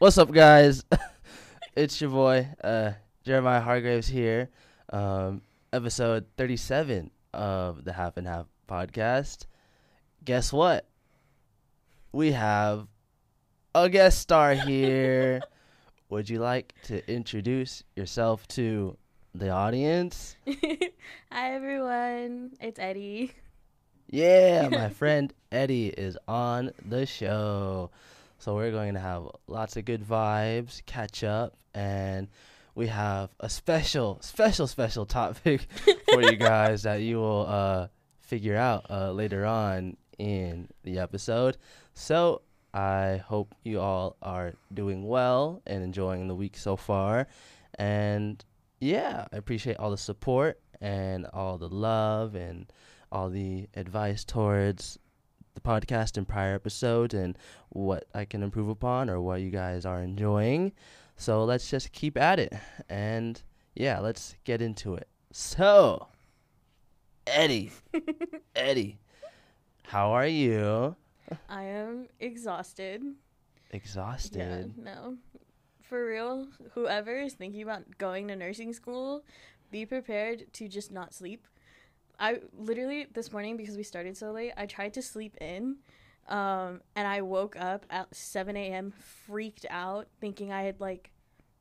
What's up, guys? it's your boy, uh, Jeremiah Hargraves here. Um, episode 37 of the Half and Half podcast. Guess what? We have a guest star here. Would you like to introduce yourself to the audience? Hi everyone, it's Eddi. Yeah, my friend Eddi is on the show. So we're going to have lots of good vibes, catch up, and we have a special, special, special topic for you guys that you will uh, figure out uh, later on in the episode. So I hope you all are doing well and enjoying the week so far. And yeah, I appreciate all the support and all the love and all the advice towards the podcast in prior episodes and what I can improve upon or what you guys are enjoying. So let's just keep at it. And yeah, let's get into it. So, Eddi, Eddi, how are you? I am exhausted. Exhausted. Yeah, no. For real, whoever is thinking about going to nursing school, be prepared to just not sleep. I literally this morning because we started so late, I tried to sleep in, um, and I woke up at seven a.m. freaked out, thinking I had like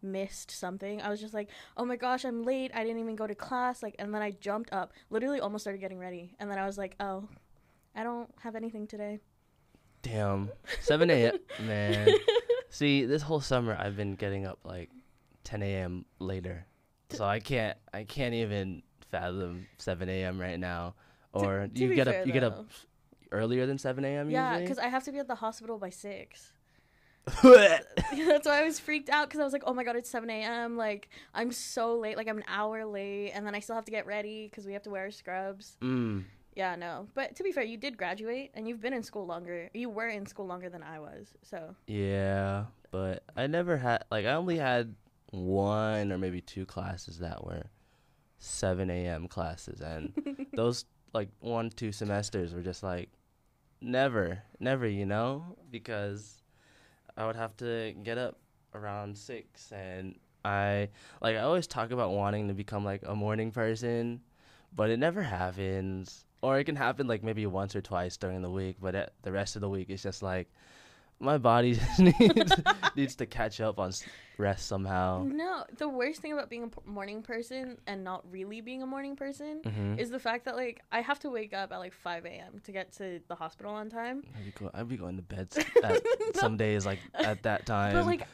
missed something. I was just like, "Oh my gosh, I'm late! I didn't even go to class!" Like, and then I jumped up, literally almost started getting ready, and then I was like, "Oh, I don't have anything today." Damn. 7 a.m. Man. See, this whole summer I've been getting up like 10 a.m. later. So I can't I can't even fathom 7 a.m. right now. Or to you get fair, up you get up earlier than 7 a.m. Yeah, because I have to be at the hospital by six. That's why I was freaked out because I was like, oh my god, it's 7 a.m. Like, I'm so late. Like, I'm an hour late. And then I still have to get ready because we have to wear scrubs. mm. Yeah, no. But to be fair, you did graduate and you've been in school longer. You were in school longer than I was. So, Yeah, but I never had like I only had one or maybe two classes that were 7 a.m. classes, and those like one two semesters were just like never, never, you know, because I would have to get up around six, and I like I always talk about wanting to become like a morning person, but it never happens. Or it can happen like maybe once or twice during the week, but at the rest of the week it's just like my body just needs needs to catch up on rest somehow. no. The worst thing about being a p- morning person and not really being a morning person Mm-hmm. is the fact that, like, I have to wake up at like 5 a.m. to get to the hospital on time. I'd be, go- I'd be going to bed at some days like at that time. But like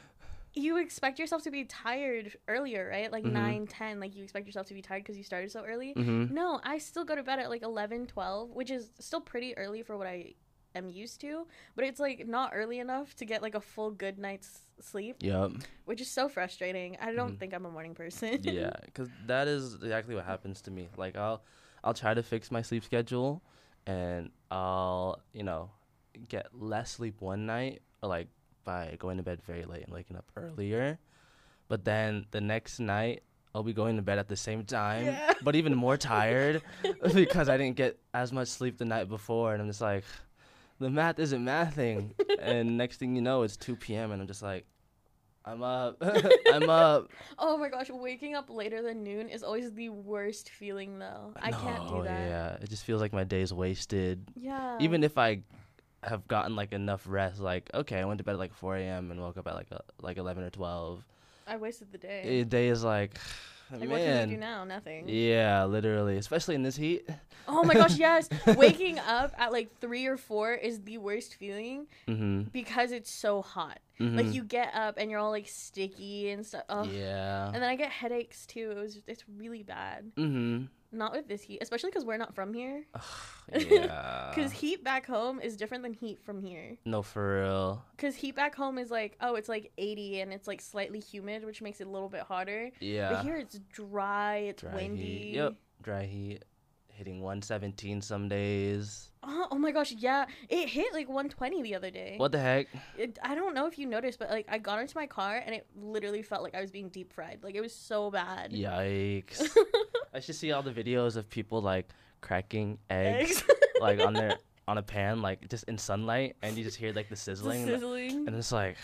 you expect yourself to be tired earlier, right? Like Mhm. nine, ten. Like you expect yourself to be tired because you started so early. mm-hmm. No, I still go to bed at like 11, 12, which is still pretty early for what I am used to. But it's like not early enough to get like a full good night's sleep, Yep. which is so frustrating. I don't Mhm. think I'm a morning person. yeah, because that is exactly what happens to me. Like I'll I'll try to fix my sleep schedule, and I'll you know get less sleep one night, or like by going to bed very late and waking up earlier. But then the next night I'll be going to bed at the same time, Yeah. but even more tired because I didn't get as much sleep the night before, and I'm just like, the math isn't mathing. and next thing you know, it's 2 p.m. and I'm just like, I'm up, I'm up. oh my gosh, waking up later than noon is always the worst feeling though. I can't do that. Yeah, it just feels like my day's wasted. Yeah. Even if I have gotten like enough rest, like okay, I went to bed at like 4 a.m. and woke up at like uh, like 11 or 12. I wasted the day. A day is like, like what can you do now? Nothing. Yeah, literally, especially in this heat. Oh my gosh, yes. Waking up at like three or four is the worst feeling Mm-hmm. because it's so hot. mm-hmm. Like you get up and you're all like sticky and stuff. Ugh. Yeah. And then I get headaches too. It was it's really bad. mm-hmm. Not with this heat, especially because we're not from here. Yeah. Because heat back home is different than heat from here. no, for real. Because heat back home is like, oh, it's like 80 and it's like slightly humid, which makes it a little bit hotter. Yeah. But here it's dry, it's Dry windy. heat. Yep. Dry heat, hitting 117 some days. Oh, oh my gosh, yeah. It hit like 120 the other day. What the heck? It, I don't know if you noticed, but like I got into my car and it literally felt like I was being deep fried. Like it was so bad. Yikes. I should see all the videos of people like cracking eggs, Eggs. like on their on a pan, like just in sunlight, and you just hear like the The sizzling, sizzling. and it's like,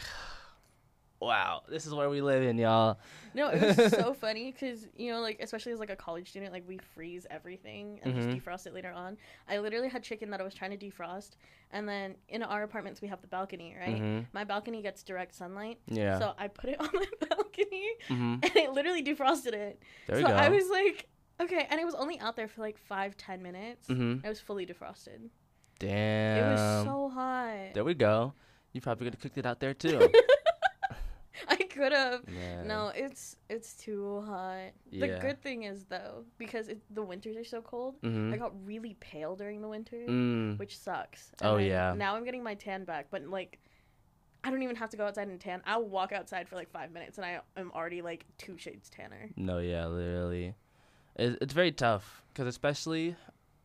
wow, this is where we live in, y'all. No, it was so funny because you know, like especially as like a college student, like we freeze everything and Mhm. just defrost it later on. I literally had chicken that I was trying to defrost, and then in our apartments we have the balcony, right? Mhm. My balcony gets direct sunlight, Yeah. so I put it on my balcony, hmm and it literally defrosted it. There we so go. I was like, okay, and it was only out there for like five, ten minutes. hmm It was fully defrosted. Damn. It was so hot. There we go. You probably could have cooked it out there too. I could have. Man. No, it's it's too hot. The good thing is though, because it, the winters are so cold, hmm I got really pale during the winter, Mm. which sucks. Oh, then yeah. Now I'm getting my tan back, but like, I don't even have to go outside and tan. I'll walk outside for like five minutes, and I am already like two shades tanner. No, yeah, literally. It, it's very tough because especially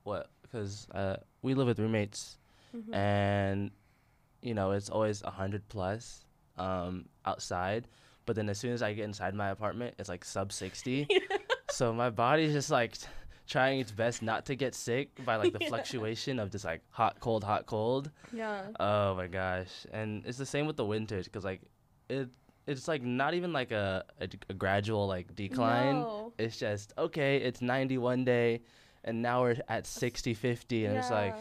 what because uh, we live with roommates Mhm. and you know it's always a hundred plus um, outside, but then as soon as I get inside my apartment, it's like sub sixty. so my body's just like t- trying its best not to get sick by like the Yeah. fluctuation of just like hot, cold, hot, cold. yeah. Oh my gosh! And it's the same with the winters because like it it's like not even like a a, a gradual like decline. No. It's just okay. It's 90 one day, and now we're at 60, 50, and it's like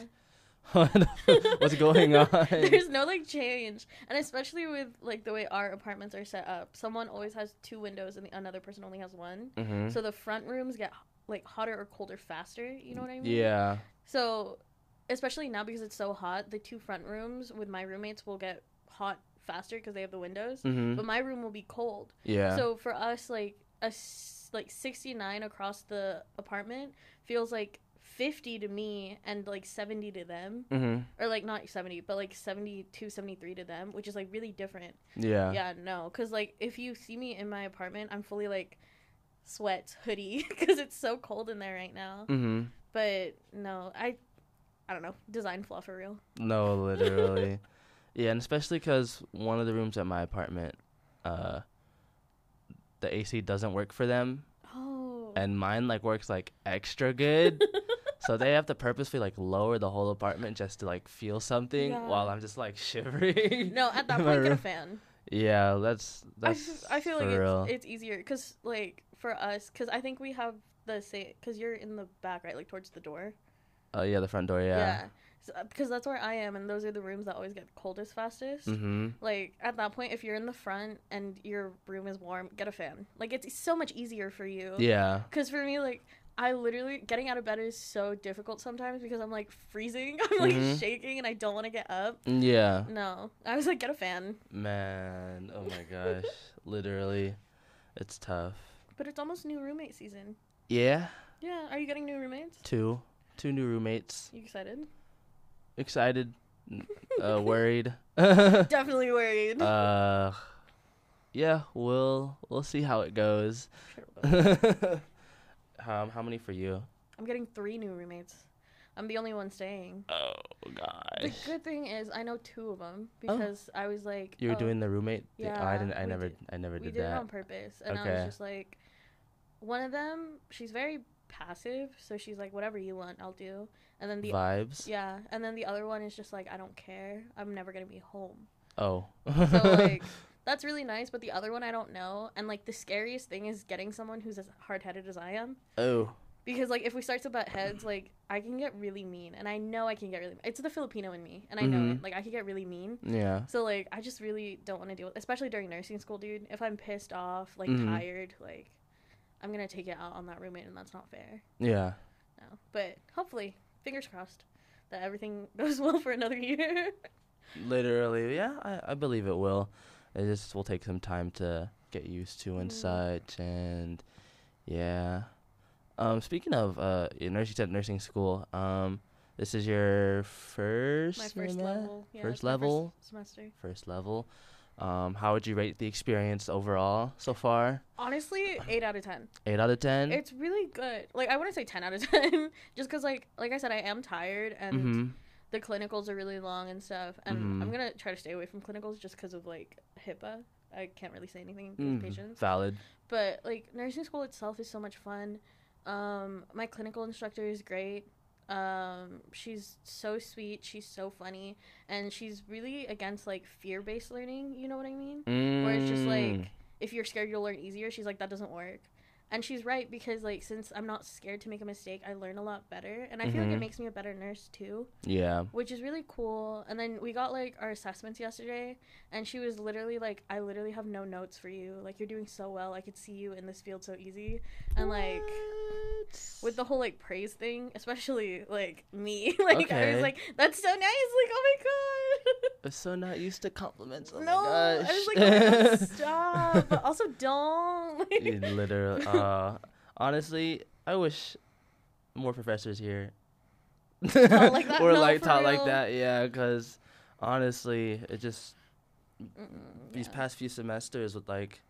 what's going on? There's no like change, and especially with like the way our apartments are set up, someone always has two windows and the, another person only has one. hmm So the front rooms get like hotter or colder faster. You know what I mean? Yeah. So, especially now because it's so hot, the two front rooms with my roommates will get hot faster because they have the windows. hmm But my room will be cold. Yeah. So for us, like a like 69 across the apartment feels like 50 to me and like 70 to them. Hmm or like not 70 but like 72 73 to them which is like really different. Yeah. yeah no because like if you see me in my apartment i'm fully like sweats hoodie because it's so cold in there right now. Hmm but no i i don't know design flaw for real. No, literally. yeah, and especially because one of the rooms at my apartment, uh, the AC doesn't work for them, oh. And mine like works like extra good. so they have to purposely like lower the whole apartment just to like feel something Yeah. while I'm just like shivering. no at that point get a fan Yeah, that's that's. I, I feel like it's, it's easier because like for us because i think we have the same because you're in the back right like towards the door Oh yeah, the front door. Yeah. because that's where i am and those are the rooms that always get coldest fastest Mm-hmm. like at that point if you're in the front and your room is warm get a fan like it's so much easier for you Yeah. because for me like i literally getting out of bed is so difficult sometimes because i'm like freezing i'm like Mhm. shaking and i don't want to get up Yeah. no i was like get a fan Man. Oh my gosh. Literally, it's tough. but it's almost new roommate season Yeah. yeah are you getting new roommates Two. Two new roommates. you excited Excited. uh, worried. definitely worried uh. Yeah. We'll we'll see how it goes. Sure. Um. How many for you? i'm getting three new roommates i'm the only one staying Oh god. the good thing is i know two of them because i was like You were oh, doing the roommate. thing? Oh, I didn't. I never. did- I never we did did it that. on purpose and i was just like one of them she's very passive so she's like whatever you want i'll do and then the Vibes. yeah and then the other one is just like i don't care i'm never gonna be home Oh. so like that's really nice but the other one i don't know and like the scariest thing is getting someone who's as hard-headed as i am oh. because like if we start to butt heads like i can get really mean and i know i can get really it's the filipino in me and i know Mhm. it like i can get really mean Yeah. so like I just really don't want to deal with especially during nursing school, dude. If I'm pissed off, like Mhm. tired, like I'm gonna take it out on that roommate and that's not fair. Yeah. No. But hopefully, fingers crossed that everything goes well for another year. Literally, yeah, I, I believe it will. It just will take some time to get used to and Mm. such, and yeah. Um, speaking of uh, nursing said nursing school. Um, this is your first my first level. Yeah, first level? semester. First level. Um, how would you rate the experience overall so far? Honestly, eight out of ten. Eight out of ten. It's really good. Like I wouldn't say ten out of ten, just because like like I said, I am tired and mm-hmm. The clinicals are really long and stuff. And Mhm. I'm gonna try to stay away from clinicals just because of like HIPAA. I can't really say anything Mm, with patients. valid. but like nursing school itself is so much fun um my clinical instructor is great Um, she's so sweet. She's so funny, and she's really against like fear-based learning. You know what I mean? Where it's just Mm. like if you're scared, you'll learn easier. She's like that doesn't work, and she's right because like since I'm not scared to make a mistake, I learn a lot better, and I feel like it mm-hmm. makes me a better nurse too, yeah. which is really cool. And then we got like our assessments yesterday, and she was literally like, "I literally have no notes for you. Like you're doing so well. I could see you in this field so easy." And like with the whole like praise thing, especially like me, like I was like, "That's so nice!" Like, oh my god. I'm so not used to compliments. Oh no, I was like, oh stop, but also don't. You literally. Uh, honestly, I wish more professors here. Like that? or No, like taught like that, yeah. Because honestly, it just Mm-mm, these yeah. past few semesters with like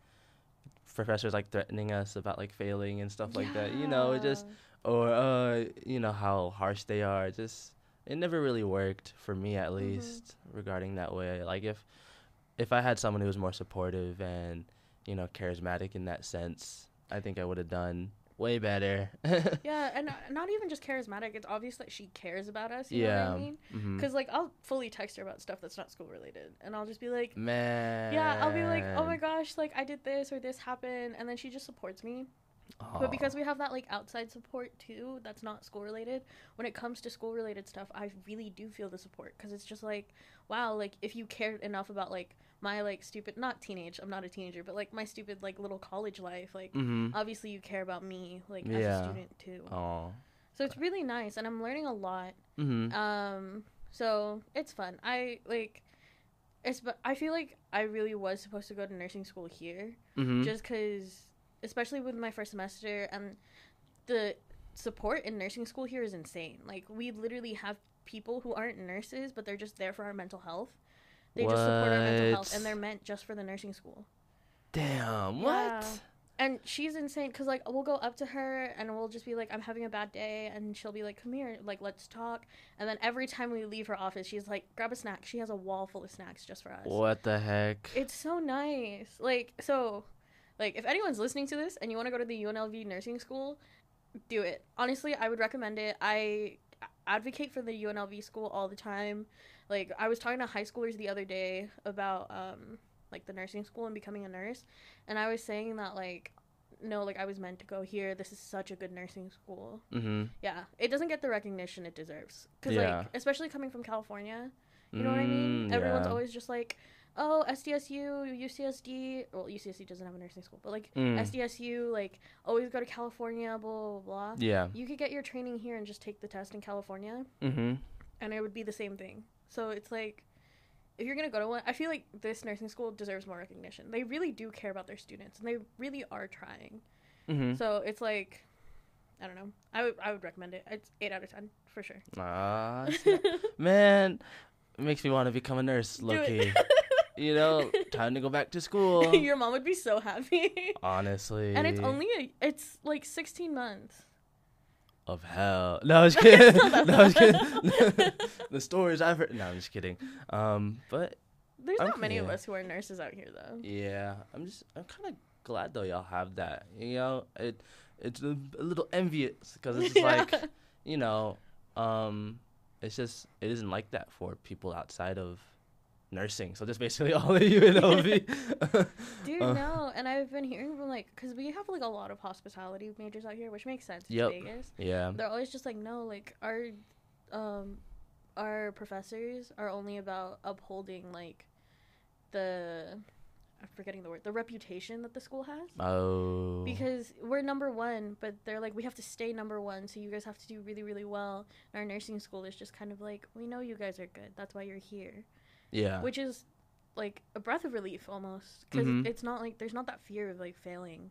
professors like threatening us about like failing and stuff like that. You know, it just or uh, you know how harsh they are. Just it never really worked for me at Mhm. least regarding that way. Like if if I had someone who was more supportive and you know charismatic in that sense, I think I would have done way better. Yeah, and uh, not even just charismatic. It's obvious that she cares about us. You know yeah. what I mean? Because like I'll fully text her about stuff that's not school related, and I'll just be like, Man. yeah, I'll be like, oh my gosh, like I did this or this happened, and then she just supports me. But because we have that like outside support too, that's not school related. When it comes to school related stuff, I really do feel the support because it's just like, wow, like if you cared enough about like my like stupid, not teenage, I'm not a teenager, but like my stupid like little college life, like Mhm. obviously you care about me like as a student too. So it's really nice, and I'm learning a lot. Mhm. Um, so it's fun. I like. It's but I feel like I really was supposed to go to nursing school here Mhm. just because especially with my first semester and the support in nursing school here is insane like we literally have people who aren't nurses but they're just there for our mental health they just support our mental health and they're meant just for the nursing school Damn. Yeah. What? and she's insane because like we'll go up to her and we'll just be like i'm having a bad day and she'll be like come here like let's talk and then every time we leave her office she's like grab a snack she has a wall full of snacks just for us What the heck? it's so nice. Like so like if anyone's listening to this and you want to go to the UNLV nursing school, do it. Honestly, I would recommend it. I advocate for the UNLV school all the time. Like I was talking to high schoolers the other day about um like the nursing school and becoming a nurse, and I was saying that like no, like I was meant to go here. This is such a good nursing school. Mhm. Yeah, it doesn't get the recognition it deserves. Cuz Yeah. like especially coming from California, you know what I mean? Mm, Everyone's yeah. always just like, oh, SDSU, UCSD. Well, UCSD doesn't have a nursing school, but like Mm. SDSU, like always go to California, blah, blah, blah. Yeah. You could get your training here and just take the test in California, Mhm. and it would be the same thing. So it's like, if you're going to go to one, I feel like this nursing school deserves more recognition. They really do care about their students, and they really are trying. Mhm. So it's like, I don't know. I would, I would recommend it. It's 8 out of 10, for sure. Ah, man, it makes me want to become a nurse, lowkey. you know, time to go back to school. Your mom would be so happy. Honestly. and it's only a, it's like 16 months. Of hell. No, I was kidding. No, I was kidding. the stories I've heard. No, I'm just kidding. Um, but There's not many of us who are nurses out here though. yeah, I'm just I'm kind of glad though y'all have that. You know, it it's a, a little envious because it's just like you know, um, it's just it isn't like that for people outside of nursing. So just basically all of UNLV. Dude, Uh, no. And I've been hearing from like, cause we have like a lot of hospitality majors out here, which makes sense. Yep. Vegas. Yeah. They're always just like, no, like our, um, our professors are only about upholding like, the, I'm forgetting the word, the reputation that the school has. Oh. Because we're number one, but they're like, we have to stay number one, so you guys have to do really, really well. And our nursing school is just kind of like, we know you guys are good. That's why you're here. Yeah. which is like a breath of relief almost because Mhm. it's not like there's not that fear of like failing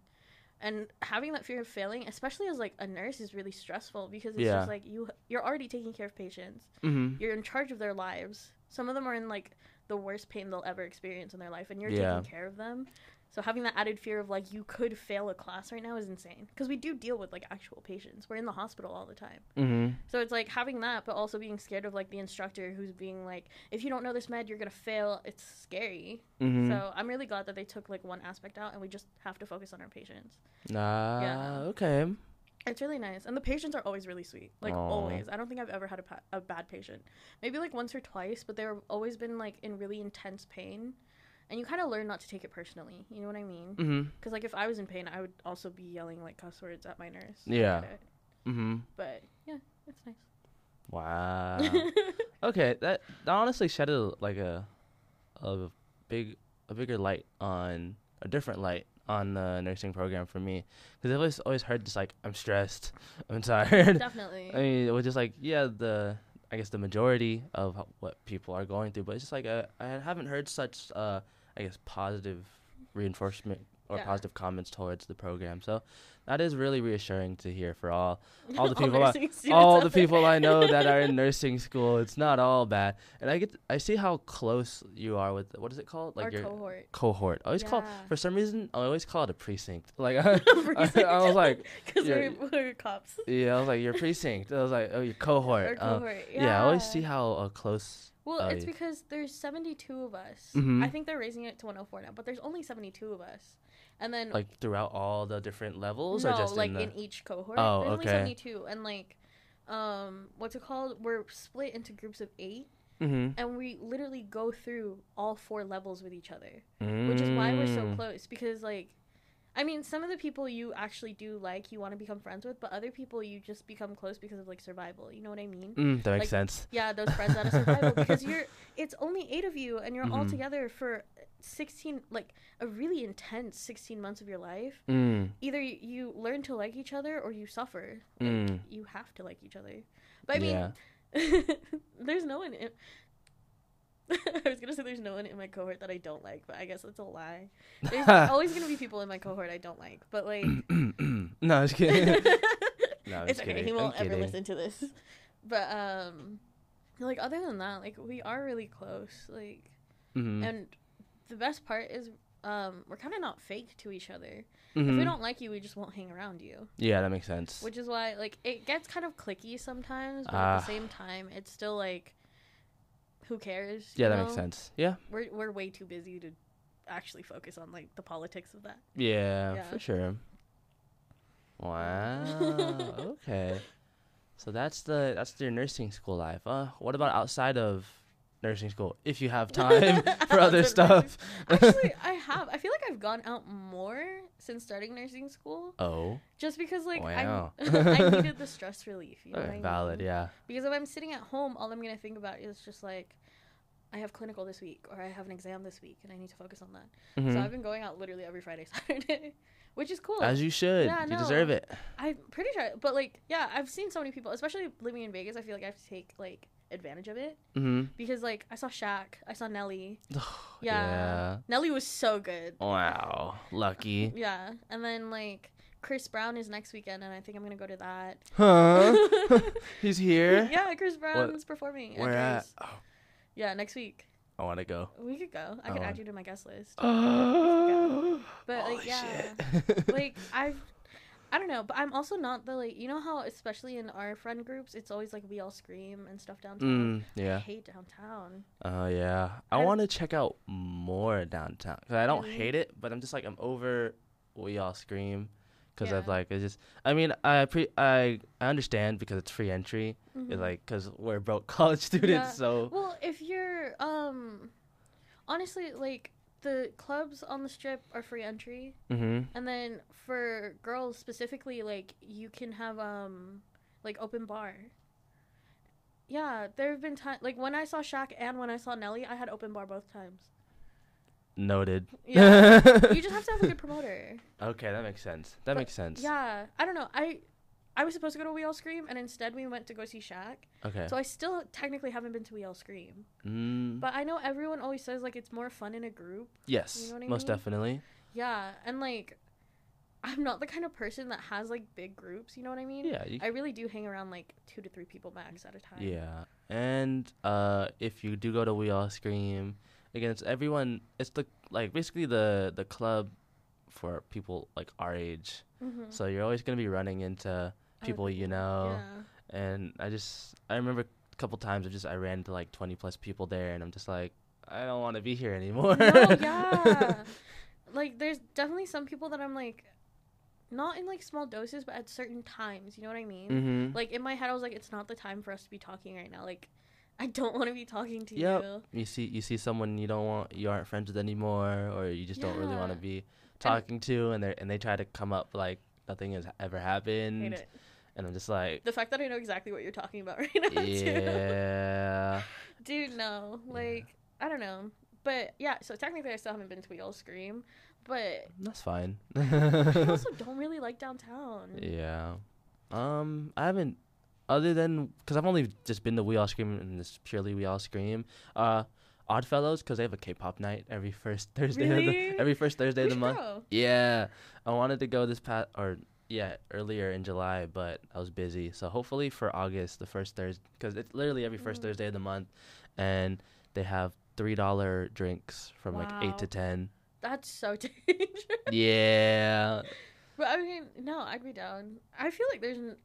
and having that fear of failing especially as like a nurse is really stressful because it's Yeah. just like you you're already taking care of patients mm-hmm. you're in charge of their lives some of them are in like the worst pain they'll ever experience in their life and you're Yeah. taking care of them so having that added fear of like you could fail a class right now is insane because we do deal with like actual patients we're in the hospital all the time Mm-hmm. so it's like having that, but also being scared of like the instructor who's being like, if you don't know this med, you're gonna fail. It's scary. Mm-hmm. So I'm really glad that they took like one aspect out, and we just have to focus on our patients. Nah. Yeah. Okay. It's really nice, and the patients are always really sweet. Like Aw. always, I don't think I've ever had a, pa- a bad patient. Maybe like once or twice, but they've always been like in really intense pain, and you kind of learn not to take it personally. You know what I mean? Mm-hmm. Because like if I was in pain, I would also be yelling like cuss words at my nurse. Yeah. Mm-hmm. But yeah, it's nice. Wow. okay, that that honestly shedded like a a big a bigger light on a different light on the nursing program for me because I've always always heard just like I'm stressed, I'm tired. Definitely. I mean, it was just like yeah, the I guess the majority of what people are going through, but it's just like uh, I haven't heard such uh I guess positive reinforcement or Yeah. positive comments towards the program. So that is really reassuring to hear for all all the people I- all the people I know that are in nursing school. It's not all bad, and I get I see how close you are with what is it called? Our your cohort. cohort. I always call for some reason I always call it a precinct. Like I, I, I was like, because we're, we're cops. yeah, I was like your precinct. I was like, oh, your cohort. Our Um, cohort. yeah. yeah. I always see how uh, close. Well, Oh, it's because there's 72 of us. Mhm. I think they're raising it to 104 now, but there's only 72 of us. And then Like throughout all the different levels, no, or just like in the. in each cohort. Oh, there's okay. only 72 and like um what's it called? We're split into groups of 8 mm-hmm. and we literally go through all four levels with each other, which is why we're so Mm. close because like I mean, some of the people you actually do like, you want to become friends with, but other people you just become close because of like survival. You know what I mean? Mm, that makes like, sense. Yeah, those friends out of survival because you're it's only eight of you and you're all Mhm. together for 16 like a really intense 16 months of your life. Mm, Either you learn to like each other or you suffer. Like, mm, You have to like each other. But I mean, yeah. there's no one in I was gonna say there's no one in my cohort that I don't like, but I guess that's a lie. There's always gonna be people in my cohort I don't like, but like no, I was kidding. No, I'm it's just okay. kidding. He I'm won't ever kidding. listen to this. But um, like other than that, like we are really close. Like, Mhm. and the best part is um, we're kind of not fake to each other. If Mhm. we don't like you, we just won't hang around you. Yeah, that makes sense. Which is why like it gets kind of clicky sometimes, but at Ah. the same time, it's still like, who cares? yeah, that know? makes sense. Yeah. We're we're way too busy to actually focus on like the politics of that. Yeah, Yeah. for sure. Wow. okay. So that's the that's your nursing school life. Uh, what about outside of nursing school? If you have time for other Outside of nursing stuff. Actually, I have. I feel like I've gone out more since starting nursing school. Oh, Just because like Wow. I, I needed the stress relief. You know what okay, I valid. mean? Yeah. Because if I'm sitting at home, all I'm gonna think about is just like, I have clinical this week, or I have an exam this week, and I need to focus on that. So Mhm. I've been going out literally every Friday, Saturday, which is cool. As you should. Yeah, you no. deserve it. I'm pretty sure, but like, yeah, I've seen so many people, especially living in Vegas. I feel like I have to take like advantage of it Mm-hmm. because like I saw Shaq, I saw Nelly. Yeah. Yeah. Nelly was so good. Wow. Lucky. Yeah, and then like Chris Brown is next weekend, and I think I'm gonna go to that. Huh? He's here. yeah, Chris Brown's performing. Where at? Oh, Yeah, next week. I want to go. We could go. I I could add you to my guest list. Oh. But like, yeah, like I've, I don't know, but I'm also not the like, you know how especially in our friend groups, it's always like we all scream and stuff downtown. Mm, I hate downtown. Oh yeah. I I- want to check out more downtown. Cause I don't hate it, but I'm just like I'm over. We all scream, of Yeah. like it's just. I mean, I pre I I understand because it's free entry. Mhm. It's like cause we're broke college students, Yeah. so Well, if you're um, honestly, like the clubs on the strip are free entry. hmm And then for girls specifically, like you can have um like open bar. Yeah, there have been times like when I saw Shaq and when I saw Nelly, I had open bar both times. noted. Yeah, you just have to have a good promoter. okay, that makes sense. That But, makes sense. Yeah, I don't know. I I was supposed to go to We All Scream, and instead we went to go see Shaq. Okay. So I still technically haven't been to We All Scream, mm, but I know everyone always says like it's more fun in a group. yes, know what I most mean? definitely. Yeah, and like I'm not the kind of person that has like big groups. You know what I mean? Yeah. You, I really do hang around like two to three people max at a time. Yeah, and uh, if you do go to We All Scream, again, it's everyone. It's the like basically the the club for people like our age. Mm-hmm. So you're always gonna be running into people you know, Yeah. and I just I remember a couple times I just I ran into like 20 plus people there, and I'm just like I don't want to be here anymore. no, yeah. like there's definitely some people that I'm like not in like small doses, but at certain times. You know what I mean? Mm-hmm. Like in my head, I was like, it's not the time for us to be talking right now. Like, I don't want to be talking to Yep. you. you see you see someone you don't want you aren't friends with anymore or you just don't really want to be talking to and they and they try to come up like nothing has ever happened. And i'm just like The fact that I know exactly what you're talking about right now, too. yeah Dude, no. Yeah. Like, I don't know. But yeah, so technically I still haven't been to We All Scream. But that's fine I also don't really like downtown. yeah um i haven't other than because i've only just been to we all scream and this purely we all scream uh oddfellows because they have a k-pop night every first thursday of the, every first thursday We of the month go. Yeah, I wanted to go this past or yeah earlier in July, but I was busy. So hopefully for August, the first Thursday, because it's literally every first Mm. Thursday of the month, and they have three dollar drinks from like eight to ten. That's so dangerous. Yeah, But I mean, no, I'd be down. I feel like there's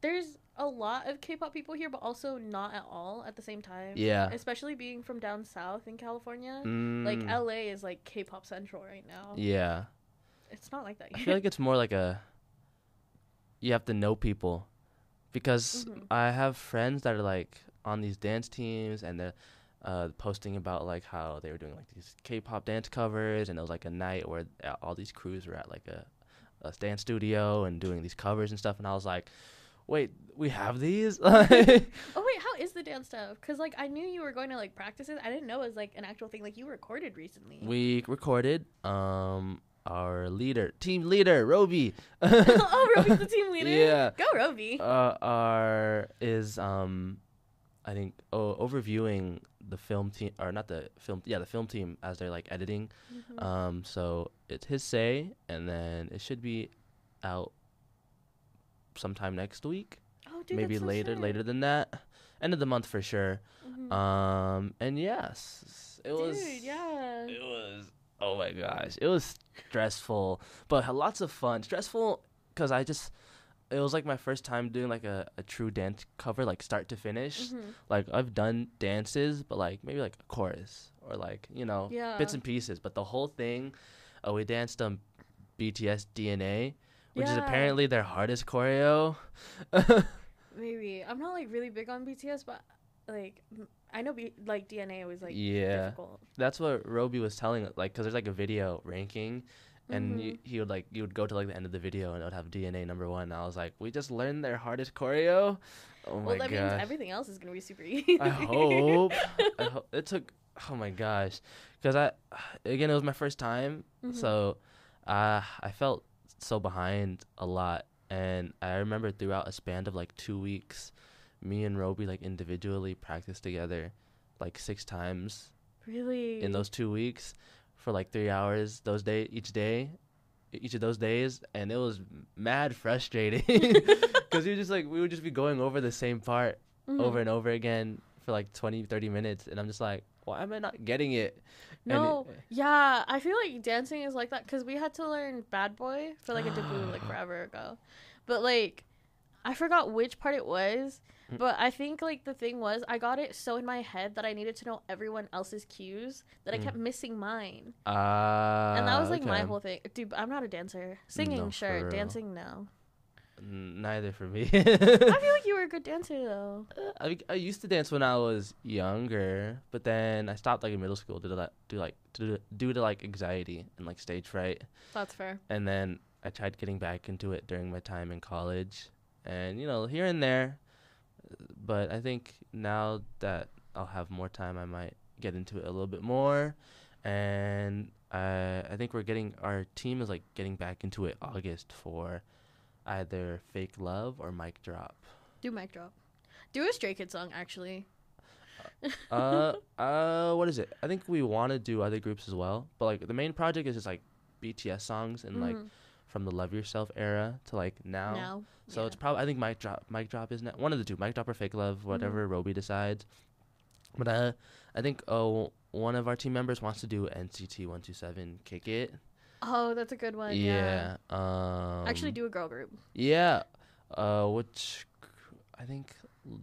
there's a lot of K-pop people here, but also not at all at the same time. yeah. Especially being from down south in California. Like Mm, LA is like K-pop central right now. yeah, It's not like that I feel like it's more like a. You have to know people, because Mhm. I have friends that are like on these dance teams and they're uh, posting about like how they were doing like these K-pop dance covers and it was like a night where all these crews were at like a, a dance studio and doing these covers and stuff and I was like, wait, we have these? oh wait, how is the dance stuff? Cause like I knew you were going to like practices. I didn't know it was like an actual thing. Like you recorded recently. we recorded um our leader, team leader, Roby. oh, Roby's the team leader. Yeah. Go Roby. uh, our is um I think oh, overviewing the film team or not the film yeah the film team as they're like editing Mhm. um so it's his say and then it should be out sometime next week oh, dude, maybe that's so later later than that end of the month for sure Mhm. um and yes it was Dude, yeah. it was oh my gosh. It was stressful but had lots of fun. Stressful because i just it was like my first time doing like a, a true dance cover like start to finish. Mhm. like i've done dances but like maybe like a chorus or like you know Yeah. bits and pieces but the whole thing uh, we danced on bts dna which is apparently their hardest choreo. Maybe. I'm not like really big on BTS, but like I know B- like DNA was like yeah difficult. that's what roby was telling us like because there's like a video ranking and Mhm. you, he would like you would go to like the end of the video and it would have DNA number one. And I was like, we just learned their hardest choreo. Oh my well, that means everything else is gonna be super easy. I hope. I ho- it took. Oh my gosh, because I again it was my first time, Mhm. so uh, I felt so behind a lot. And I remember throughout a span of like two weeks, me and Roby like individually practiced together, like six times really? in those two weeks for like three hours those day each day each of those days and it was mad frustrating because you just like we would just be going over the same part Mhm. over and over again for like 20 30 minutes and i'm just like why am i not getting it? No, it- yeah, I feel like dancing is like that because we had to learn Bad Boy for like a debut like forever ago, but like I forgot which part it was. Mm. But I think like the thing was I got it so in my head that I needed to know everyone else's cues that I Mm. kept missing mine, uh, and that was like my okay. whole thing. Dude, I'm not a dancer. Singing, No, for sure. real. Dancing, no. N- neither for me I feel like you were a good dancer though. I, I used to dance when I was younger, but then I stopped like in middle school due to that, due like due to, due to like anxiety and like stage fright. That's fair. and then I tried getting back into it during my time in college, and you know here and there, but I think now that I'll have more time, I might get into it a little bit more, and I I think we're getting our team is like getting back into it August for either fake love or mic drop. Do mic drop. Do a Stray Kids song actually. uh uh what is it? I think we want to do other groups as well, but like the main project is just like BTS songs and like Mhm. From the Love Yourself era to like now. now. So yeah. it's probably I think mic drop mic drop is ne- one of the two mic drop or fake love whatever Roby decides. But uh, I think uh one of our team members wants to do NCT one two seven kick it. Oh, that's a good one. yeah. Yeah. Um. Actually, do a girl group. Yeah. Uh, which I think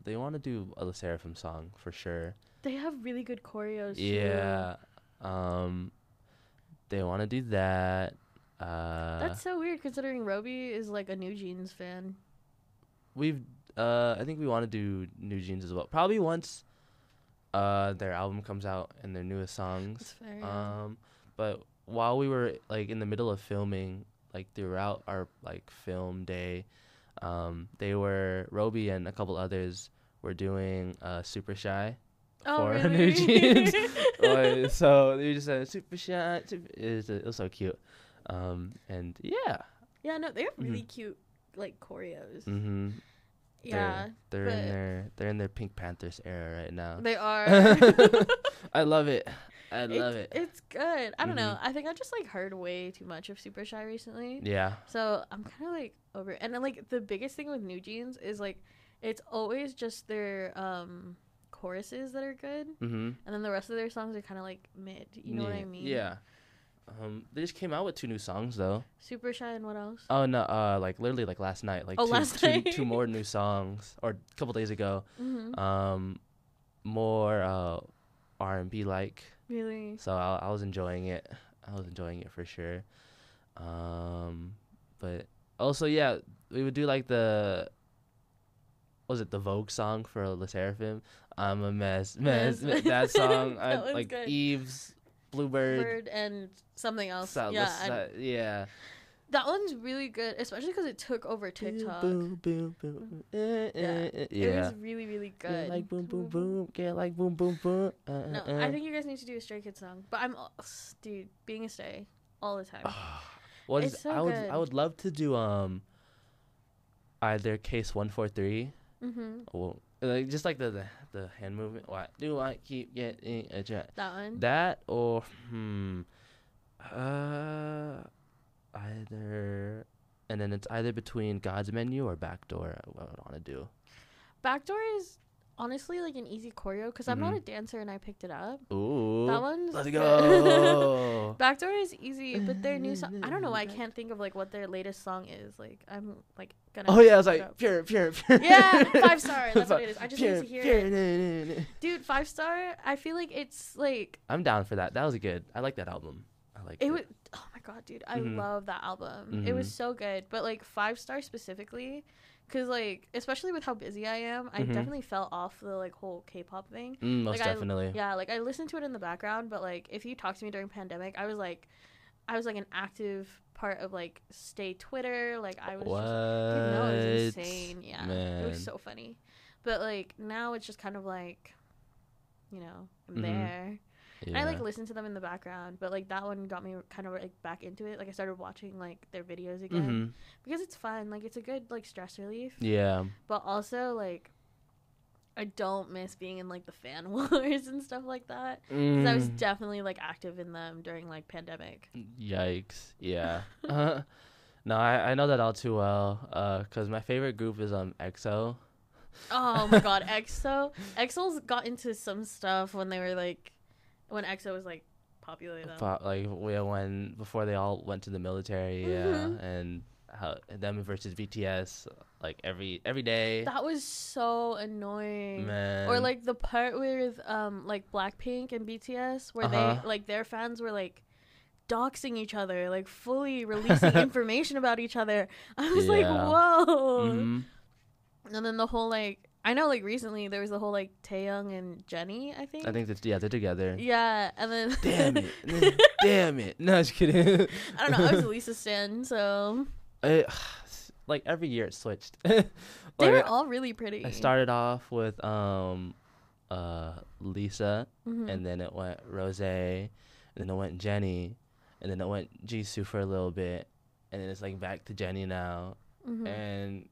they want to do a LE SSERAFIM song for sure. They have really good choreos. too. Yeah. Um, they want to do that. Uh, That's so weird considering Roby is like a New Jeans fan. we've uh I think we want to do New Jeans as well. Probably once uh their album comes out and their newest songs. That's fair. yeah. Um but while we were like in the middle of filming like throughout our like film day um they were Roby and a couple others were doing uh Super Shy oh, for really? New Jeans. So they just said Super Shy super, it, was, it was so cute. Um and yeah. yeah, no, they have really Mhm. cute like choreos. Mm-hmm. Yeah, They're in their they're in their Pink Panthers era right now. they are. I love it. I love it's, it. It's good. I don't know. Mhm. I think I just like heard way too much of Super Shy recently. Yeah. So I'm kind of like over it. And then like the biggest thing with New Jeans is like it's always just their um choruses that are good, Mm-hmm. and then the rest of their songs are kind of like mid. You know what I mean? Yeah. Um, they just came out with two new songs though. Super Shy and what else? Oh no, uh, like literally like last night, like Oh, two, last two, night. two more new songs, or a couple days ago. hmm Um, more uh, R and B like. really? So I, I was enjoying it. I was enjoying it for sure. Um, but also yeah, we would do like the. Was it the Vogue song for LE SSERAFIM? I'm a mess, mess. Mess. that song, That I, like good. Eve's Bluebird. Bird and something else. Sa- yeah, and yeah. that one's really good, especially because it took over TikTok. Boom, boom, boom, eh, eh, Yeah. eh, It yeah. was really, really Get good. like boom, boom, boom. Get like boom, boom, boom. Uh, uh, No, uh. I think you guys need to do a Stray Kids song. But I'm, al- dude, being a Stray all the time. What is It's so I would good. I would love to do um either case one four three Mm-hmm. or like just like the the, the hand movement. What do I keep getting a jet? That one. That or hmm uh either and then it's either between God's menu or backdoor. What I would want to do. Backdoor is honestly like an easy choreo because I'm not Mhm. a dancer and I picked it up. Ooh, That one's let's good. go. Backdoor is easy, but their new song. I don't know. why I can't think of like what their latest song is. Like I'm like gonna. oh yeah, I was like up. pure, pure, pure. Yeah, five star. That's what it is. I just Pure, need to hear pure, it, dude. Five star. I feel like it's like I'm down for that. That was good. I like that album. I like it it. was. Oh my god, dude! I Mhm. love that album. It was Mhm. so good. But like five star specifically, because like especially with how busy I am, I Mhm. definitely fell off the like whole K-pop thing. Mm, most like, I- definitely. Yeah, like I listened to it in the background, but like if you talk to me during pandemic, I was like, I was like an active part of like stay Twitter. Like I was what? just, no, it was insane. Yeah, it was so funny. But like now it's just kind of like, you know, I'm Mhm. there. Yeah. And I like listen to them in the background, but like that one got me kind of like back into it. Like I started watching like their videos again Mhm. because it's fun. Like it's a good like stress relief, Yeah. but also like. I don't miss being in like the fan wars and stuff like that. Because I was Mm. definitely like active in them during like pandemic. Yikes. Yeah. uh, no, I, I know that all too well. Uh, cause my favorite group is um EXO. Oh my god, EXO. EXO's got into some stuff when they were like, when EXO was like popular though. But, like we- when before they all went to the military. Mhm. Yeah. And how them versus BTS like every every day. That was so annoying. Man. Or like the part with um like Blackpink and BTS where Uh-huh. they like their fans were like doxing each other, like fully releasing information about each other. I was like, Yeah. whoa. Mhm. And then the whole like I know like recently there was the whole like Taehyung and Jennie, I think. I think that's yeah they're together. Yeah, and then Damn it. Damn it. No, just kidding. I don't know. I was a Lisa Stan, so It, like every year it switched. they were all really pretty. I started off with um uh Lisa Mhm. and then it went Rose and then it went Jennie and then it went Jisoo for a little bit and then it's like back to Jennie now Mhm. and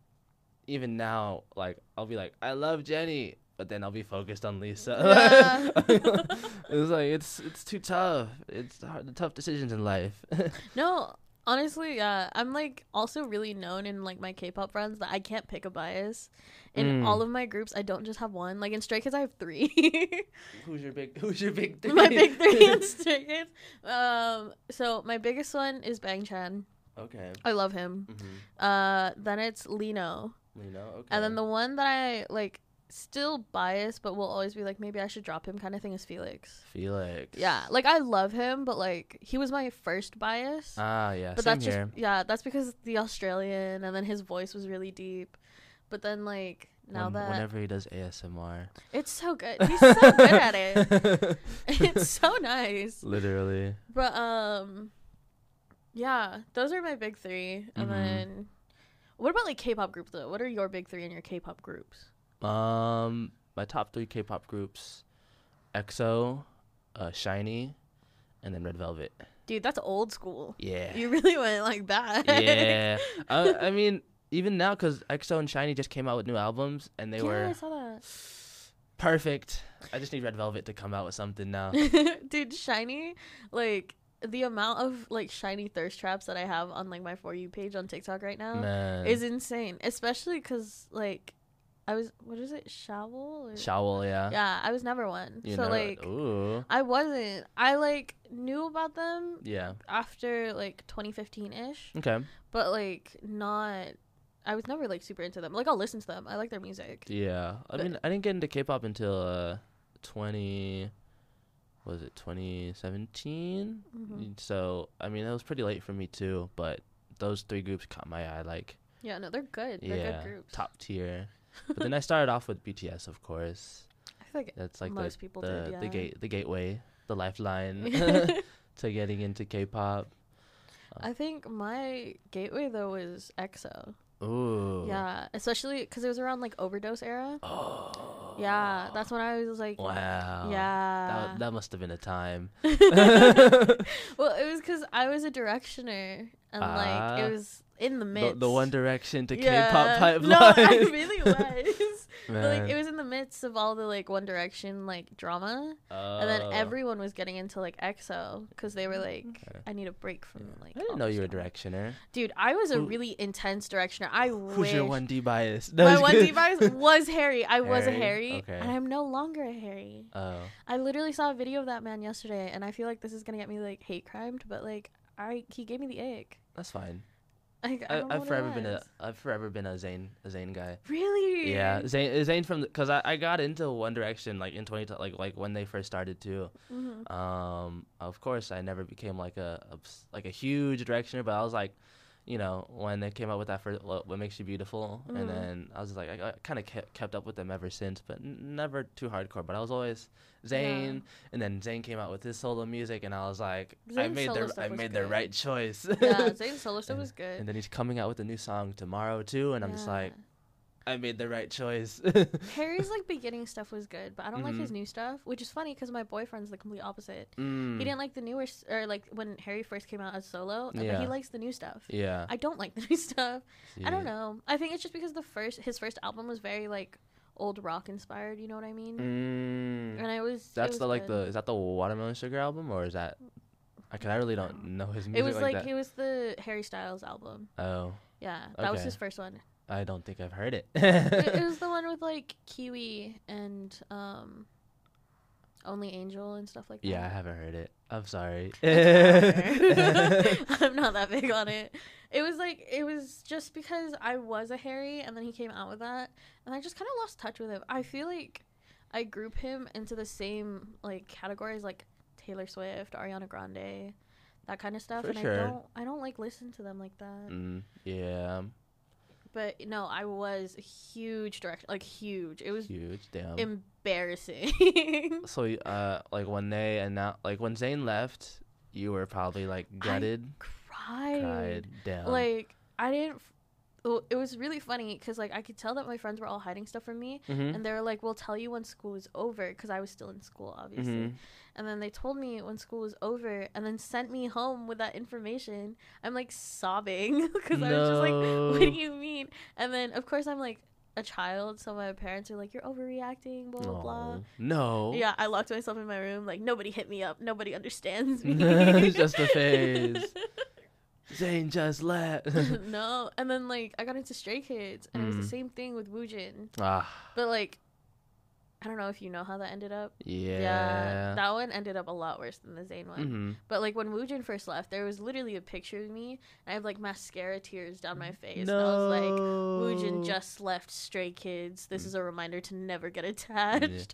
even now like I'll be like I love Jennie but then I'll be focused on Lisa. Yeah. it's like it's it's too tough. It's hard, the tough decisions in life. no, honestly, yeah, I'm like also really known in like my K-pop friends that I can't pick a bias. In Mm. all of my groups, I don't just have one. Like in Stray Kids, I have three. who's your big who's your big three? my big three in Stray Kids. Um, so my biggest one is Bang Chan. okay. I love him. Mm-hmm. Uh, then it's Lee Know. You know, okay. And then the one that I like still biased, but will always be like, maybe I should drop him kind of thing is Felix. Felix. Yeah, like I love him, but like he was my first bias. Ah, yeah. but same that's here. just yeah, that's because the Australian, and then his voice was really deep. But then like now When- that whenever he does ASMR. it's so good, he's so good at it. It's so nice. Literally. But um, yeah, those are my big three. And Mhm. then, what about like K-pop groups though? What are your big three in your K-pop groups? Um, my top three K-pop groups: EXO, uh, SHINee, and then Red Velvet. Dude, that's old school. Yeah. You really went like that. yeah. I, I mean, even now, because EXO and SHINee just came out with new albums, and they yeah, I were saw that. perfect. I just need Red Velvet to come out with something now. Dude, SHINee, like the amount of like SHINee thirst traps that I have on like my for you page on TikTok right now Man. is insane. Especially because like I was what is it Shawol? Or? Shawol, yeah. Yeah, I was never one. You so know, like ooh. I wasn't. I like knew about them Yeah. after like 2015 ish, Okay. but like not. I was never like super into them. Like I'll listen to them. I like their music. Yeah. I But- mean, I didn't get into K-pop until uh, twenty. Was it twenty seventeen? Mhm. So I mean, it was pretty late for me too. But those three groups caught my eye. Like, Yeah, no, they're good. They're yeah, good groups. top tier. but then I started off with BTS, of course. I feel like That's like Most the people the, did, the gate the gateway, the lifeline to getting into K-pop. I think my gateway though was EXO. Ooh. Yeah, especially because it was around like overdose era. Oh. Yeah, that's when I was like, Wow. yeah. That, that must have been a time. well, it was because I was a directioner and like Ah. it was in the the, midst. the One Direction to Yeah. K-pop pipeline. No, I really was. But like it was in the midst of all the like One Direction like drama, and then Oh. everyone was getting into like EXO because they were like, Okay. I need a break from like. I didn't know you were a directioner. Dude, I was a Who- really intense directioner. I Who's wish your one D bias? No, my one kidding. device was Harry. I was a Harry? Harry, Okay. and I'm no longer a Harry. Oh, I literally saw a video of that man yesterday, and I feel like this is gonna get me like hate crimed, but like I he gave me the ick. that's fine. Like, I, I I've what it forever been a. I've forever been a Zayn a Zayn guy. really Yeah, Zayn Zayn from because I, I got into One Direction like in twenty like like when they first started too. Mhm. Um, of course, I never became like a, obs- like a huge directioner, but I was like, you know, when they came out with that first "What Makes You Beautiful," Mhm. and then I was like, I, I kind of kept kept up with them ever since, but n- never too hardcore. But I was always Zayn, and then Zayn came out with his solo music, and I was like, I made solo the I made the right choice. yeah, Zayn solo stuff was good. and then he's coming out with a new song tomorrow too, and I'm just like, I made the right choice. Harry's like beginning stuff was good, but I don't like his Mhm. new stuff, which is funny because my boyfriend's the complete opposite. Mm, He didn't like the newer or like when Harry first came out as solo, and then he likes the new stuff. yeah, I don't like the new stuff. I don't know. I think it's just because the first his first album was very like old rock inspired. You know what I mean? Mm. And I was. That's was the like good. the is that the Watermelon Sugar album or is that? I can I really don't know his music It was like, that. it was the Harry Styles album. oh, Yeah, that was his first one. I don't think I've heard it. it, was the one with like Kiwi and um, Only Angel and stuff like that. yeah, I haven't heard it. I'm sorry. I'm not that big on it. It was like it was just because I was a Harry and then he came out with that and I just kind of lost touch with him. I feel like I group him into the same like categories like Taylor Swift, Ariana Grande, that kind of stuff For and sure. I don't I don't like listen to them like that. mm, yeah, But no, I was a huge direction like huge. It was huge. Damn. embarrassing. so uh, like when they and now like when Zayn left, you were probably like gutted, I Cried. cried. Damn. Like I didn't. It was really funny because like I could tell that my friends were all hiding stuff from me, Mhm. and they were like, "We'll tell you when school is over," because I was still in school, obviously. Mhm. And then they told me when school was over, and then sent me home with that information. I'm like sobbing because I was just like, "What do you mean?" And then of course I'm like a child, so my parents are like, "You're overreacting," blah blah blah. No. Yeah, I locked myself in my room. Like nobody hit me up. Nobody understands me. Just a phase. Zayn just left. no, and then like I got into Stray Kids, and it was Mm. the same thing with Woojin. ah. But like, I don't know if you know how that ended up. Yeah. that one ended up a lot worse than the Zayn one. hmm But like when Woojin first left, there was literally a picture of me, and I have like mascara tears down my face. No. And I was like, Woojin just left Stray Kids. This Mm. is a reminder to never get attached.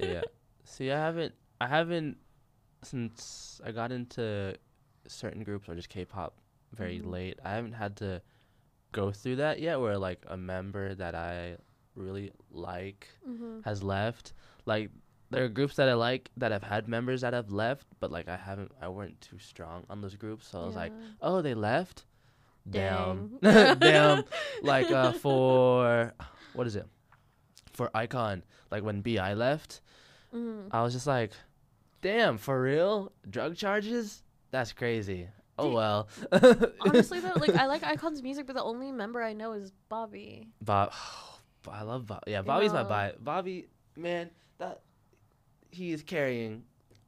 yeah. See, I haven't, I haven't, since I got into certain groups or just K-pop very Mhm. late. I haven't had to go through that yet, where like a member that I really like hmm has left. Like there are groups that I like that have had members that have left, but like I haven't, I weren't too strong on those groups, so I was like, oh, they left. Damn. Damn. Like uh, for what is it? For iKON, like when B.I left, Mhm. I was just like, damn, for real? Drug charges? That's crazy. Oh Dude, well. Honestly though, like I like iKON's music, but the only member I know is Bobby. Bob, I love Bob. Yeah, Bobby's my bi. Bobby, man, that he is carrying,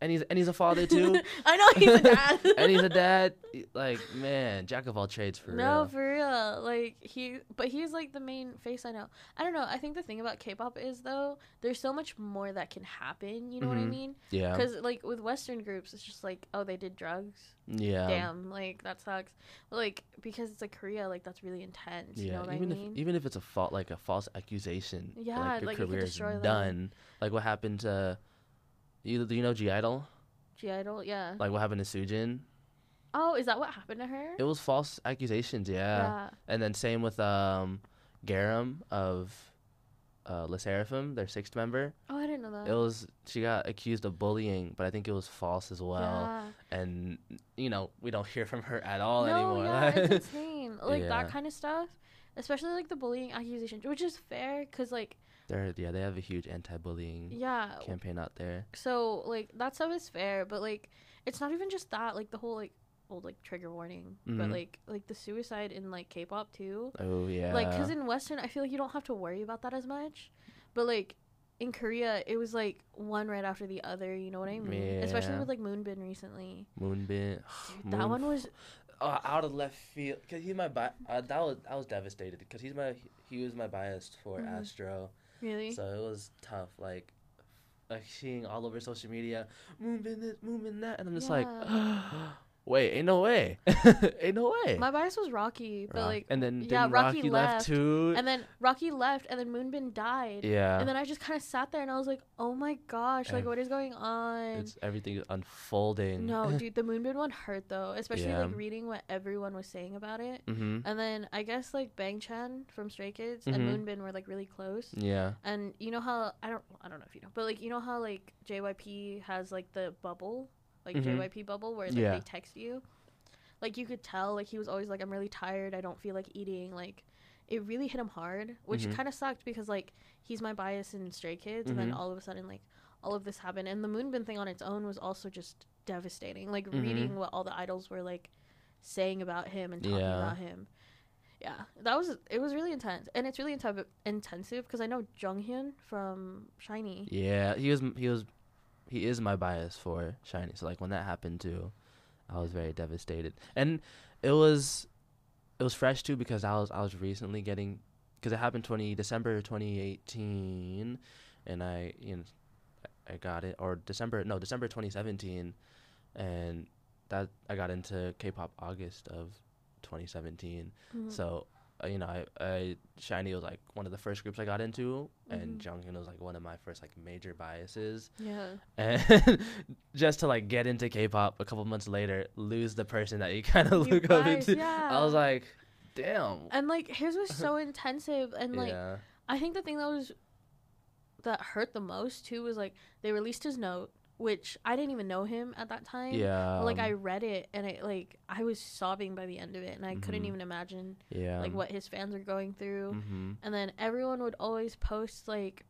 and he's and he's a father too, I know he's a dad. and he's a dad. Like man, jack of all trades for real. no, real. for real. Like he, but he's like the main face I know. I don't know. I think the thing about K-pop is though, there's so much more that can happen. You know what I Mhm. mean? yeah, Because like with Western groups, it's just like, oh, they did drugs. yeah, Damn, like that sucks. Like because it's like Korea, like that's really intense. yeah. you know what even I if mean? even if it's a fault, like a false accusation, Yeah, like your like, career is them. done. Like what happened to you? Do you know (G)I-DLE? G Idol, yeah. Like what happened to Sujin? oh, is that what happened to her? It was false accusations, yeah. yeah. And then same with um Garam of uh LE SSERAFIM, their sixth member. Oh, I didn't know that. It was she got accused of bullying, but I think it was false as well. yeah. And you know, we don't hear from her at all no, anymore. yeah, it's insane. Like Yeah. that kind of stuff, especially like the bullying accusation, which is fair because like They're yeah, they have a huge anti-bullying yeah. campaign out there. So like that stuff is fair, but like it's not even just that. Like the whole like old like trigger warning, but Mhm. like like the suicide in like K-pop too. Oh yeah. Like because in Western, I feel like you don't have to worry about that as much, but like. In Korea, it was like one right after the other. You know what I mean? Especially with like Moonbin recently. Moonbin. Dude, that one was uh, out of left field because he's my bi- uh, that was I was devastated because he's my he was my bias for Mhm. Astro. Really. So it was tough, like, like seeing all over social media, Moonbin this, Moonbin that, and I'm just like, wait, ain't no way, ain't no way. My bias was Rocky, but Rock- like, and then yeah, Rocky Rocky, left, left, too. and then Rocky left, and then Moonbin died. yeah, And then I just kind of sat there and I was like, "Oh my gosh! Like, what is going on?" it's everything is unfolding. No, dude, the Moonbin one hurt though, especially Yeah. like reading what everyone was saying about it. mm-hmm. And then I guess like Bang Chan from Stray Kids Mhm. and Moonbin were like really close. Yeah. And you know how I don't I don't know if you know, but like you know how like JYP has like the bubble, like Mhm. JYP bubble where like Yeah. they text you. Like you could tell like he was always like I'm really tired, I don't feel like eating, like it really hit him hard, which Mhm. kind of sucked because like he's my bias in Stray Kids and then Mhm. all of a sudden like all of this happened and the Moonbin thing on its own was also just devastating. Like Mhm. reading what all the idols were like saying about him and talking Yeah. about him. Yeah, that was it. Was really intense, and it's really inten- intensive because I know Jonghyun from SHINee. Yeah, he was he was he is my bias for SHINee. So like when that happened too, I was very devastated. And it was it was fresh too because I was I was recently getting cuz it happened 20 December 2018 and I you know I got it or December no, December 2017 and that I got into K-pop August of 2017. Mhm. So, uh, you know, I, I SHINee was like one of the first groups I got into, and Mhm. Jonghyun was like one of my first like major biases. yeah, And just to like get into K-pop a couple months later, lose the person that you kind of look up into. yeah. I was like, damn. and like his was so intensive, and like yeah. I think the thing that was that hurt the most too was like they released his note, which I didn't even know him at that time. Yeah. But, like I read it and it like I was sobbing by the end of it, and I couldn't Mhm. even imagine yeah. like what his fans were going through. Mm-hmm. And then everyone would always post like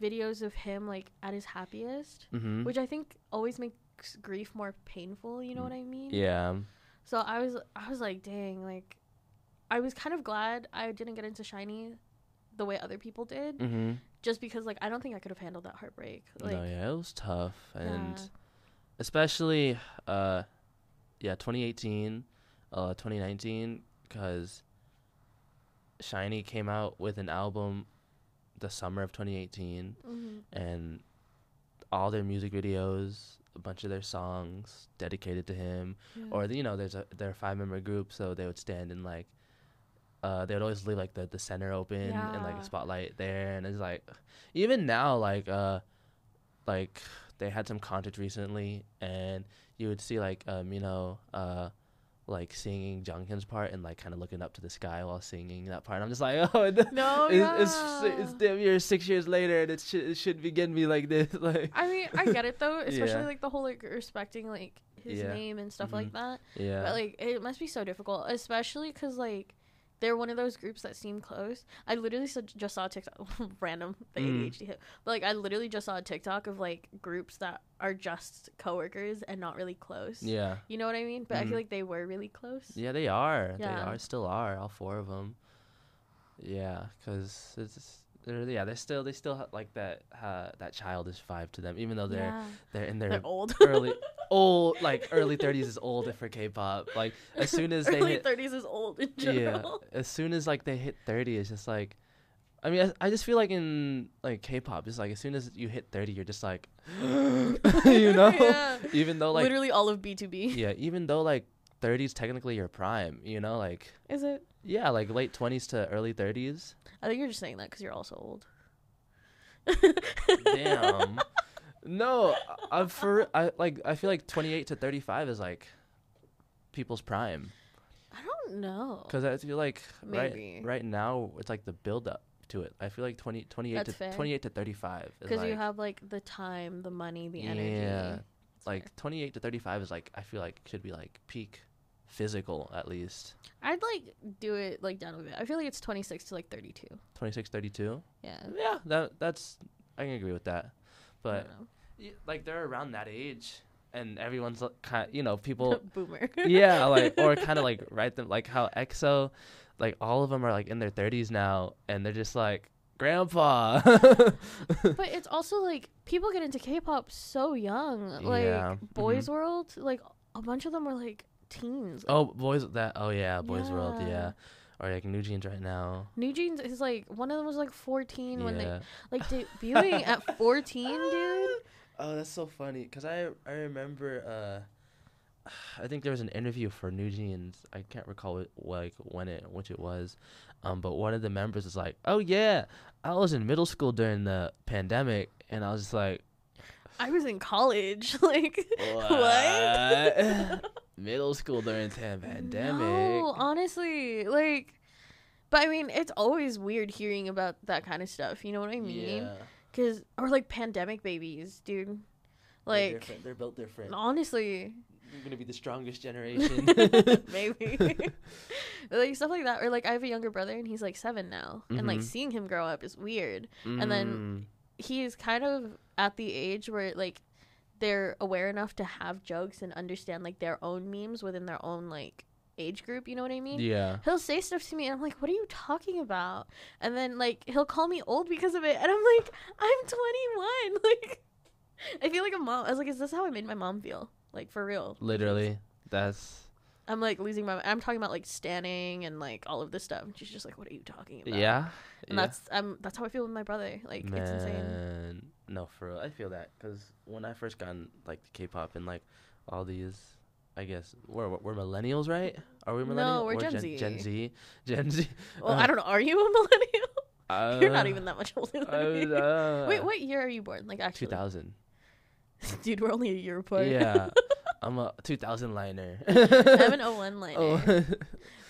videos of him like at his happiest, Mm-hmm. which I think always makes grief more painful. You know Mm. what I mean? Yeah. So I was I was like, dang, like I was kind of glad I didn't get into SHINee the way other people did, Mm-hmm. Just because like I don't think I could have handled that heartbreak. Like, no, yeah, it was tough, and yeah. especially, uh, yeah, 2018, uh, 2019, because SHINee came out with an album the summer of 2018, Mhm. and all their music videos, a bunch of their songs dedicated to him, Yeah. or you know, there's a they're a five member group, so they would stand in like. Uh, they would always leave like the, the center open and like a spotlight there, and it's like, even now like uh, like they had some concerts recently, and you would see like um you know uh like singing Jungkook's part and like kind of looking up to the sky while singing that part. And I'm just like, oh, no, it's, it's yeah. it's damn near six years later, and it should it should begin me like this. Like, I mean, I get it though, especially Yeah. like the whole like respecting like his Yeah. name and stuff Mhm. like that. yeah, But like, it must be so difficult, especially because like they're one of those groups that seem close. I literally just saw a TikTok, random the Mm. ADHD hit, but like I literally just saw a TikTok of like groups that are just coworkers and not really close. yeah, You know what I mean? But I Mhm. feel like they were really close. yeah. They are, they are, still are, all four of them. Yeah, cause it's they're yeah they still they still have like that uh, that childish vibe to them, even though they're Yeah. they're in their They're old. early old like early 30s is old for K-pop. Like as soon as they Early hit 30s is old in yeah, as soon as like they hit 30 it's just like I mean I, I just feel like in like K-pop it's like as soon as you hit 30 you're just like you know Yeah. even though like Literally all of BTOB. yeah even though like 30 is technically your prime you know like Is it? Yeah like late 20s to early 30s I think you're just saying that because you're also old. damn no I, for I like I feel like 28 to 35 is like people's prime I don't know. Because I feel like Maybe. right right now it's like the build up to it. I feel like 20, 28 That's to fair. 28 to 35 is Because like you have like the time, the money, the energy. Yeah, like fair. 28 to 35 is like I feel like should be like peak physical at least. I'd like do it like down a bit. I feel like it's 26 to like 32. 26 32. Yeah. Yeah, that that's I can agree with that. But y- like they're around that age and everyone's kind you know, people boomer. yeah, like or kind of like write them like how EXO, like all of them are like in their thirties now, and they're just like grandpa. but it's also like people get into K-pop so young. Like Yeah, mm-hmm. Boys World, like a bunch of them were like teens. oh, boys that oh yeah, Boys World Yeah. yeah, or like NewJeans right now. NewJeans is like one of them was like 14 when they like debuting at 14, dude. Oh, that's so funny because I I remember uh, I think there was an interview for NewJeans. I can't recall it, like when it which it was, um, but one of the members is like, "Oh yeah, I was in middle school during the pandemic," and I was just like, I was in college. like "What? middle school during the pandemic?" No, honestly, like, but I mean, it's always weird hearing about that kind of stuff. You know what I mean? Yeah, Cause or like pandemic babies, dude. they're, Like, different. they're built different. honestly, You're gonna be the strongest generation. maybe like stuff like that. Or like, I have a younger brother and he's like seven now, and like Mhm. seeing him grow up is weird. And then he's kind of at the age where like they're aware enough to have jokes and understand like their own memes within their own like age group. You know what I mean? Yeah. he'll say stuff to me and I'm like, what are you talking about? And then like he'll call me old because of it and I'm like, I'm 21. Like I feel like a mom. I was like, is this how I made my mom feel? Like for real. Literally, that's I'm like losing my I'm talking about like standing and like all of this stuff. And she's just like, what are you talking about? yeah. And yeah. that's um that's how I feel with my brother. Like it's insane. No, for real. I feel that because when I first got in, like K-pop and like all these, I guess we're we're millennials, right? Are we millennials? No, we're Or Gen Z. Gen Z. Gen Z. Well, Uh, I don't know. Are you a millennial? Uh, You're not even that much older than I me. uh, Wait, what year are you born? Like actually, Two thousand. dude, we're only a year apart. Yeah, I'm a two thousand liner. I'm an 01 liner. oh.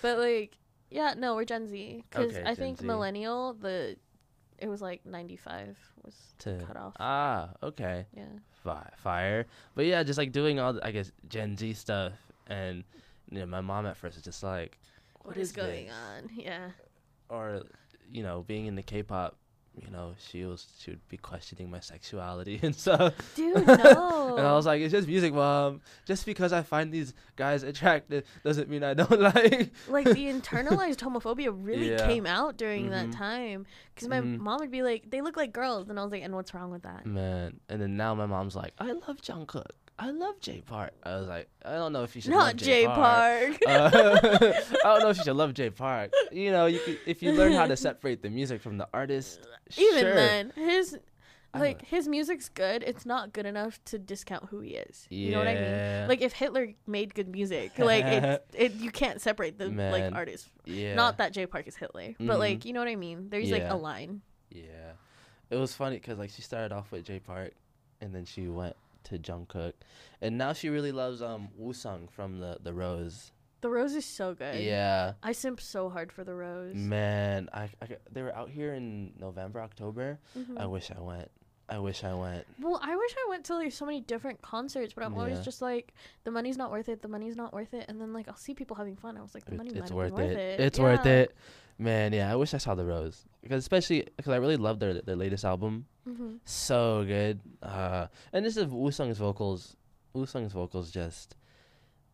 But like, yeah, no, we're Gen Z because Okay, I Gen think Z. millennial the it was like 95 was to cut off. ah okay yeah. Fi- fire but yeah just like doing all the, i guess gen z stuff and you know, my mom at first was just like what is, going this? on? Yeah. or you know being in the k-pop you know she was she would be questioning my sexuality and stuff Dude, no. and i was like it's just music mom just because i find these guys attractive doesn't mean i don't like like the internalized homophobia really Yeah. came out during Mhm. that time because my Mhm. mom would be like, "They look like girls," and I was like, "And what's wrong with that?" man and then now my mom's like i love jungkook I love Jay Park. I was like, I don't know if you should Not love Jay Park. Uh, I don't know if you should love Jay Park. You know, you could, if you learn how to separate the music from the artist. Even sure. then, his like his music's good. It's not good enough to discount who he is. You know what I mean? Like if Hitler made good music, like it, it you can't separate the like Man. artists. yeah. Not that Jay Park is Hitler, but Mhm. like you know what I mean. There's like a line. Yeah, it was funny because like she started off with Jay Park, and then she went to Jungkook, and now she really loves um Woo-sung from the the Rose. The Rose is so good. Yeah, I simp so hard for the Rose. man, I, I they were out here in November October. Mhm. I wish I went. I wish I went. Well, I wish I went to like so many different concerts, but I'm always just like, the money's not worth it. The money's not worth it, and then like I'll see people having fun. I was like, the money it's worth have been it. worth it. It's worth it, man. Yeah, I wish I saw the Rose because especially because I really love their their latest album. Mhm. so good. Uh, and this is Woo-sung's vocals. Woo-sung's vocals just,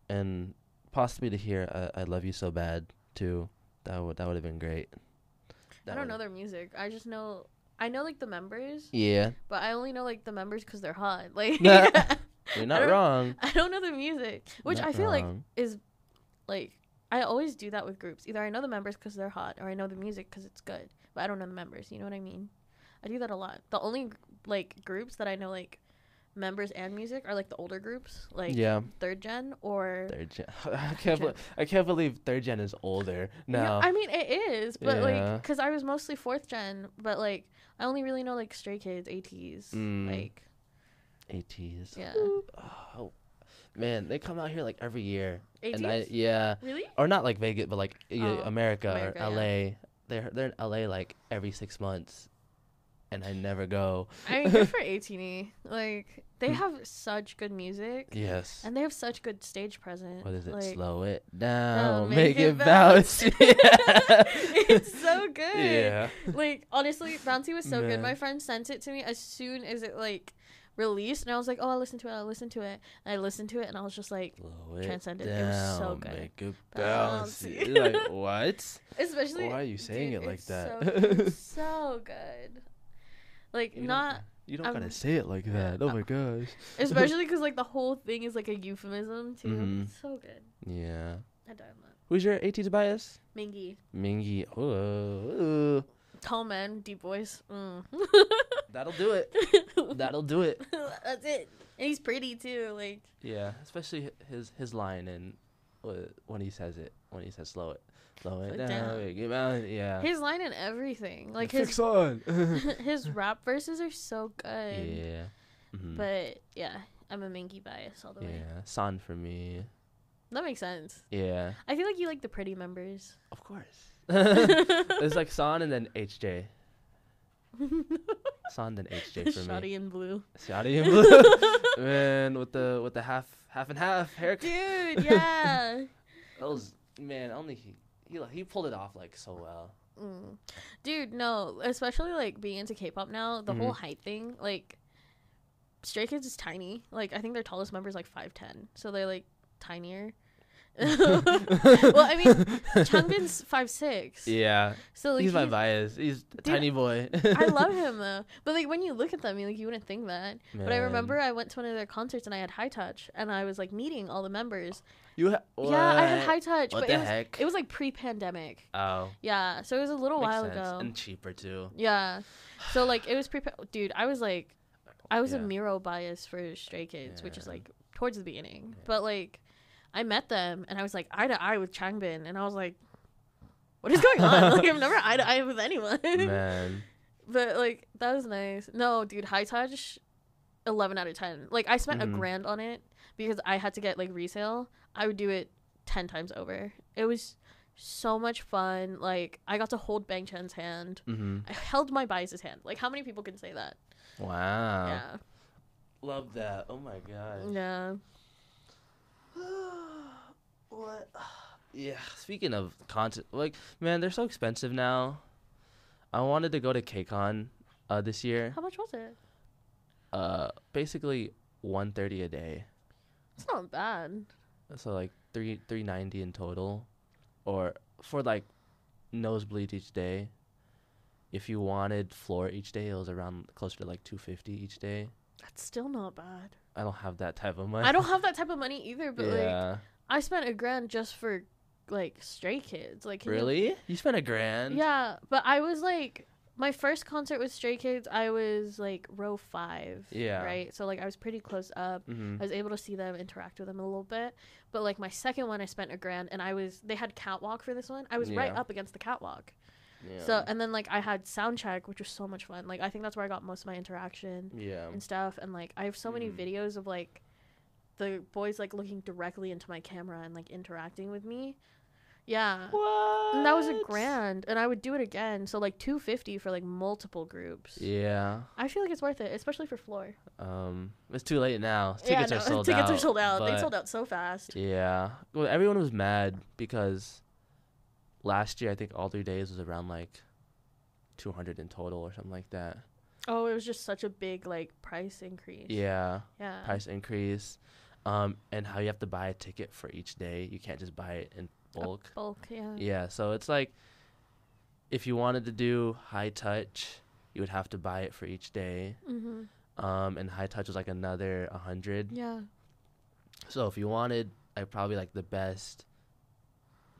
and possibly to hear I, "I Love You So Bad" too. That would that would have been great. I don't know their music. I just know I know like the members, Yeah, but I only know like the members because they're hot. Like you're not don't- wrong. I don't know the music, which Not I feel like is like I always do that with groups. Either I know the members because they're hot, or I know the music because it's good, but I don't know the members. You know what I mean? I do that a lot. The only like groups that I know like members and music are like the older groups, like yeah, third gen or. third gen. I can't. gen. Be- I can't believe third gen is older Yeah, now. I mean it is, but like because I was mostly fourth gen, but like I only really know like Stray Kids, ATEEZ, Mm. like ATEEZ. yeah, Oh, man, they come out here like every year, and I yeah, really? or not like Vegas, but like y- Oh, America, America, or yeah. LA. They're they're in LA like every six months, and I never go. I mean, good for ATE. Like they hmm. have such good music. Yes. And they have such good stage presence. What is it? Like, Slow it oh, down, make make, it it bounce. yeah. it's so good. yeah. Like honestly, Bouncy was so good. My friend sent it to me as soon as it like released, and I was like, "Oh, I listened to it. I listened to it." And I listened to it, and I was just like, Slow it Transcended. Down, It was so good. Make it. Bouncy. Like what? especially. Why are you saying dude, it like that? So, so good. Like You don't- You don't gotta say it like that. Oh uh, my gosh. especially because like the whole thing is like a euphemism too. Mhm. It's so good. Yeah. I on that. Who's your ATEEZ bias? Mingi, Mingi. Oh, tall man, deep voice. Mm. that'll do it. That'll do it. That's it. And he's pretty too. Like Yeah, especially his his line and when he says it, when he says slow it, slow it down, down. it. Yeah. his line and everything. Like his his rap verses are so good. yeah. Mhm. But yeah, I'm a Mingi bias all the way. yeah, San for me. That makes sense. Yeah, I feel like you like the pretty members. of course. It's like San and then HJ. San then HJ for me. Shoddy in blue. Shotty and blue. man, with the with the half half and half haircut. Dude, yeah. That was man. Only he he he pulled it off like so well. Mm. Dude, no, especially like being into K-pop now, the whole Mhm. height thing, like Stray Kids is tiny. Like I think their tallest member is like 5'10. So they're like tinier. well, I mean, Changbin's 5'6. Yeah, So like he's my bias. He's a tiny boy. I love him though. But like when you look at them, you like you wouldn't think that. But I remember I went to one of their concerts and I had high touch and I was like meeting all the members. you. Ha- Yeah, I had high touch, What but the it was heck? it was like pre-pandemic. oh, Yeah, so it was a little makes while sense. ago. and cheaper too. Yeah. So like it was pre dude, I was like I was a Miro bias for Stray Kids, which is like towards the beginning. Yeah. But like I met them and I was like eye to eye with Changbin and I was like what is going on? like I've never eye to eye with anyone. Man, but like that was nice. No, dude, high touch 11 out of 10. Like I spent Mhm. a grand on it because I had to get like resale. I would do it 10 times over. It was so much fun. Like I got to hold Bang Chan's hand. mm-hmm. I held my bias's hand. Like how many people can say that? wow, Yeah. love that. Oh my god. Yeah. what? Yeah. Speaking of concert, like man, they're so expensive now. I wanted to go to KCON uh, this year. How much was it? Uh, basically one thirty a day. It's not bad. So like three three ninety in total, or for like nosebleed each day. If you wanted floor each day, it was around closer to like two fifty each day. That's still not bad. I don't have that type of money. I don't have that type of money either, but like. I spent a grand just for like stray kids. Like can you- really? You spent a grand? Yeah, but I was like my first concert with Stray Kids, I was like row 5. Yeah. Right? So like I was pretty close up. Mm-hmm. I was able to see them, interact with them a little bit. But like my second one I spent a grand and I was they had catwalk for this one. I was right up against the catwalk. Yeah. So and then like I had sound check, which was so much fun. Like I think that's where I got most of my interaction yeah. and stuff. And like I have so many Mm. videos of like the boys like looking directly into my camera and like interacting with me. Yeah. What? And that was a grand, and I would do it again. So like two fifty for like multiple groups. Yeah. I feel like it's worth it, especially for floor. Um, it's too late now. yeah, Tickets no, are sold tickets out. are sold out. They sold out so fast. Yeah. Well, everyone was mad because last year I think all three days was around like 200 in total or something like that. Oh, it was just such a big like price increase. Yeah. Yeah. Price increase. Um, and how you have to buy a ticket for each day. You can't just buy it in A bulk. bulk. Yeah. Yeah. So it's like if you wanted to do high touch, you would have to buy it for each day. Mhm. Um, and high touch was like another 100. Yeah. So if you wanted, like probably like the best,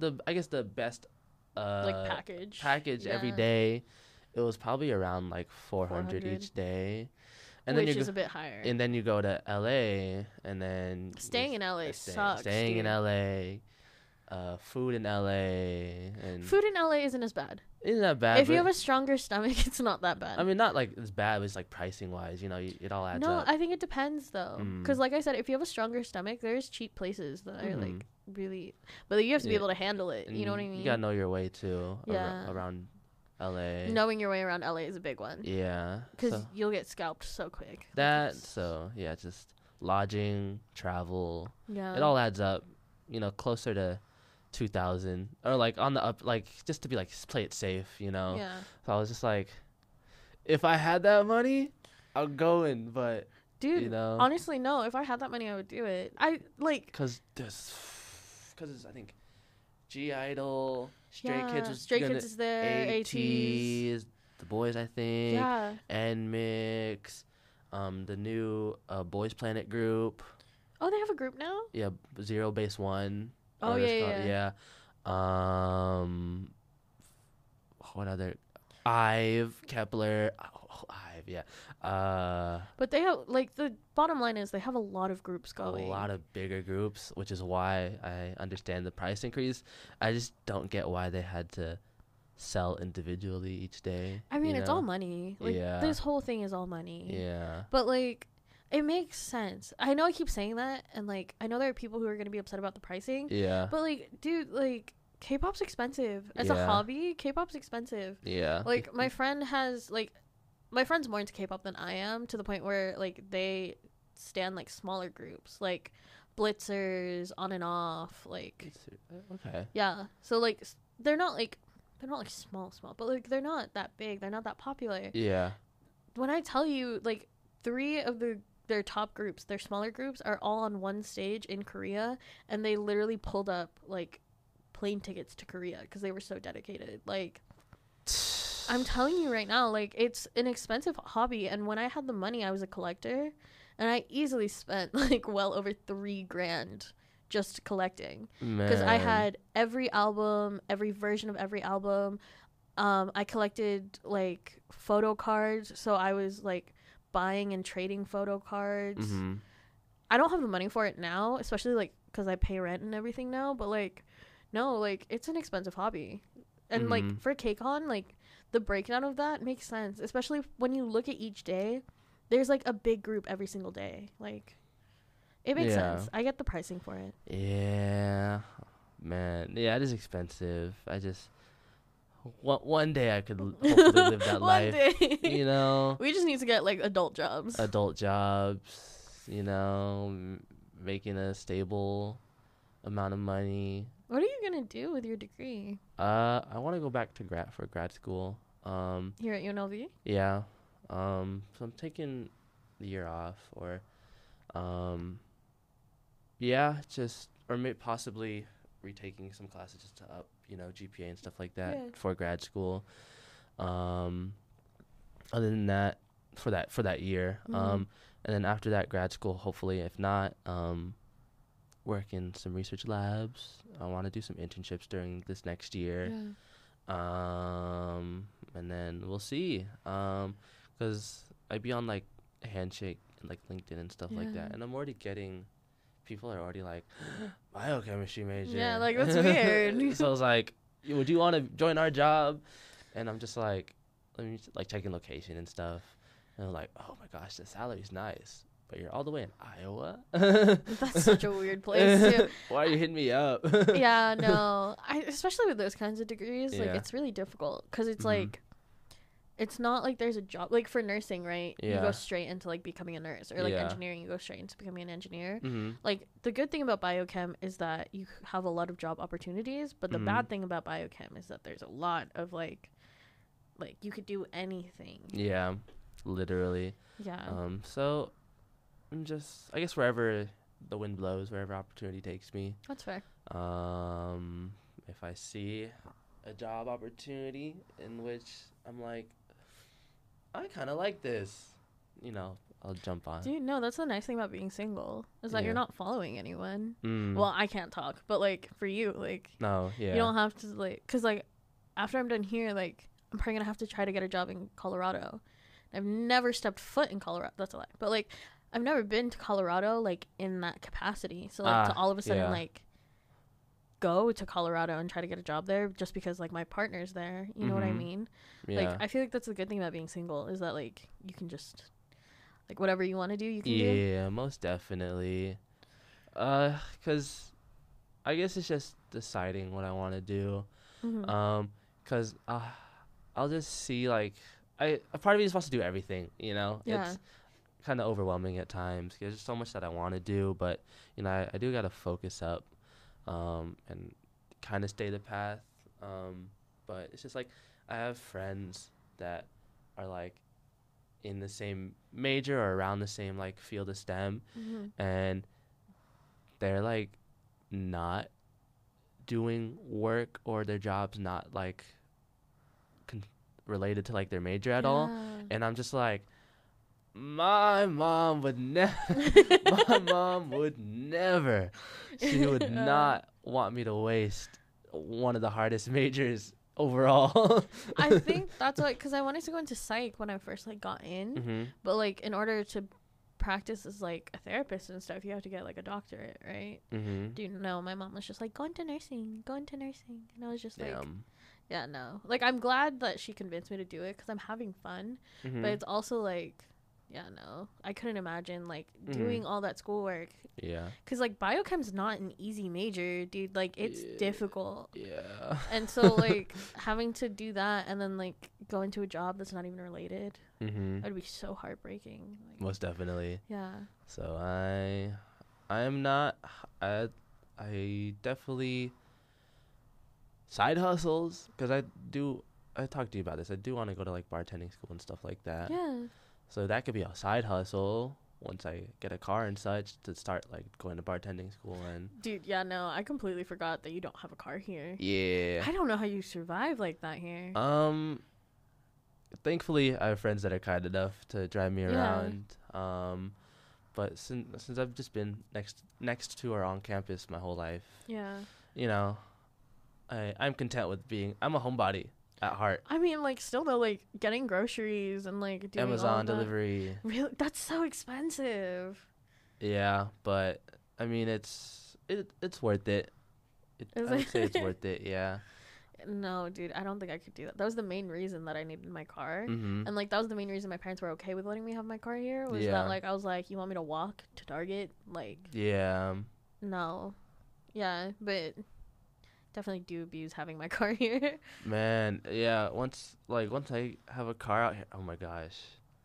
the I guess the best, uh, like package. package every Yeah. day, it was probably around like 400, 400. each day, and which then you is go, a bit higher. and then you go to L.A. and then Staying in LA stay- sucks. Staying in. L.A. Uh, food in L.A. and Food in LA isn't as bad. isn't that bad? if you have a stronger stomach, it's not that bad. I mean, not like it's bad. But it's like pricing wise, you know, y- it all adds no, up. No, I think it depends though. Because, Mm. like I said, if you have a stronger stomach, there's cheap places that are like Mhm. Really, but you have to be Yeah. able to handle it. You know what I mm, mean? You gotta know your way too. ar- Yeah. around L.A. Knowing your way around LA is a big one Yeah. because so- you'll get scalped so quick. That so yeah, just lodging, travel, yeah, it all adds up. You know, closer to two thousand or like on the up, like just to be like play it safe. You know. yeah, So I was just like, if I had that money, I'll go in, but dude. you know, Honestly, no. If I had that money, I would do it. I like cause there's, cause it's I think, (G)I-DLE, Stray yeah, Kids was Stray gonna, Kids is there. ATEEZ. The boys I think, Yeah. and Mix, um, the new uh, Boys Planet group. Oh, they have a group now. yeah, ZEROBASEONE. Oh, yeah, called- yeah. yeah. Um, what other? Ive Kepler. Oh, Ive, yeah. Uh, But they have like the bottom line is they have a lot of groups going. a lot of bigger groups, which is why I understand the price increase. I just don't get why they had to sell individually each day. I mean, it's know? all money. Like Yeah. this whole thing is all money. Yeah. But like it makes sense. I know I keep saying that and like I know there are people who are going to be upset about the pricing, Yeah. but like dude, like K-pop's expensive. As a hobby, K-pop's expensive. yeah. Like my friend has like my friend's more into K-pop than I am to the point where like they stand like smaller groups, like Blitzers on and off, like uh, Okay. yeah. So like they're not like they're not like small small, but like they're not that big. They're not that popular. Yeah. When I tell you like 3 of the their top groups, their smaller groups are all on one stage in Korea and they literally pulled up like plane tickets to Korea because they were so dedicated. Like I'm telling you right now, like it's an expensive hobby, and when I had the money, I was a collector, and I easily spent like well over three grand just collecting because I had every album, every version of every album. Um, I collected like photo cards, so I was like buying and trading photo cards. Mhm. I don't have the money for it now, especially like because I pay rent and everything now. But like, no, like it's an expensive hobby, and Mhm. like for KCON, like the breakdown of that makes sense, especially when you look at each day. There's like a big group every single day. Like, it makes Yeah. sense. I get the pricing for it. Yeah, man. Yeah, it is expensive. I just one one day I could hopefully live that One life. day. You know, we just need to get like adult jobs. adult jobs. You know, m- making a stable amount of money. What are you gonna do with your degree Uh, I want to go back to grad for grad school. Um, here at UNLV? yeah. Um, so I'm taking the year off, or, um, yeah, just or may possibly retaking some classes just to up, you know, GPA and stuff like that Yeah. for grad school. Um, other than that, for that for that year. Mhm. Um, and then after that, grad school. Hopefully, if not, um, work in some research labs. I want to do some internships during this next year. Yeah. Um, and then we'll see. Um, because I'd be on like Handshake and like LinkedIn and stuff like that, and I'm already getting. People are already like biochemistry major. Yeah, like, that's weird. so it's like, would you want to join our job? And I'm just like, let me like checking location and stuff. And I'm like, oh my gosh, the salary's nice, but you're all the way in Iowa. That's such a weird place too. Why are you hitting me up? yeah, no. I especially with those kinds of degrees, like it's really difficult because it's Mhm. like it's not like there's a job like for nursing, right? Yeah. You go straight into like becoming a nurse or like Yeah. engineering, you go straight into becoming an engineer. hmm Like the good thing about biochem is that you have a lot of job opportunities, but the Mhm. bad thing about biochem is that there's a lot of like like you could do anything. Yeah, literally. Yeah. Um, so I'm just, I guess wherever the wind blows, wherever opportunity takes me. That's fair. Um, if I see a job opportunity in which I'm like, I kind of like this, you know, I'll jump on. Dude, no, that's the nice thing about being single. Is that Yeah. you're not following anyone. Mm, Well, I can't talk, but like for you, like no, yeah, You don't have to like, cause like after I'm done here, like I'm probably gonna have to try to get a job in Colorado. I've never stepped foot in Colorado. That's a lie, but like I've never been to Colorado like in that capacity. So like to Ah, all of a sudden yeah. like go to Colorado and try to get a job there just because like my partner's there. You know what I Mhm. mean? yeah, Like I feel like that's the good thing about being single is that like you can just like whatever you want to do, you can do. yeah, most definitely. Uh, cause I guess it's just deciding what I want to do. Mhm. Um, cause uh, I'll just see like I a part of me is supposed to do everything. You know, Yeah. it's kind of overwhelming at times. 'cause There's so much that I want to do, but you know, I, I do gotta focus up, um, and kind of stay the path. Um, but it's just like I have friends that are like in the same major or around the same like field of STEM, Mhm. and they're like not doing work or their job's not like con- related to like their major at all and i'm just like my mom would never my mom would never she would Yeah. not want me to waste one of the hardest majors overall I think that's like because I wanted to go into psych when I first like got in, hmm but like in order to practice as like a therapist and stuff, you have to get like a doctorate, right? hmm Dude, no, my mom was just like, go into nursing, go into nursing, and I was just like, yeah, no. Like I'm glad that she convinced me to do it because I'm having fun, Mhm. but it's also like, yeah, no, I couldn't imagine like Mhm. doing all that schoolwork yeah because like biochem's not an easy major, dude. Like it's Yeah. difficult. yeah And so like having to do that and then like go into a job that's not even related, hmm that would be so heartbreaking. Like, most definitely yeah. So I I am not I I definitely side hustles cuz I do I talked to you about this. I do want to go to like bartending school and stuff like that. Yeah. So that could be a side hustle once I get a car and such to start like going to bartending school and Dude, yeah, no, I completely forgot that you don't have a car here. yeah. I don't know how you survive like that here. Um thankfully I have friends that are kind enough to drive me Yeah. around. Um but since since I've just been next next to or on campus my whole life, yeah. you know, I I'm content with being I'm a homebody at heart. I mean, like, still though, like getting groceries and like doing all Amazon delivery. Really, that's so expensive. Yeah, but I mean it's it it's worth it. it I would say it's worth it, yeah. No, dude, I don't think I could do that. That was the main reason that I needed my car. Mhm. And like that was the main reason my parents were okay with letting me have my car here. Was Yeah. that like I was like, you want me to walk to Target? Like, Yeah. no, yeah, but definitely do abuse having my car here. Man, yeah, once like once I have a car out here, oh my gosh.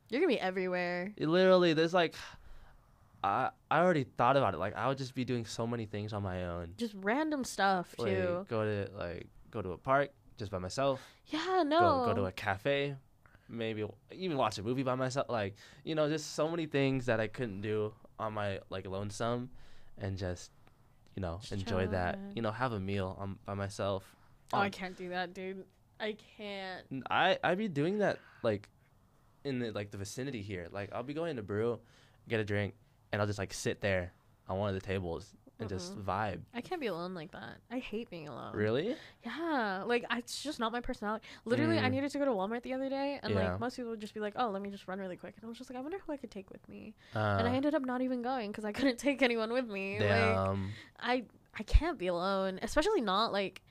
You're gonna be everywhere. It literally there's like I I already thought about it. Like I would just be doing so many things on my own. Just random stuff Like too. go to like go to a park just by myself. Yeah, no. Go go to a cafe, maybe even watch a movie by myself. Like you know, just so many things that I couldn't do on my like lonesome, and just you know enjoy that. You know, have a meal on by myself. oh, I um, can't do that, dude. I can't. I I be doing that like in the like the vicinity here. Like I'll be going to brew, get a drink, and I'll just like sit there on one of the tables and just Mm-mm. vibe. I can't be alone like that. I hate being alone. Really? Yeah, like I, it's just not my personality. Literally, I Mm. needed to go to Walmart the other day, and Yeah. like most people would just be like, "Oh, let me just run really quick," and I was just like, "I wonder who I could take with me," Uh, and I ended up not even going because I couldn't take anyone with me. Like. I, I can't be alone, especially not like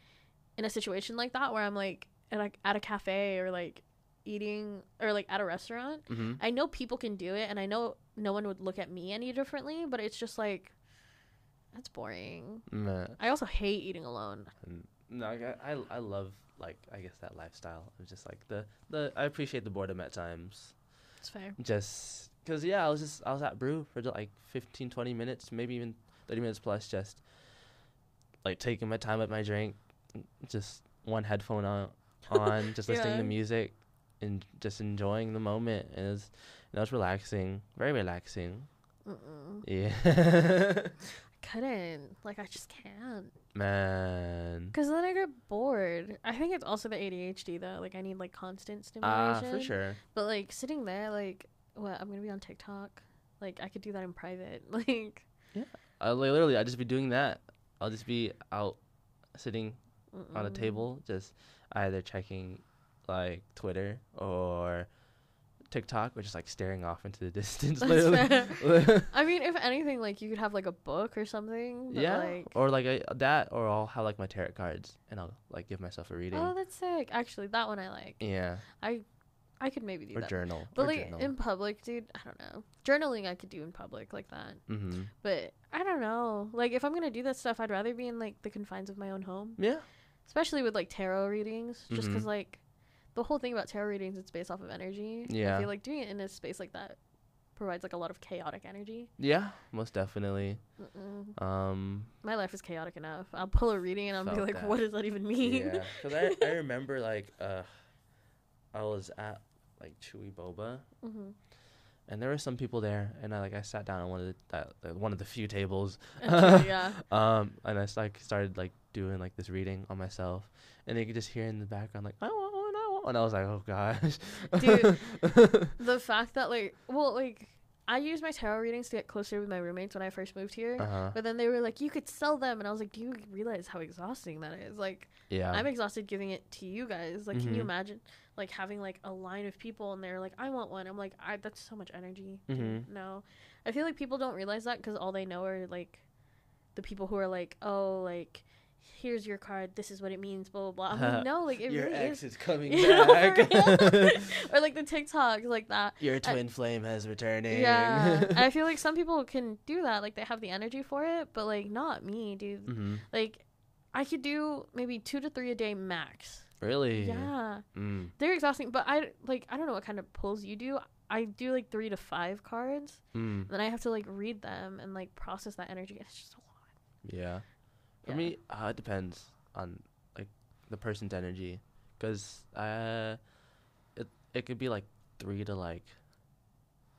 in a situation like that where I'm like at a, at a cafe or like eating or like at a restaurant. hmm I know people can do it, and I know no one would look at me any differently, but it's just like that's boring. Nah. I also hate eating alone. No, I, I I love like I guess that lifestyle. It's just like the the I appreciate the boredom at times. It's fair. Just cause yeah, I was just I was at brew for like 15, 20 minutes, maybe even thirty minutes plus, just like taking my time with my drink, just one headphone on, on just listening Yeah. to music, and just enjoying the moment. And it was, you know, it's relaxing, very relaxing. Mm-mm. Yeah, couldn't. Like I just can't. man. Cause then I get bored. I think it's also the ADHD though. Like I need like constant stimulation. Ah, for sure. But like sitting there, like what? I'm gonna be on TikTok. Like I could do that in private. Like I li- literally, I just be doing that. I'll just be out sitting on a table, just either checking like Twitter or TikTok, which is like staring off into the distance. Literally. I mean, if anything, like you could have like a book or something. Yeah, Like, or like a, that, or I'll have like my tarot cards, and I'll like give myself a reading. oh, that's sick. Actually, that one I like. yeah, I I could maybe do that. or that. journal. But or like journal. in public, dude, I don't know. Journaling I could do in public like that. mm-hmm. But I don't know. Like if I'm gonna do that stuff, I'd rather be in like the confines of my own home. Yeah. especially with like tarot readings just because Mhm. like the whole thing about tarot readings it's based off of energy Yeah. i Yeah. feel like doing it in a space like that provides like a lot of chaotic energy Yeah, most definitely. Mm-mm. Um, my life is chaotic enough i'll pull a reading and i'll be like that. what does that even mean yeah, because I, I remember like uh, I was at like Chewy Boba, hmm and there were some people there, and I like I sat down on one of the that, uh, one of the few tables, yeah um, and I like started like doing like this reading on myself, and you could just hear in the background like I want one, I want, one," and I was like, oh gosh, Dude. the fact that like well like i used my tarot readings to get closer with my roommates when i first moved here uh huh, but then they were like you could sell them and i was like do you realize how exhausting that is like yeah, I'm exhausted giving it to you guys. Like, can you Mhm. imagine like having like a line of people and they're like, I want one. I'm like, I that's so much energy. Mhm. No, I feel like people don't realize that because all they know are like the people who are like, oh, like here's your card. This is what it means. Blah blah blah. I'm like, no, like it your really ex is. is coming You know, for back. or like the TikToks like that. your twin flame has returning. Yeah, I feel like some people can do that. Like they have the energy for it, but like not me, dude. mm-hmm. Like I could do maybe two to three a day max. Really? Yeah. Mm. They're exhausting, but I like I don't know what kind of pulls you do. I do like three to five cards, Mm. then I have to like read them and like process that energy. It's just a lot. Yeah. For Yeah. me, uh, it depends on like the person's energy, cause uh, it it could be like three to like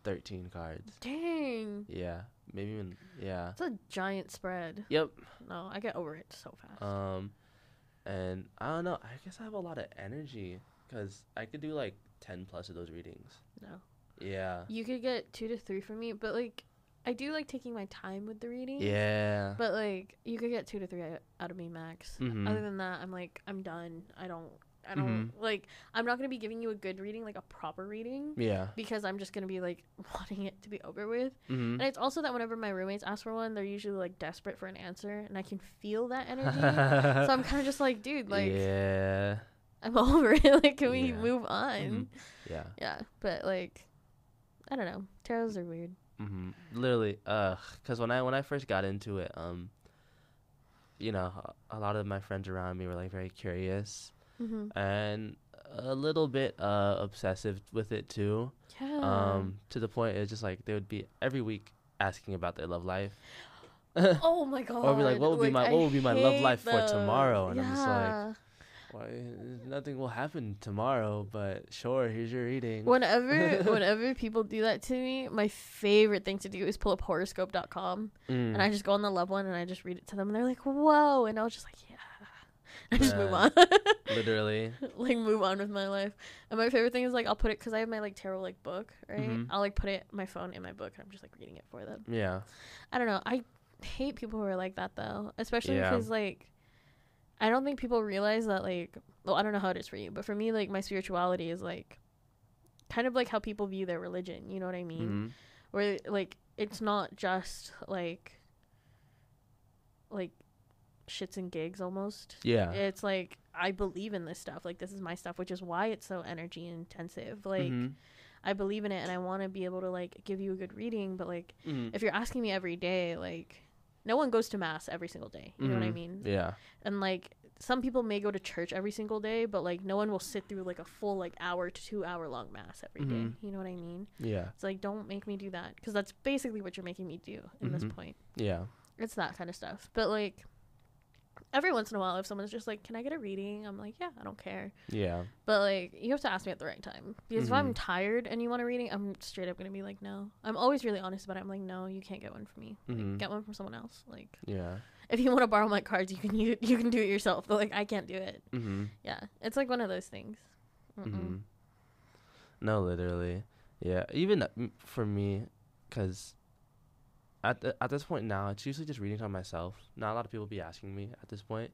thirteen cards. Dang, Yeah, maybe even yeah. it's a giant spread. Yep. No, I get over it so fast. Um, and I don't know. I guess I have a lot of energy, cause I could do like ten plus of those readings. no, Yeah. you could get two to three from me, but like I do like taking my time with the reading. Yeah. But like you could get two to three out of me max. Mhm. Other than that, I'm like I'm done. I don't. I don't Mhm. like. I'm not gonna be giving you a good reading, like a proper reading. yeah. because I'm just gonna be like wanting it to be over with. Mm-hmm. And it's also that whenever my roommates ask for one, they're usually like desperate for an answer, and I can feel that energy. so I'm kind of just like, dude, like yeah. I'm over it. like, can we Yeah. move on? Mhm. Yeah. Yeah, but like, I don't know. Tarots are weird. Hmm Literally, uh, cause when I when I first got into it, um, you know, a lot of my friends around me were like very curious Mm-hmm. and a little bit uh obsessive with it too. Yeah. Um, to the point it's just like they would be every week asking about their love life. oh my god. or be like, what would be my- I what would be my love life for tomorrow? And I'm just like, Yeah. Why nothing will happen tomorrow, but sure, here's your reading. Whenever whenever people do that to me, my favorite thing to do is pull up horoscope.com Mm. and I just go on the love one and I just read it to them and they're like, "Whoa!" and I was just like, "Yeah." I just move on. Literally. like move on with my life. And my favorite thing is like I'll put it because I have my like tarot like book, right? Mhm. I'll like put it my phone in my book and I'm just like reading it for them. Yeah. I don't know. I hate people who are like that though, especially Yeah. because like I don't think people realize that like well I don't know how it is for you, but for me like my spirituality is like kind of like how people view their religion. You know what I mean? Mhm. Where like it's not just like like shits and gigs almost. Yeah. It's like I believe in this stuff. Like this is my stuff, which is why it's so energy intensive. Like Mhm. I believe in it and I want to be able to like give you a good reading, but like Mhm. if you're asking me every day, like no one goes to mass every single day. You know what I Mhm. mean? Yeah. And like some people may go to church every single day, but like no one will sit through like a full like hour to 2 hour long mass every day. Mhm. You know what I mean? Yeah. It's like don't make me do that because that's basically what you're making me do in this Mhm. point. Yeah. It's that kind of stuff. But like every once in a while if someone's just like, "Can I get a reading?" I'm like, "Yeah, I don't care." Yeah. But like you have to ask me at the right time. Because if I'm Mhm. tired and you want a reading, I'm straight up going to be like, "No." I'm always really honest about it. I'm like, "No, you can't get one from me. Like, Mhm. get one from someone else." Like Yeah. if you want to borrow my cards, you can you, you can do it yourself. But like I can't do it. Mhm. Yeah. It's like one of those things. Mm-mm. Mhm. No, literally. Yeah. Even uh, for me, because at the, at this point now, it's usually just reading on myself. Not a lot of people be asking me at this point.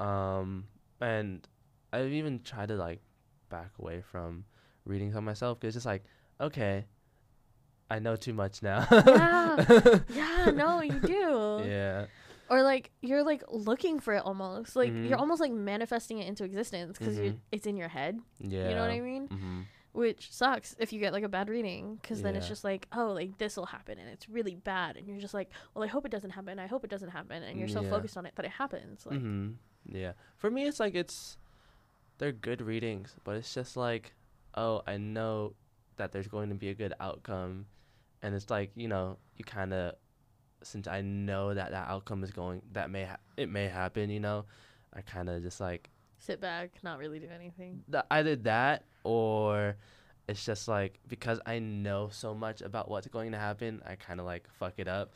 Um, and I've even tried to like back away from reading on myself because it's just like, okay, I know too much now. Yeah. Yeah, no, you do. yeah. Or like you're like looking for it almost. Like Mhm. you're almost like manifesting it into existence because Mhm. it's in your head. Yeah. You know what I mean? Mm-hmm. Which sucks if you get like a bad reading because then it's just like oh like this will happen and it's really bad and you're just like well i hope it doesn't happen i hope it doesn't happen and you're so Yeah. focused on it that it happens like hmm Yeah. For me, it's like it's they're good readings, but it's just like, oh, I know that there's going to be a good outcome, and it's like you know you kind of since I know that that outcome is going that may ha- it may happen, you know, I kind of just like sit back not really do anything th- either that or it's just like because I know so much about what's going to happen, I kind of like fuck it up.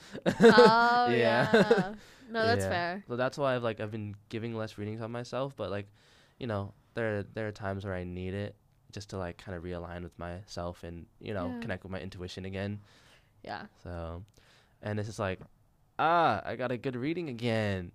oh Yeah. yeah, no that's Yeah. fair So that's why I've like I've been giving less readings on myself, but like, you know, there there are times where I need it just to like kind of realign with myself and you know Yeah. connect with my intuition again. yeah So, and it's just like, ah, I got a good reading again.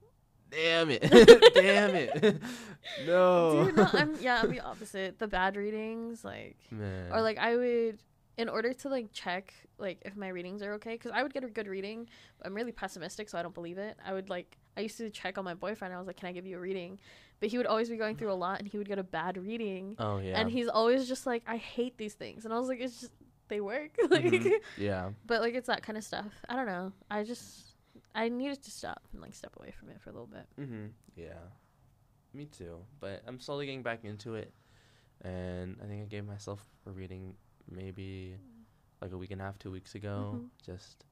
Damn it! Damn it! no. dude no i'm yeah i'm the opposite the bad readings like Man. or like i would in order to like check like if my readings are okay because i would get a good reading but i'm really pessimistic so i don't believe it i would like i used to check on my boyfriend i was like can i give you a reading but he would always be going through a lot and he would get a bad reading Oh yeah. and he's always just like i hate these things and i was like it's just they work like Mhm. yeah. but like it's that kind of stuff i don't know i just i needed to stop and like step away from it for a little bit Mhm. Yeah. Me too. But I'm slowly getting back into it, and I think I gave myself a reading maybe like a week and a half, two weeks ago. Mhm. Just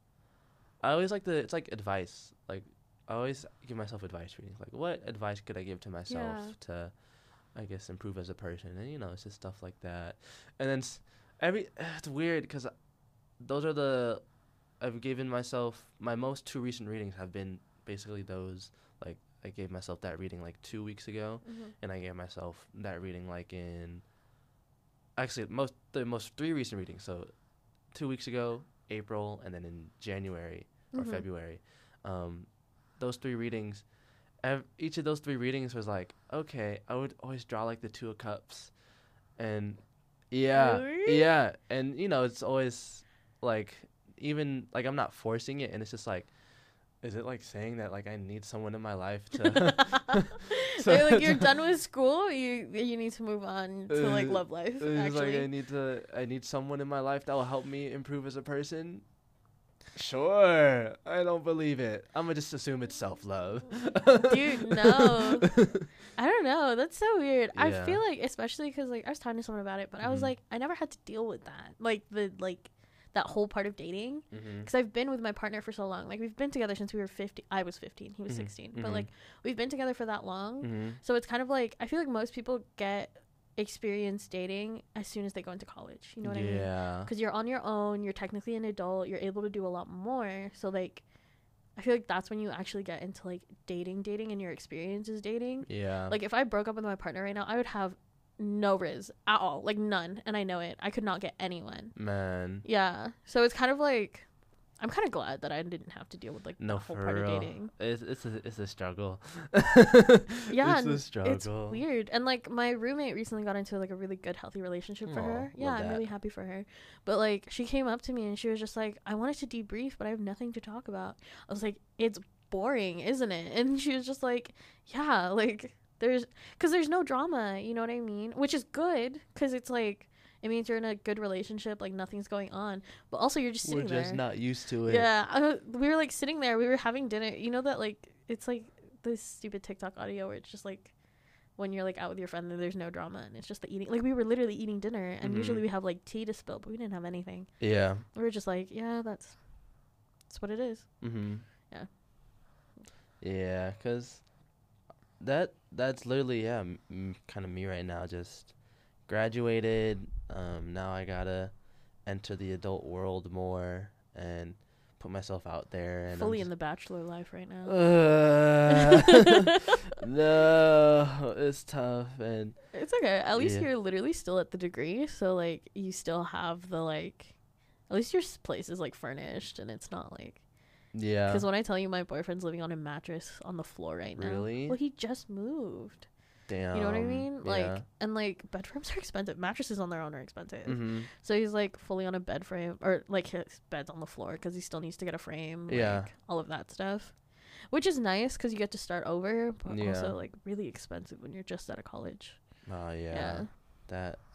I always like the it's like advice. Like I always give myself advice readings. Like what advice could I give to myself Yeah. to, I guess, improve as a person? And you know, it's just stuff like that. And then every it's weird because those are the I've given myself my most two recent readings have been basically those like I gave myself that reading like two weeks ago, Mhm. and I gave myself that reading like in actually most the most three recent readings. So two weeks ago, April, and then in January or Mhm. February. Um, those three readings, ev- each of those three readings was like, okay, I would always draw like the two of cups, and yeah, Really? yeah, and you know it's always like even like I'm not forcing it, and it's just like. Is it like saying that like I need someone in my life to So- Like, like, you're done with school, you you need to move on to like Uh, love life. It's like I need to I need someone in my life that will help me improve as a person. Sure. I don't believe it. I'm gonna just assume it's self love. Dude, no. I don't know. That's so weird. I feel like, especially because like I was talking to someone about it, but I was Mhm. like, I never had to deal with that, like the like that whole part of dating, mm-hmm. because I've been with my partner for so long. Like we've been together since we were 15. I was 15. He was Mhm, 16. mhm. But like we've been together for that long, Mm-hmm. so it's kind of like I feel like most people get experience dating as soon as they go into college. You know what I mean? yeah. because you're on your own you're technically an adult you're able to do a lot more so like I feel like that's when you actually get into like dating, dating, and your experiences dating. Yeah. Like if I broke up with my partner right now, I would have no riz at all, like none, and I know it. I could not get anyone. man. Yeah, so it's kind of like I'm kind of glad that I didn't have to deal with like No, the whole for part real. of dating. It's it's a it's a struggle. Yeah, it's a struggle. It's weird. And like my roommate recently got into like a really good healthy relationship for Aw, her. Yeah, I'm that. really happy for her. But like she came up to me and she was just like, "I wanted to debrief, but I have nothing to talk about." I was like, "It's boring, isn't it?" And she was just like, "Yeah, like there's cuz there's no drama, you know what I mean? Which is good cuz it's like it means you're in a good relationship, like nothing's going on. But also you're just sitting there. We're just there. not used to it. Yeah, I, we were like sitting there. We were having dinner. You know that like it's like this stupid TikTok audio where it's just like when you're like out with your friend and there's no drama and it's just the eating. Like we were literally eating dinner and Mhm. usually we have like tea to spill, but we didn't have anything. Yeah. We were just like, yeah, that's that's what it is. Mm-hmm. Yeah. Yeah, cause that that's literally yeah, m- m- kind of me right now. Just graduated. Um, now I gotta enter the adult world more and put myself out there. And Fully in the bachelor life right now. the. no, it's tough and It's okay. At least Yeah. you're literally still at the degree, so like you still have the like. At least your place is like furnished and it's not like yeah. Because when I tell you my boyfriend's living on a mattress on the floor right now. Really? Well, he just moved. Damn. You know what I mean? Like, yeah. and like bed frames are expensive. Mattresses on their own are expensive. Mm-hmm. So he's like fully on a bed frame, or like his bed's on the floor because he still needs to get a frame. Yeah. Like, all of that stuff, which is nice because you get to start over, but Yeah. also like really expensive when you're just out of college. Oh yeah. Yeah. That.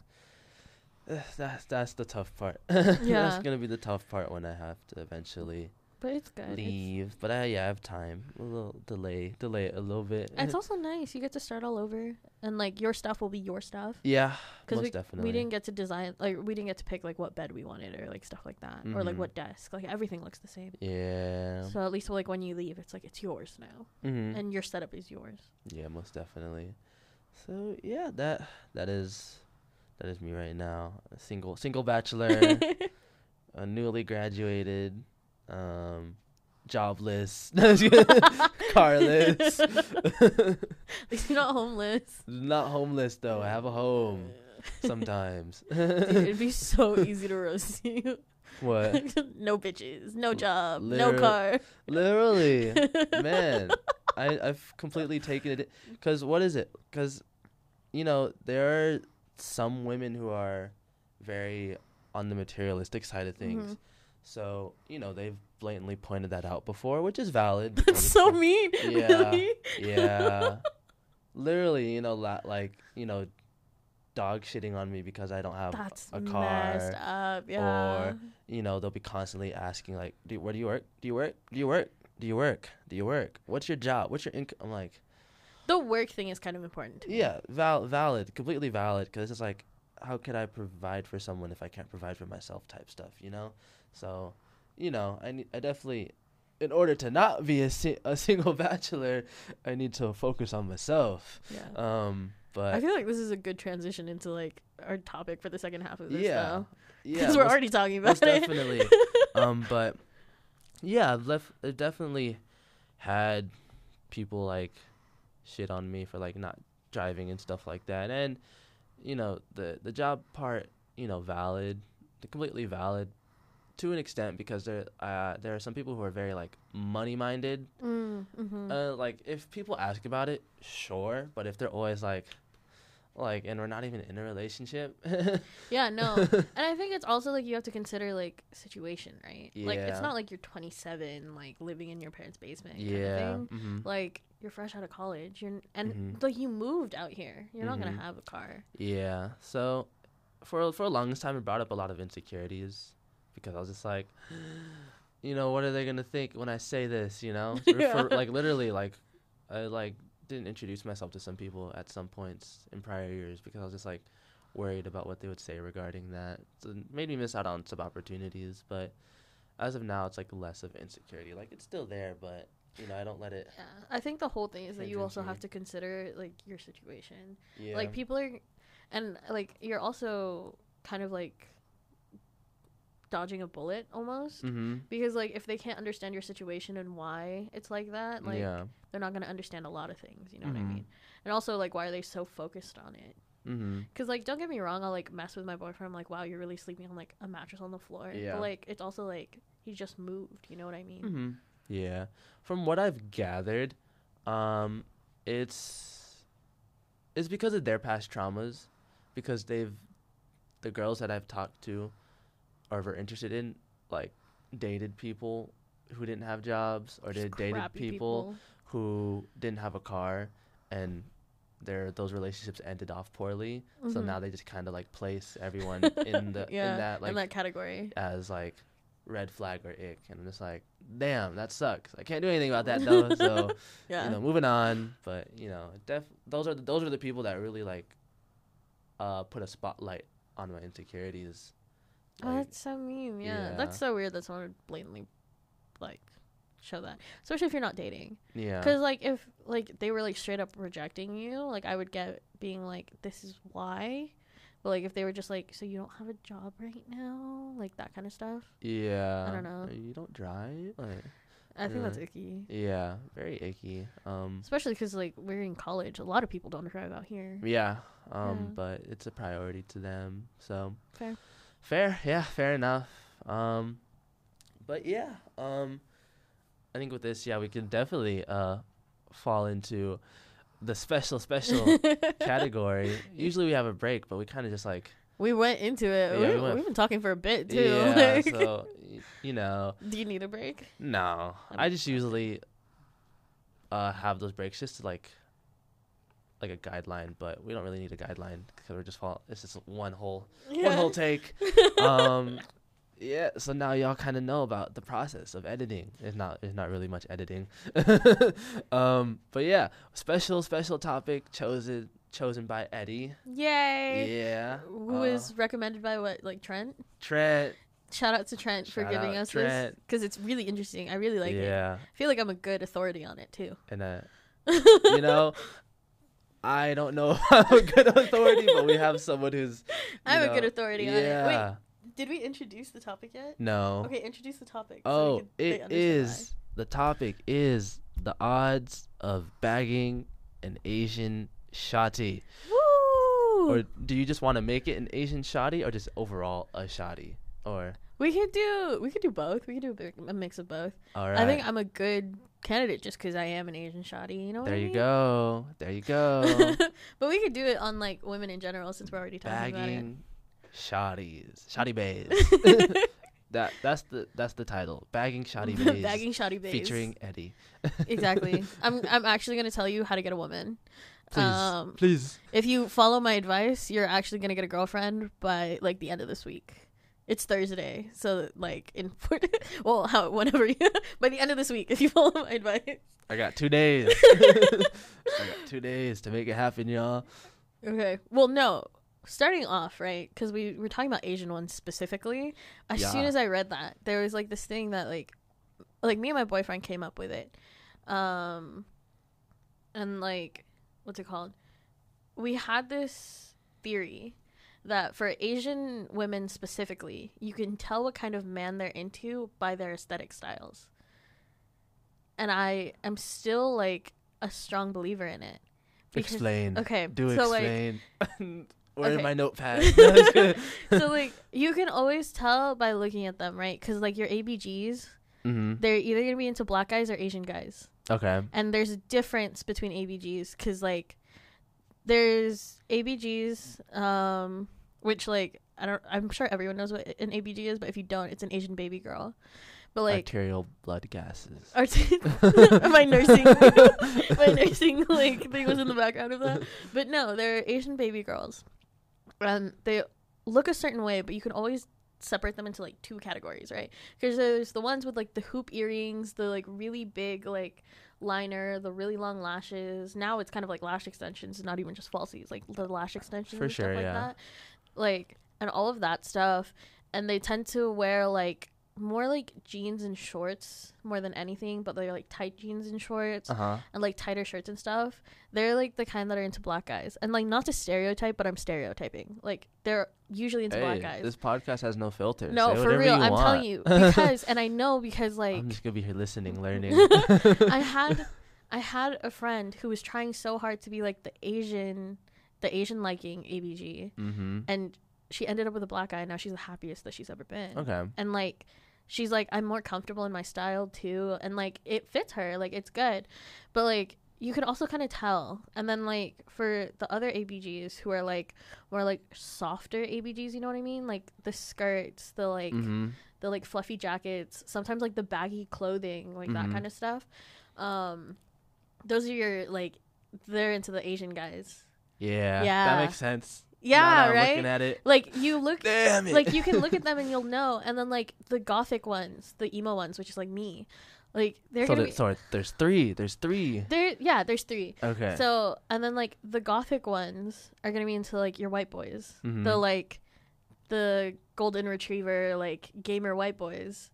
Uh, that's that's the tough part. Yeah. that's gonna be the tough part when I have to eventually But it's good. It's, leave. But I yeah, I have time. A little delay, delay it a little bit. it's also nice. You get to start all over, and like your stuff will be your stuff. yeah, because most we, definitely. we didn't get to design like we didn't get to pick like what bed we wanted or like stuff like that or like Mhm. what desk like everything looks the same Yeah. so at least like when you leave it's like it's yours now mm-hmm. and your setup is yours Yeah, most definitely. So yeah, that that is that is me right now. A single single bachelor, a newly graduated, um, jobless, carless. at least you're not homeless Not homeless though. I have a home sometimes. Dude, it'd be so easy to roast you what? no bitches no job no car Literally, man. I I've completely taken it. Cause what is it? Cause, you know, there are some women who are very on the materialistic side of things. Mhm. So you know they've blatantly pointed that out before, which is valid. that's so mean Yeah. really Yeah. Literally, you know, la- like you know, dog shitting on me because I don't have that's a messed car. up yeah Or, You know, they'll be constantly asking like, do, "Where do you work? Do you work? Do you work? Do you work? Do you work? What's your job? What's your income?" I'm like, the work thing is kind of important "Yeah, val- valid, completely valid." Because it's like, how could I provide for someone if I can't provide for myself? Type stuff, you know. So, you know, I need, I definitely, in order to not be a si- a single bachelor, I need to focus on myself. yeah Um, but I feel like this is a good transition into like our topic for the second half of this. yeah, though. yeah, because we're already talking about it. definitely. um, but yeah, I've left. I've definitely had people like shit on me for like not driving and stuff like that, and you know the the job part, you know, valid, completely valid to an extent because there uh there are some people who are very like money minded. Mm, mhm. Uh, like if people ask about it, sure, but if they're always like. Like and we're not even in a relationship. yeah, no, and I think it's also like you have to consider like situation, right? Yeah. Like it's not like you're 27, like living in your parents' basement. Kind yeah. Of thing. hmm Like you're fresh out of college. You're and Mhm. like you moved out here. You're not Mhm. gonna have a car. Yeah. So for for a longest time, it brought up a lot of insecurities because I was just like, you know, what are they gonna think when I say this? You know, Yeah. for, like literally, like I like didn't introduce myself to some people at some points in prior years because I was just like worried about what they would say regarding that. So it made me miss out on some opportunities. But as of now, it's like less of insecurity. Like it's still there, but you know, I don't let it. Yeah, I think the whole thing is that you also have to consider like your situation. Yeah. Like people are, and like you're also kind of like dodging a bullet almost Mm-hmm. because like if they can't understand your situation and why it's like that like yeah. they're not going to understand a lot of things you know what i Mhm. mean and also like why are they so focused on it Mm-hmm. because like don't get me wrong i'll like mess with my boyfriend i'm like wow you're really sleeping on like a mattress on the floor Yeah. but like it's also like he just moved you know what i mean Mm-hmm. Yeah. From what I've gathered, um, it's it's because of their past traumas, because they've the girls that I've talked to or were interested in like dated people who didn't have jobs or they Just dated crappy people, who didn't have a car and their those relationships ended off poorly. So Mhm. now they just kind of like place everyone in the yeah in that like in that category as like red flag or ick, and I'm just like, damn, that sucks. I can't do anything about that though. so yeah you know, moving on. But you know, def those are the, those are the people that really like uh put a spotlight on my insecurities. Oh that's so mean yeah. yeah. that's so weird that someone would blatantly like show that especially if you're not dating yeah, Because like if like they were like straight up rejecting you, like I would get being like, "This is why," but like if they were just like, "So you don't have a job right now," like that kind of stuff. yeah. I don't know. You don't drive. Like, I think that's icky, yeah, very icky. Um, especially because like we're in college. A lot of people don't drive out here. yeah. Um, Yeah. but it's a priority to them. So Fair. Fair, yeah, fair enough. Um, but yeah, um, I think with this, yeah, we can definitely uh fall into the special special category. Usually we have a break, but we kind of just like we went into it. Yeah, we, we we went- have been talking for a bit too. yeah. like- so you know, do you need a break? no, I just usually uh have those breaks just to like like a guideline, but we don't really need a guideline because we're just fall. It's just one whole one whole take. um yeah so now y'all kind of know about the process of editing it's not it's not really much editing um but yeah special special topic chosen chosen by Eddi Yay! yeah Who uh, was recommended by what? Like Trent. trent Shout out to Trent for giving us this Trent. because it's really interesting. I really like it. yeah I feel like I'm a good authority on it too. and uh you know i don't know if i'm a good authority but we have someone who's you I'm a good authority on it. yeah Wait, did we introduce the topic yet? no Okay, introduce the topic. so Oh, can- they it. The topic is the odds of bagging an Asian why. Woo! Or do you just want to make it an Asian shawty or just overall a shawty? Or we could do we could do both. We could do a, mix of both. all right. I think I'm a good candidate just because I am an Asian shawty. You know what there I you mean? go. There you go. but we could do it on like women in general since we're already talking about bagging shawties. Shawty baes. that that's the that's the title. Bagging shawty baes. bagging shawty babes. featuring Eddi. exactly. I'm I'm actually gonna tell you how to get a woman. Please. Um, Please. If you follow my advice, you're actually gonna get a girlfriend by like the end of this week. It's Thursday, so like in well, how whenever you by the end of this week, if you follow my advice. I got two days. I got two days to make it happen, y'all. Okay. Well, no. Starting off, right? Because we were talking about Asian ones specifically. As soon as I read that, there was like this thing that like, like me and my boyfriend came up with it, um, and like, what's it called? We had this theory that for Asian women specifically, you can tell what kind of man they're into by their aesthetic styles. And I am still like a strong believer in it. Because- Explain. Okay, Do so like explain. Where in Okay. my notepad? No, just kidding. so like you can always tell by looking at them, right? Because like your ABGs, Mhm. they're either gonna be into black guys or Asian guys, Okay. and there's a difference between ABGs because like there's ABGs, um, which like I don't, I'm sure everyone knows what an ABG is, but if you don't, it's an Asian baby girl. But like, Arterial blood gases. art- my nursing, my nursing like thing was in the background of that. But no, they're Asian baby girls, and they look a certain way, but you can always separate them into like two categories, right? Because there's the ones with like the hoop earrings, the like really big like liner, the really long lashes. Now it's kind of like lash extensions, not even just falsies, like the lash extensions For and stuff like yeah. that. Like and all of that stuff. And they tend to wear like more like jeans and shorts more than anything, but they're like tight jeans and shorts Uh huh. and like tighter shirts and stuff. They're like the kind that are into black guys. And like not to stereotype, but I'm stereotyping. Like they're usually into black guys. this podcast has no filter. no, Say for real. I'm want. telling you because and I know because like I'm just gonna be here listening, learning. I had I had a friend who was trying so hard to be like the Asian the Asian liking ABG mm-hmm. and she ended up with a black guy and now she's the happiest that she's ever been. Okay. And like she's like I'm more comfortable in my style too and like it fits her, like it's good. But like you can also kind of tell. And then like for the other ABGs who are like more like softer ABGs, you know what I mean? Like the skirts, the like mm-hmm. the like fluffy jackets, sometimes like the baggy clothing, like that Mhm. kind of stuff. Um, those are your like they're into the Asian guys. Yeah. Yeah. That makes sense. Yeah, right. Looking at it. Like you look, Damn it. like you can look at them and you'll know. And then like the gothic ones, the emo ones, which is like me, like they're so, gonna there, be. so there's three. There's three. There, yeah, there's three. Okay. So and then like the gothic ones are gonna be into like your white boys, Mhm. the like the golden retriever like gamer white boys.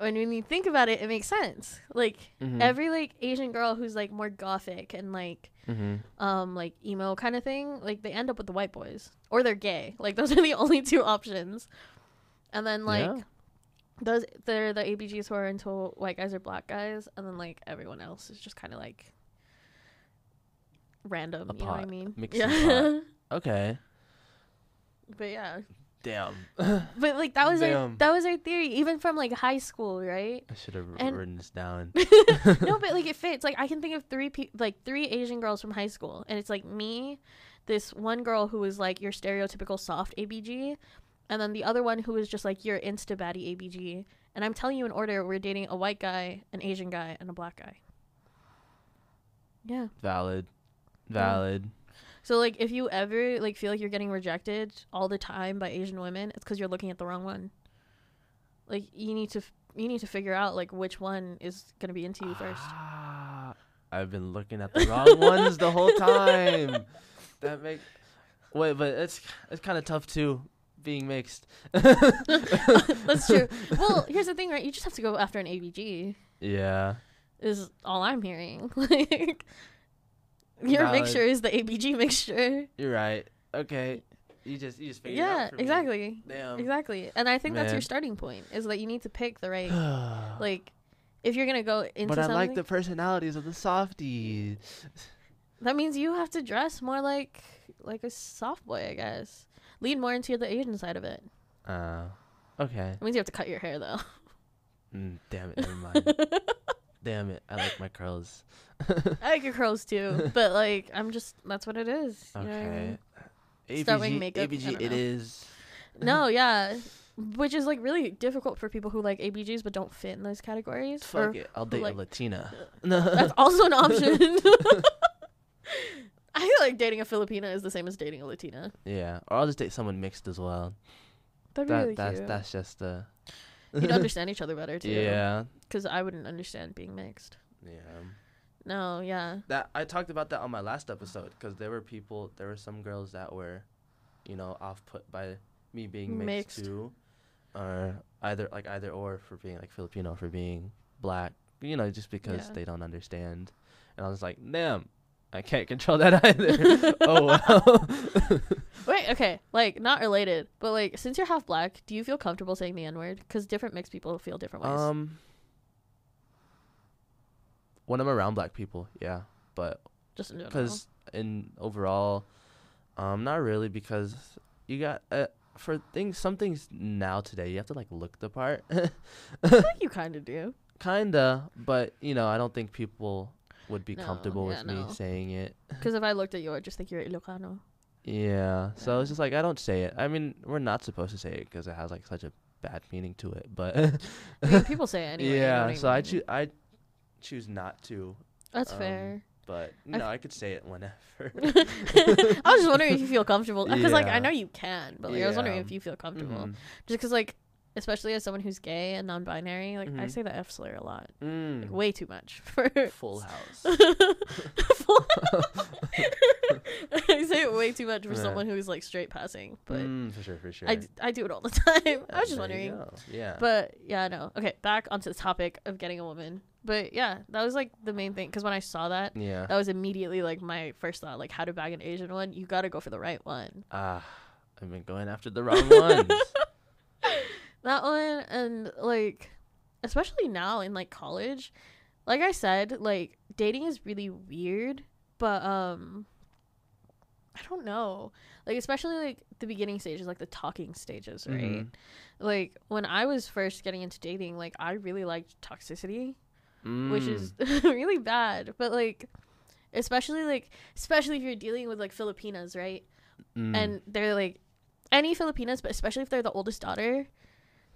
And when you think about it, it makes sense. Like Mhm. every like Asian girl who's like more gothic and like Mhm. um like emo kind of thing, like they end up with the white boys or they're gay. Like those are the only two options. And then like Yeah. those they're the ABGs who are into white guys or black guys, and then like everyone else is just kind of like random. A you know what I mean? mixing yeah. Okay. but yeah, Damn. but like that was our that was our theory, even from like high school, right? I should have And- written this down. no, but like it fits. Like I can think of three pe- like three Asian girls from high school, and it's like me, this one girl who was like your stereotypical soft ABG, and then the other one who was just like your insta baddie ABG. And I'm telling you in order, we're dating a white guy, an Asian guy, and a black guy. Yeah. Valid. Valid. So like if you ever like feel like you're getting rejected all the time by Asian women, it's because you're looking at the wrong one. Like you need to f- you need to figure out like which one is gonna be into you first. Ah, I've been looking at the wrong ones the whole time. That make wait, but it's it's kind of tough too, being mixed. That's true. Well, here's the thing, right? You just have to go after an ABG. Yeah. Is all I'm hearing. like your Valid. mixture is the ABG mixture. You're right. Okay. You just you just figured it Yeah, out for me. exactly. Damn. Exactly. And I think that's your starting point is that you need to pick the right like if you're gonna go into but I something like the personalities of the softies. that means you have to dress more like like a soft boy, I guess. Lean more into the Asian side of it. Uh, okay. It means you have to cut your hair though. Mm, damn it. Never mind. damn it. I like my curls. I like your curls too, but like I'm just that's what it is. you know what I mean? Okay. Wearing ABG, makeup, ABG it know. is. No, yeah. Which is like really difficult for people who like ABGs but don't fit in those categories. or Fuck it. I'll date like- a Latina. That's also an option. I feel like dating a Filipina is the same as dating a Latina. yeah. Or I'll just date someone mixed as well. That'd be That really that's cute. that's just uh You'd understand each other better too. Yeah. Because I wouldn't understand being mixed. Yeah. No, yeah. That I talked about that on my last episode because there were people, there were some girls that were, you know, off put by me being mixed, Mixed. too, or either like either or for being like Filipino for being black, you know, just because Yeah. they don't understand. And I was like, damn, I can't control that either. oh well. Wait, okay. Like, not related, but like, since you're half black, do you feel comfortable saying the N word? Because different mixed people feel different ways. um, when I'm around black people, yeah, but just in because in overall um not really because you got uh, for things some things now today you have to like look the part I think you kind of do. kinda but you know i don't think people would be No, comfortable yeah, with me no. saying it Because if I looked at you, I'd just think you're Ilocano. yeah so Yeah. it's just like i don't say it i mean we're not supposed to say it because it has like such a bad meaning to it but I mean, people say it anyway. yeah so i choose i choose not to That's um, fair. but no i could say it whenever I was just wondering if you feel comfortable because, like, I know you can, but like, I was wondering if you feel comfortable. Mhm. Just because, like, especially as someone who's gay and non-binary, like, I Mhm. say the F slur a lot, Mm. like, way too much for. full house Full I say it way too much for Yeah. someone who's like straight passing, but Mm, for sure, for sure. I, d- I do it all the time. I was just wondering. Yeah. But yeah, no. Okay, back onto the topic of getting a woman. But yeah, that was like the main thing. Because when I saw that, yeah. that was immediately like my first thought. Like, how to bag an Asian one? You got to go for the right one. Ah, I've been going after the wrong ones. That one, and like, especially now in like college, like I said, like dating is really weird. But um, I don't know. Like especially like the beginning stages, like the talking stages, right? Mhm. Like when I was first getting into dating, like I really liked toxicity. Mm. which is really bad. But like, especially like, especially if you're dealing with like Filipinas, right? Mm. And they're like, any Filipinas, but especially if they're the oldest daughter,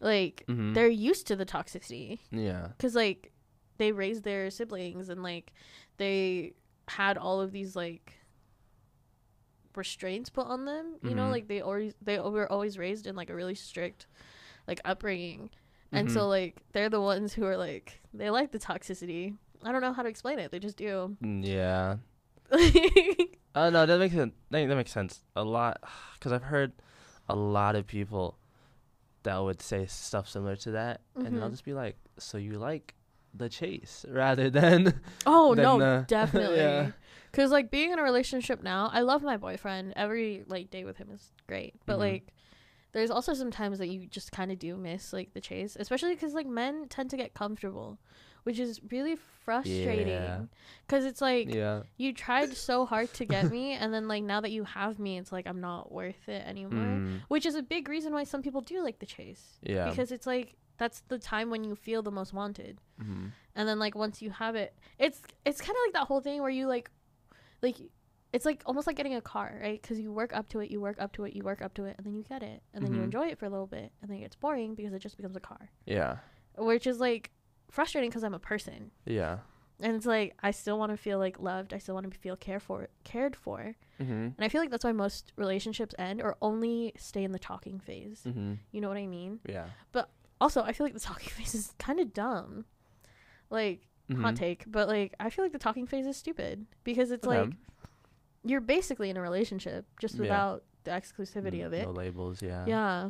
like Mhm. they're used to the toxicity yeah. because like they raised their siblings and like they had all of these like restraints put on them you know Mhm. like they always they were always raised in like a really strict like upbringing and so Mhm. like they're the ones who are like they like the toxicity. I don't know how to explain it. They just do. Mm, Yeah. Oh no, that makes sense. That, that makes sense a lot because I've heard a lot of people that would say stuff similar to that, and I'll just be like, "So you like the chase rather than oh Then, no, uh, definitely. yeah. Cuz like being in a relationship now, I love my boyfriend. Every like day with him is great. But Mhm. like there's also some times that you just kind of do miss like the chase, especially cuz like men tend to get comfortable, which is really frustrating. Yeah. Cuz it's like yeah." you tried so hard to get me and then like now that you have me, it's like I'm not worth it anymore. Mm, which is a big reason why some people do like the chase yeah. because it's like that's the time when you feel the most wanted Mhm. and then like once you have it it's it's kind of like that whole thing where you like like it's like almost like getting a car right because you work up to it you work up to it you work up to it and then you get it and then you Mhm. enjoy it for a little bit and then it gets boring because it just becomes a car Yeah. which is like frustrating because i'm a person Yeah. and it's like i still want to feel like loved i still want to feel cared for cared for Mhm. and i feel like that's why most relationships end or only stay in the talking phase Mhm. you know what i mean Yeah. But also i feel like the talking phase is kind of dumb like hot Mhm. take but like i feel like the talking phase is stupid because it's Okay. like you're basically in a relationship just Yeah. without the exclusivity Mm, of it No labels. Yeah. yeah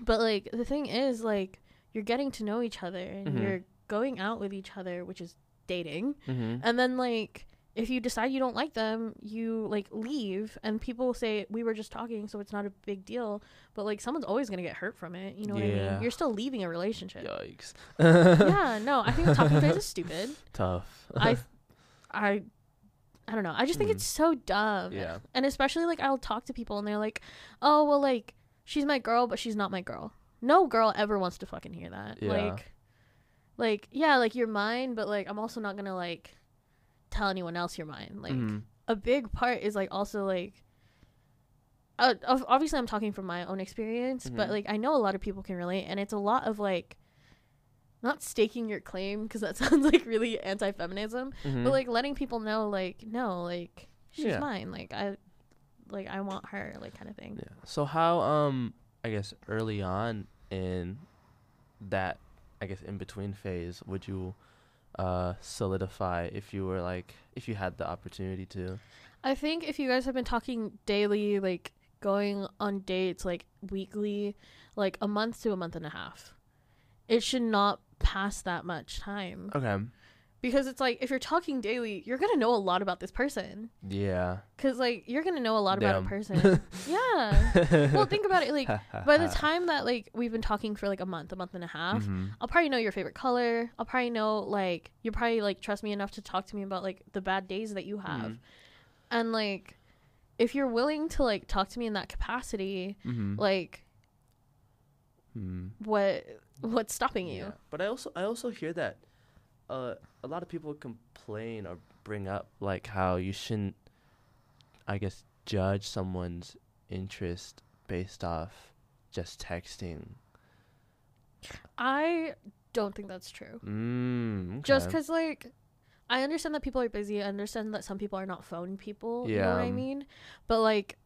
but like the thing is like you're getting to know each other and Mhm. you're going out with each other which is dating Mhm. and then like if you decide you don't like them you like leave and people say we were just talking so it's not a big deal but like someone's always gonna get hurt from it you know what i mean you're still leaving a relationship Yikes. yeah no i think the talking phase is stupid Tough. i i i don't know i just think Mhm. it's so dumb yeah. and especially like i'll talk to people and they're like oh well like she's my girl but she's not my girl no girl ever wants to fucking hear that Yeah. like like yeah like you're mine but like i'm also not gonna like tell anyone else you're mine like Mhm. a big part is like also like uh, obviously i'm talking from my own experience but Mhm. like i know a lot of people can relate and it's a lot of like not staking your claim because that sounds like really anti-feminism Mhm. but like letting people know like no like she's Yeah. mine like i like i want her like kind of thing Yeah. So how um I guess early on in that I guess in between phase would you uh solidify if you were like if you had the opportunity to? i think if you guys have been talking daily like going on dates like weekly like a month to a month and a half it should not pass that much time Okay. because it's like if you're talking daily you're gonna know a lot about this person Yeah. because like you're gonna know a lot about a person yeah well think about it like by the time that like we've been talking for like a month a month and a half Mhm. I'll probably know your favorite color. I'll probably know like you probably like trust me enough to talk to me about like the bad days that you have. Mhm. And like if you're willing to like talk to me in that capacity, Mhm. like Mhm. what what's stopping you? Yeah. But I also I also hear that uh a lot of people complain or bring up like how you shouldn't I guess judge someone's interest based off just texting. I don't think that's true. Mm, Just cuz like I understand that people are busy. I understand that some people are not phone people, you know what I mean? But like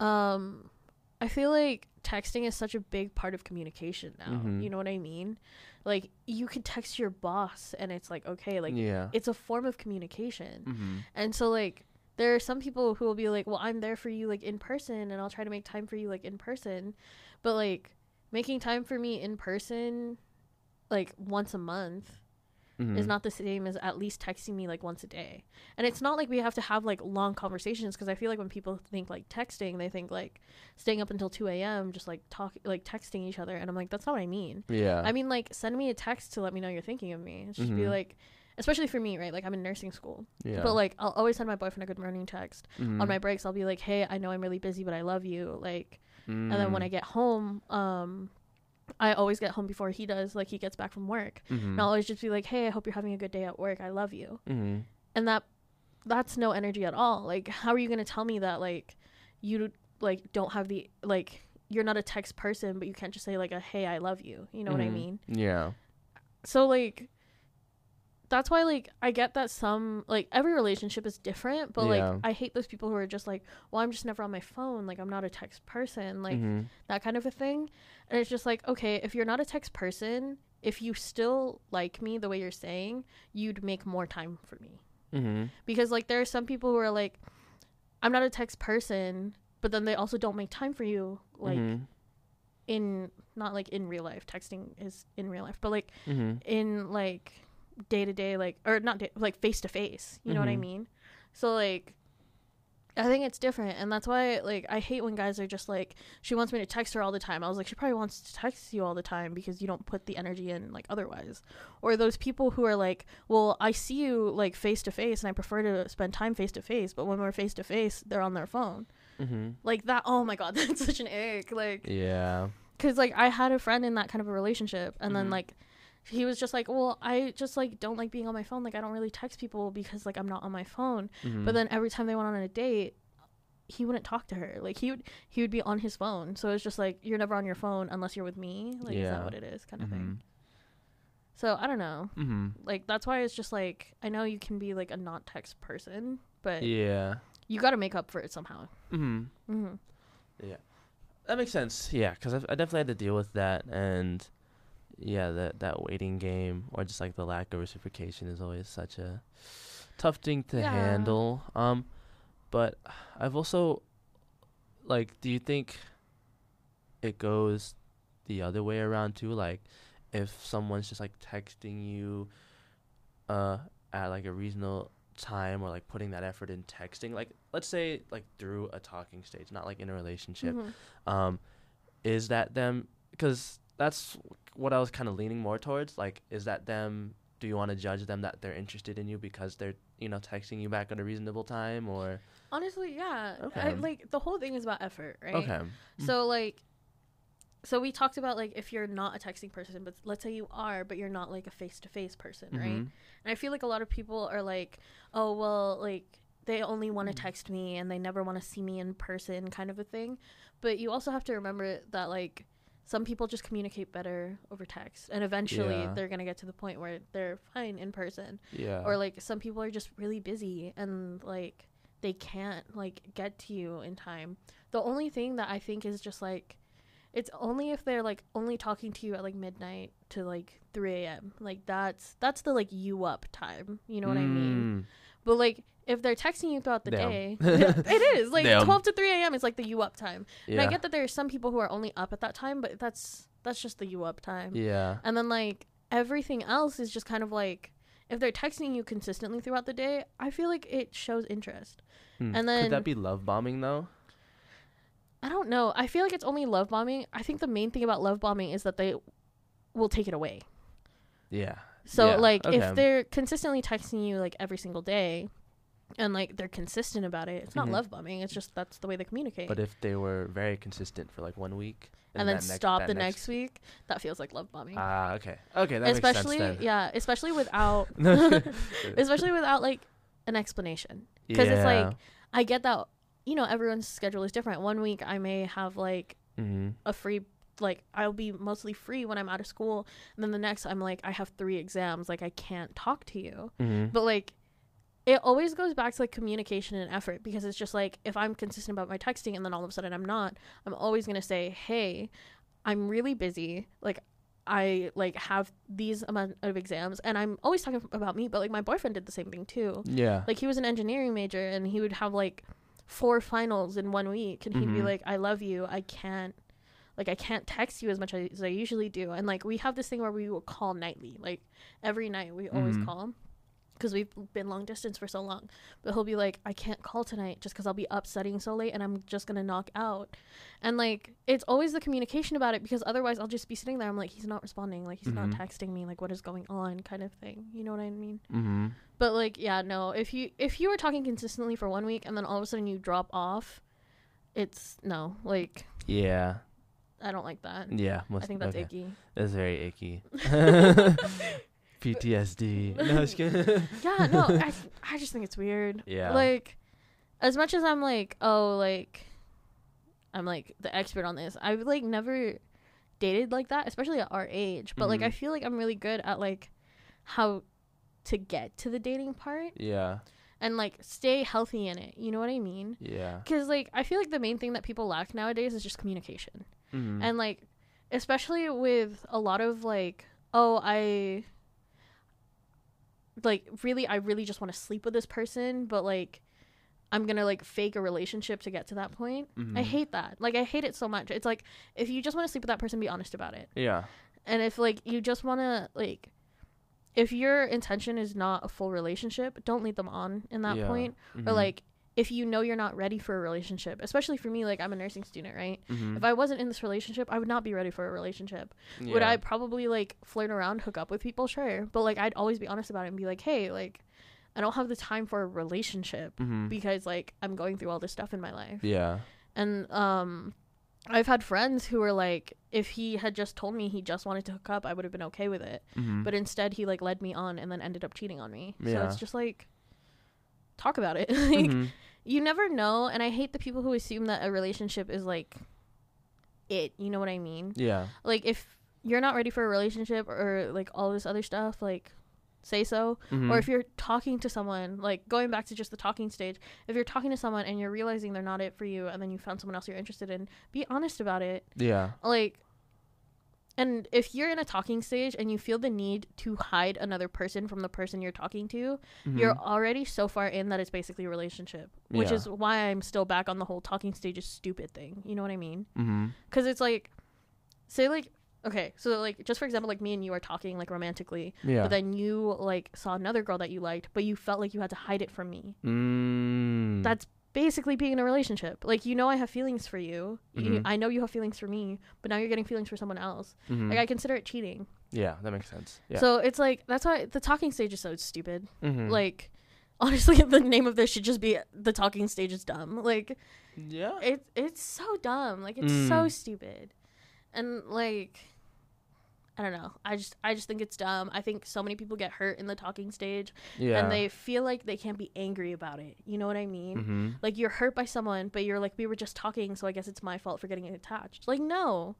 um I feel like texting is such a big part of communication now. Mhm. You know what I mean? Like you could text your boss and it's like okay, like yeah. it's a form of communication. mm-hmm. And so like there are some people who will be like, "Well, I'm there for you like in person and I'll try to make time for you like in person." But like making time for me in person like once a month Mhm. is not the same as at least texting me like once a day. And it's not like we have to have like long conversations because I feel like when people think like texting, they think like staying up until 2 a.m. just like talking, like texting each other. And I'm like, that's not what I mean. Yeah. I mean, like send me a text to let me know you're thinking of me. It should be Mhm. like, especially for me, right? Like I'm in nursing school, yeah. but like I'll always send my boyfriend a good morning text. Mhm. On my breaks, I'll be like, hey, I know I'm really busy, but I love you. Like, and then when Mm. I get home, um, I always get home before he does. Like he gets back from work. Mhm. And I'll always just be like, "Hey, I hope you're having a good day at work. I love you." Mhm. And that that's no energy at all. Like how are you going to tell me that like you like don't have the like you're not a text person, but you can't just say like a "Hey, I love you." You know what I Mhm. mean? Yeah. So like that's why like I get that some like every relationship is different, but Yeah. like I hate those people who are just like, "Well, I'm just never on my phone. Like I'm not a text person." Like Mhm. that kind of a thing. And it's just like, okay, if you're not a text person, if you still like me the way you're saying, you'd make more time for me. Mhm. Because like there are some people who are like, I'm not a text person, but then they also don't make time for you, like Mhm. in not like in real life. Texting is in real life, but like Mhm. in like day to day, like or not day, like face to face. You know what I Mhm. mean? So like. I think it's different, and that's why like I hate when guys are just like she wants me to text her all the time. I was like she probably wants to text you all the time because you don't put the energy in like otherwise. Or those people who are like, well, I see you like face to face, and I prefer to spend time face to face, but when we're face to face, they're on their phone. Mhm. Like that. Oh my god, that's such an ick. Like Yeah. because like I had a friend in that kind of a relationship, and then Mhm. like he was just like, well, I just like don't like being on my phone. Like I don't really text people because like I'm not on my phone. Mhm. But then every time they went on a date, he wouldn't talk to her. Like he would he would be on his phone. So it's just like you're never on your phone unless you're with me. Like is that what it is, kind of Mhm. thing. So I don't know. Mhm. Like that's why it's just like I know you can be like a not text person, but Yeah. you got to make up for it somehow. Mhm. hmm That makes sense. Yeah, because I definitely had to deal with that, and yeah, that that waiting game or just like the lack of reciprocation is always such a tough thing to Yeah. handle. Um, but I've also like, do you think it goes the other way around too? Like, if someone's just like texting you, uh, at like a reasonable time or like putting that effort in texting, like let's say like through a talking stage, not like in a relationship Mhm. um is that them because that's what i was kind of leaning more towards like is that them do you want to judge them that they're interested in you because they're you know texting you back at a reasonable time or Honestly, yeah. I, like the whole thing is about effort, right? okay So like so we talked about like if you're not a texting person, but let's say you are, but you're not like a face to face person, right? Mhm. And I feel like a lot of people are like, oh well, like they only want to Mm. text me and they never want to see me in person, kind of a thing. But you also have to remember that like some people just communicate better over text, and eventually Yeah. they're gonna get to the point where they're fine in person. yeah Or like some people are just really busy and like they can't like get to you in time. The only thing that I think is just like it's only if they're like only talking to you at like midnight to like 3 a.m. Like that's that's the like you up time. You know what I mean? Mm. But like if they're texting you throughout the Damn. day, it is like Damn. 12 to 3 a.m. is like the you up time. yeah And I get that there are some people who are only up at that time, but that's that's just the you up time. yeah And then like everything else is just kind of like if they're texting you consistently throughout the day, I feel like it shows interest. Hmm. and then could that be love bombing though I don't know. I feel like it's only love bombing. I think the main thing about love bombing is that they will take it away. yeah So Yeah, like okay. if they're consistently texting you like every single day and like they're consistent about it, it's not Mhm. love bombing. It's just that's the way they communicate. but if they were very consistent for like one week and then that next- stop that the next, week, that feels like love bombing. ah okay okay that especially makes sense then. yeah, especially without especially without like an explanation. Because it's like I get that you know everyone's schedule is different. One week I may have like Mhm. a free like I'll be mostly free when I'm out of school, and then the next I'm like I have three exams, like I can't talk to you. Mhm. But like it always goes back to like communication and effort because it's just like if I'm consistent about my texting and then all of a sudden I'm not, I'm always gonna say, Hey, I'm really busy. Like I like have these amount of exams and I'm always talking about me, but like my boyfriend did the same thing too. Yeah. Like he was an engineering major and he would have like four finals in one week and he'd be Mhm. like, I love you. I can't like I can't text you as much as I usually do. And like we have this thing where we will call nightly. Like every night we always Mhm. call because we've been long distance for so long. But he'll be like, I can't call tonight just because I'll be up studying so late and I'm just gonna knock out. And like it's always the communication about it because otherwise I'll just be sitting there. I'm like, he's not responding. Like he's Mhm. not texting me. Like what is going on? Kind of thing. You know what I mean? mm-hmm. But like, yeah, no. If you if you were talking consistently for one week and then all of a sudden you drop off, it's no. Like Yeah. I don't like that. Yeah. Most, I think that's okay. icky. That's very icky. PTSD. No, I was kidding. Yeah, no. I I just think it's weird. Yeah. Like, as much as I'm like, oh, like, I'm like the expert on this. I've like never dated like that, especially at our age. But like, I Mhm. feel like I'm really good at like how to get to the dating part yeah. and like stay healthy in it. You know what I mean? Yeah. Because like I feel like the main thing that people lack nowadays is just communication. Mm-hmm. and like especially with a lot of like oh i like really i really just want to sleep with this person but like i'm gonna like fake a relationship to get to that point i Mhm. hate that like i hate it so much it's like if you just want to sleep with that person be honest about it Yeah. and if like you just want to like if your intention is not a full relationship don't lead them on in that Yeah. point or Mhm. like if you know you're not ready for a relationship especially for me like i'm a nursing student right Mhm. if I wasn't in this relationship, I would not be ready for a relationship. Would I probably like flirt around, hook up with people? Sure. But like I'd always be honest about it and be like, "Hey, like I don't have the time for a relationship Mhm. because like I'm going through all this stuff in my life." Yeah. And um I've had friends who were like if he had just told me he just wanted to hook up, I would have been okay with it. Mhm. But instead he like led me on and then ended up cheating on me. Yeah. So it's just like talk about it. like Mhm. You never know and I hate the people who assume that a relationship is like it, you know what I mean? Yeah. like if you're not ready for a relationship or like all this other stuff like say so Mhm. or if you're talking to someone like going back to just the talking stage if you're talking to someone and you're realizing they're not it for you and then you found someone else you're interested in be honest about it yeah. like and if you're in a talking stage and you feel the need to hide another person from the person you're talking to you're Mhm. already so far in that it's basically a relationship which Yeah. is why i'm still back on the whole talking stage is stupid thing you know what i mean because it's like say like okay so like just for example like me and you are talking like romantically Yeah. but then you like saw another girl that you liked but you felt like you had to hide it from me Mm. that's basically being in a relationship like you know i have feelings for you, you Mhm. i know you have feelings for me but now you're getting feelings for someone else Mhm. like i consider it cheating yeah, that makes sense. Yeah. so it's like that's why the talking stage is so stupid Mhm. like honestly the name of this should just be the talking stage is dumb like yeah. it's it's so dumb like it's so Mm. stupid and like i don't know i just i just think it's dumb i think so many people get hurt in the talking stage Yeah. and they feel like they can't be angry about it you know what i mean Mhm. like you're hurt by someone but you're like we were just talking so i guess it's my fault for getting attached like no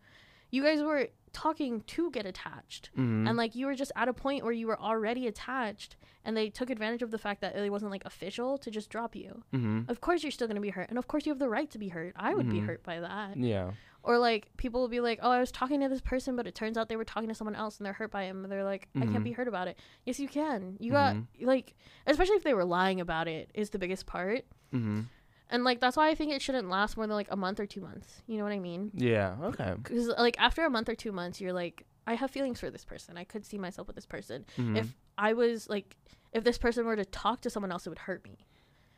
you guys were talking to get attached Mhm. and like you were just at a point where you were already attached and they took advantage of the fact that it wasn't like official to just drop you Mhm. of course you're still going to be hurt and of course you have the right to be hurt i would be Mhm. hurt by that Yeah. Or like people will be like oh i was talking to this person but it turns out they were talking to someone else and they're hurt by him and they're like i can't be hurt about it yes you can you Mhm. got like especially if they were lying about it is the biggest part Mhm. and like that's why i think it shouldn't last more than like a month or two months you know what i mean Yeah. Okay. because like after a month or two months you're like i have feelings for this person i could see myself with this person Mhm. if i was like if this person were to talk to someone else it would hurt me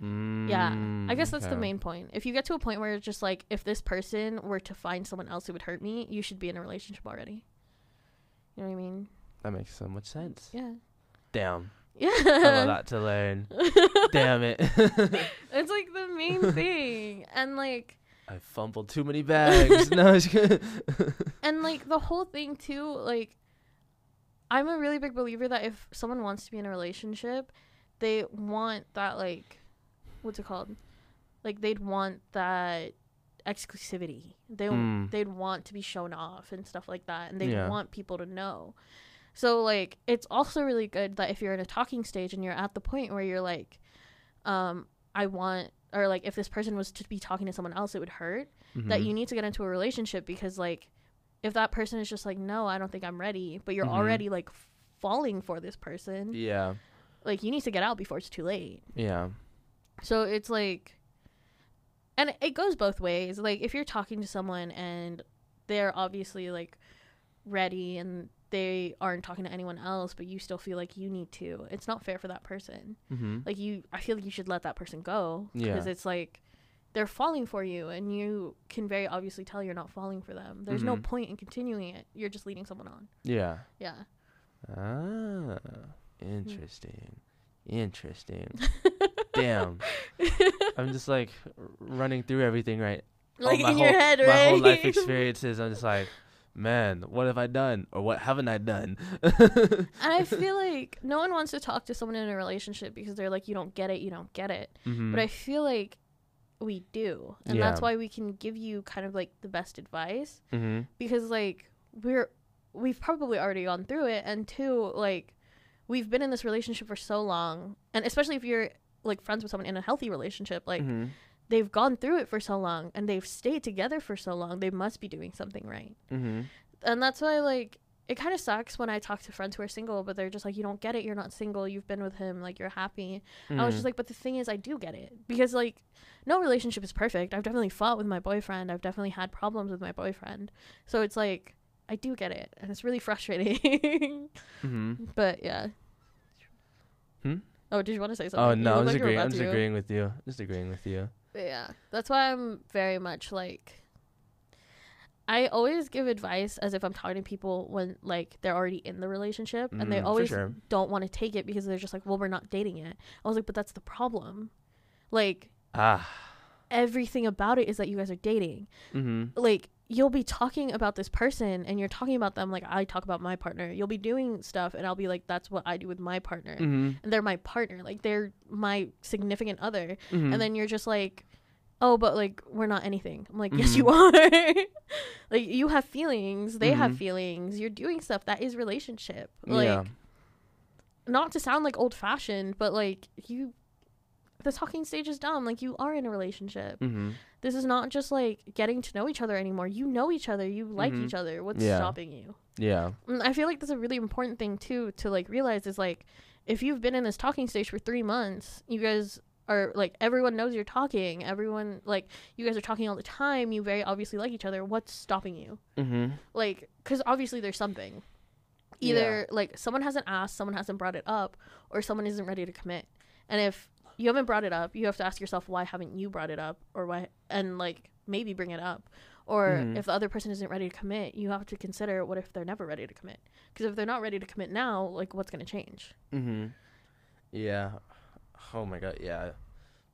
yeah i guess that's the Mm, main point if you get to a point where it's just like if this person were to find someone else who would hurt me you should be in a relationship already you know what i mean That makes so much sense. yeah Damn. yeah I have a lot to learn. Damn it. it's like the main thing and like I fumbled too many bags. no, it's good. and like the whole thing too like i'm a really big believer that if someone wants to be in a relationship they want that like what's it called like they'd want that exclusivity they Mm. they'd want to be shown off and stuff like that and they Yeah. want people to know so like it's also really good that if you're in a talking stage and you're at the point where you're like um i want or like if this person was to be talking to someone else it would hurt that Mhm. you need to get into a relationship because like if that person is just like, no, I don't think I'm ready, but you're Mhm. already like falling for this person, Yeah. like you need to get out before it's too late. Yeah. So it's like, and it goes both ways. Like if you're talking to someone and they're obviously like ready and they aren't talking to anyone else, but you still feel like you need to, it's not fair for that person. Mm-hmm. Like you, I feel like you should let that person go Yeah. because it's like they're falling for you, and you can very obviously tell you're not falling for them. There's no Mhm. point in continuing it. You're just leading someone on. Yeah. Yeah. Ah, interesting. Interesting. Damn. I'm just like running through everything right. like my in whole, your head, right? My whole life experiences. I'm just like, man, what have I done? Or what haven't I done? And I feel like no one wants to talk to someone in a relationship because they're like, you don't get it, you don't get it. Mhm. But I feel like we do. And that's why we can give you kind of like the best advice Mhm. because like we're we've probably already gone through it and two like we've been in this relationship for so long and especially if you're like friends with someone in a healthy relationship like Mhm. they've gone through it for so long and they've stayed together for so long they must be doing something right Mhm. and that's why like it kind of sucks when i talk to friends who are single but they're just like you don't get it you're not single you've been with him like you're happy I was just Mhm. like, but the thing is, I do get it because like, no relationship is perfect. I've definitely fought with my boyfriend. I've definitely had problems with my boyfriend. So it's like, I do get it, and it's really frustrating. Mhm. but yeah. Hmm? Oh, did you want to say something? Oh no, I'm just agreeing. I'm just agreeing with you. Just agreeing with you. But yeah, that's why I'm very much like. I always give advice as if I'm talking to people when like they're already in the relationship and they Mm, always sure. don't want to take it because they're just like, well, we're not dating yet. I was like, but that's the problem. Like Ah. everything about it is that you guys are dating. Mhm. Like you'll be talking about this person and you're talking about them like I talk about my partner. You'll be doing stuff and I'll be like that's what I do with my partner. Mhm. And they're my partner. Like they're my significant other. Mhm. And then you're just like Oh, but like we're not anything. I'm like, yes, Mhm. you are. like you have feelings. They have Mhm. feelings. You're doing stuff that is relationship. Like, yeah. not to sound like old fashioned, but like you, the talking stage is dumb. Like you are in a relationship. This is not just like getting to know each other anymore. You know each other. You like Mhm. each other. What's Yeah. stopping you? Yeah. And I feel like that's a really important thing too to like realize is like if you've been in this talking stage for three months, you guys are like everyone knows you're talking. Everyone like you guys are talking all the time. You very obviously like each other. What's stopping you? Mhm. Like, because obviously there's something. Either like someone hasn't asked, someone hasn't brought it up, or someone isn't ready to commit. And if you haven't brought it up, you have to ask yourself why haven't you brought it up, or why, and like maybe bring it up. Or Mhm. if the other person isn't ready to commit, you have to consider what if they're never ready to commit. Because if they're not ready to commit now, like what's gonna change? Mhm. Yeah. Oh my god. Yeah.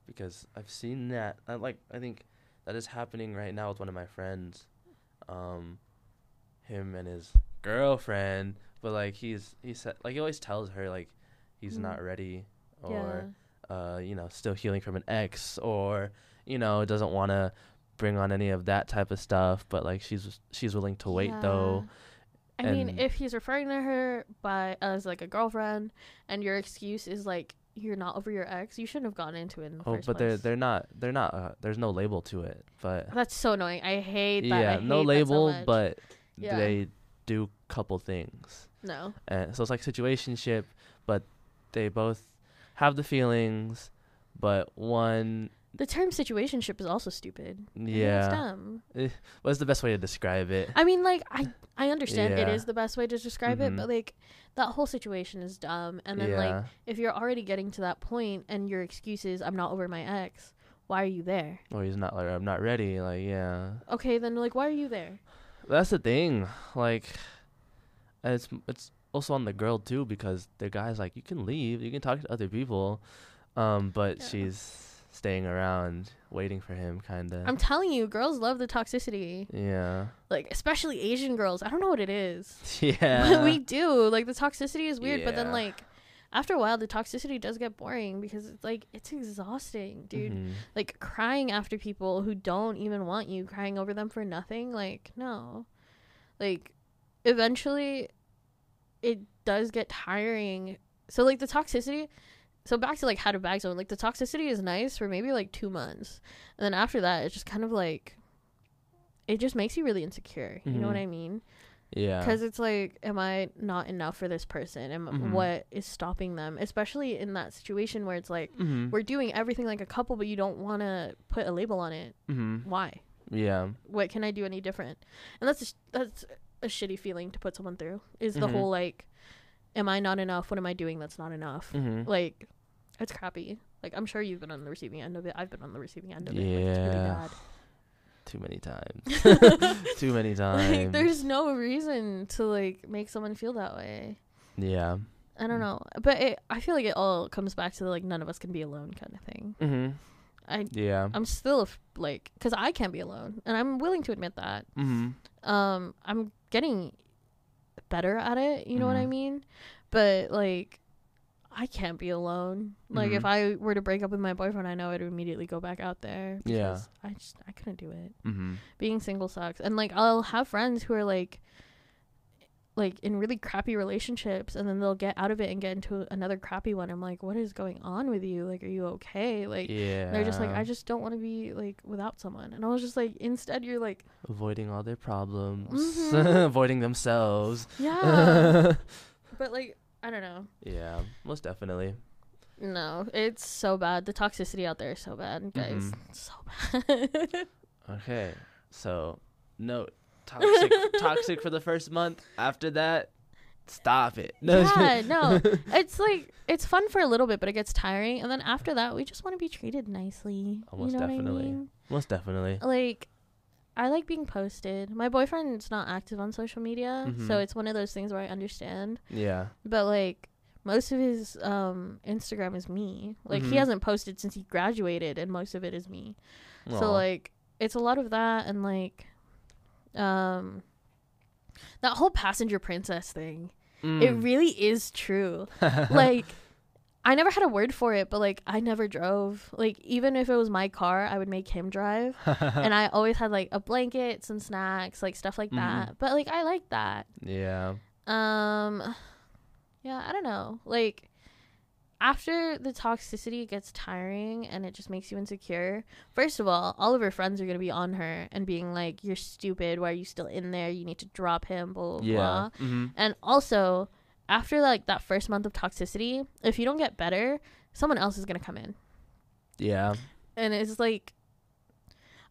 Because I've seen that. I like. I think that is happening right now with one of my friends. Um, him and his girlfriend. But like he's he said like he always tells her like he's Mm. not ready or uh you know still healing from an ex or you know doesn't want to bring on any of that type of stuff. But like she's she's willing to wait though. I mean, if he's referring to her by as like a girlfriend, and your excuse is like you're not over your ex, you shouldn't have gotten into it in the Oh, first but they're they're not they're not. Uh, there's no label to it. But That's so annoying. I hate that. Yeah, hate no so label, much. but Yeah. they do couple things. no. And so it's like situationship, but they both have the feelings, but one The term situationship is also stupid. Think it's yeah. dumb. What's the best way to describe it? I mean, like I I understand it Yeah. is the best way to describe it, Mhm. but like that whole situation is dumb. And then yeah. like if you're already getting to that point and your excuse is I'm not over my ex, why are you there? or he's not like I'm not ready. Like yeah, Okay, then like why are you there? that's the thing. Like, it's it's also on the girl too because the guy's like you can leave, you can talk to other people, um, but Yeah. she's staying around waiting for him, kind of. I'm telling you, girls love the toxicity. yeah. Like especially Asian girls. I don't know what it is. Yeah. We do. Like the toxicity is weird, yeah. but then like after a while the toxicity does get boring because it's like it's exhausting, dude. Mhm. Like crying after people who don't even want you, crying over them for nothing, like no. Like eventually it does get tiring. So like the toxicity so back to like how to bag zone, like the toxicity is nice for maybe like two months. And then after that it's just kind of like it just makes you really insecure. You know what Mhm. I mean? Yeah. Because it's like, am I not enough for this person? And Mhm. what is stopping them? Especially in that situation where it's like Mm-hmm. we're doing everything like a couple, but you don't want to put a label on it. Mm-hmm. Why? Yeah. What can I do any different? And that's that's a shitty feeling to put someone through. Is the Mhm. whole like, am I not enough? What am I doing that's not enough? Mm-hmm. Like, it's crappy. Like I'm sure you've been on the receiving end of it. I've been on the receiving end of it. Like, it's really Yeah. bad. Too many times. Too many times. like there's no reason to like make someone feel that way. yeah. I don't know, but it, I feel like it all comes back to the, like none of us can be alone kind of thing. Mm-hmm. I Yeah. I'm still like because I can't be alone, and I'm willing to admit that. Mm-hmm. Um, I'm getting better at it. You know what I Mhm. mean? But like, I can't be alone. Like if Mhm. I were to break up with my boyfriend, I know I'd immediately go back out there. Yeah. I just I couldn't do it. Mm-hmm. being single sucks and like i'll have friends who are like like in really crappy relationships and then they'll get out of it and get into another crappy one i'm like what is going on with you like are you okay like Yeah. they're just like i just don't want to be like without someone and i was just like instead you're like avoiding all their problems, Mhm. avoiding themselves. yeah but like i don't know yeah, most definitely. no it's so bad the toxicity out there is so bad guys Mhm. so bad Okay, so no toxic, toxic for the first month. After that, stop it. yeah no it's like it's fun for a little bit but it gets tiring and then after that we just want to be treated nicely Almost you know definitely. I mean? most definitely. like I like being posted. My boyfriend's not active on social media, so Mhm. it's one of those things where I understand. Yeah. But like most of his um Instagram is me. Like Mhm. he hasn't posted since he graduated and most of it is me. So like it's a lot of that and like um that whole passenger princess thing. It Mm. really is true. like I never had a word for it, but like I never drove. Like even if it was my car, I would make him drive. and I always had like a blanket, some snacks, like stuff like Mhm. that. But like I like that. yeah. Um yeah, I don't know. Like after the toxicity gets tiring and it just makes you insecure. First of all, all of her friends are going to be on her and being like you're stupid, why are you still in there? You need to drop him, blah blah Yeah. blah. Mm-hmm. And also, after like that first month of toxicity, if you don't get better, someone else is going to come in. Yeah. and it's like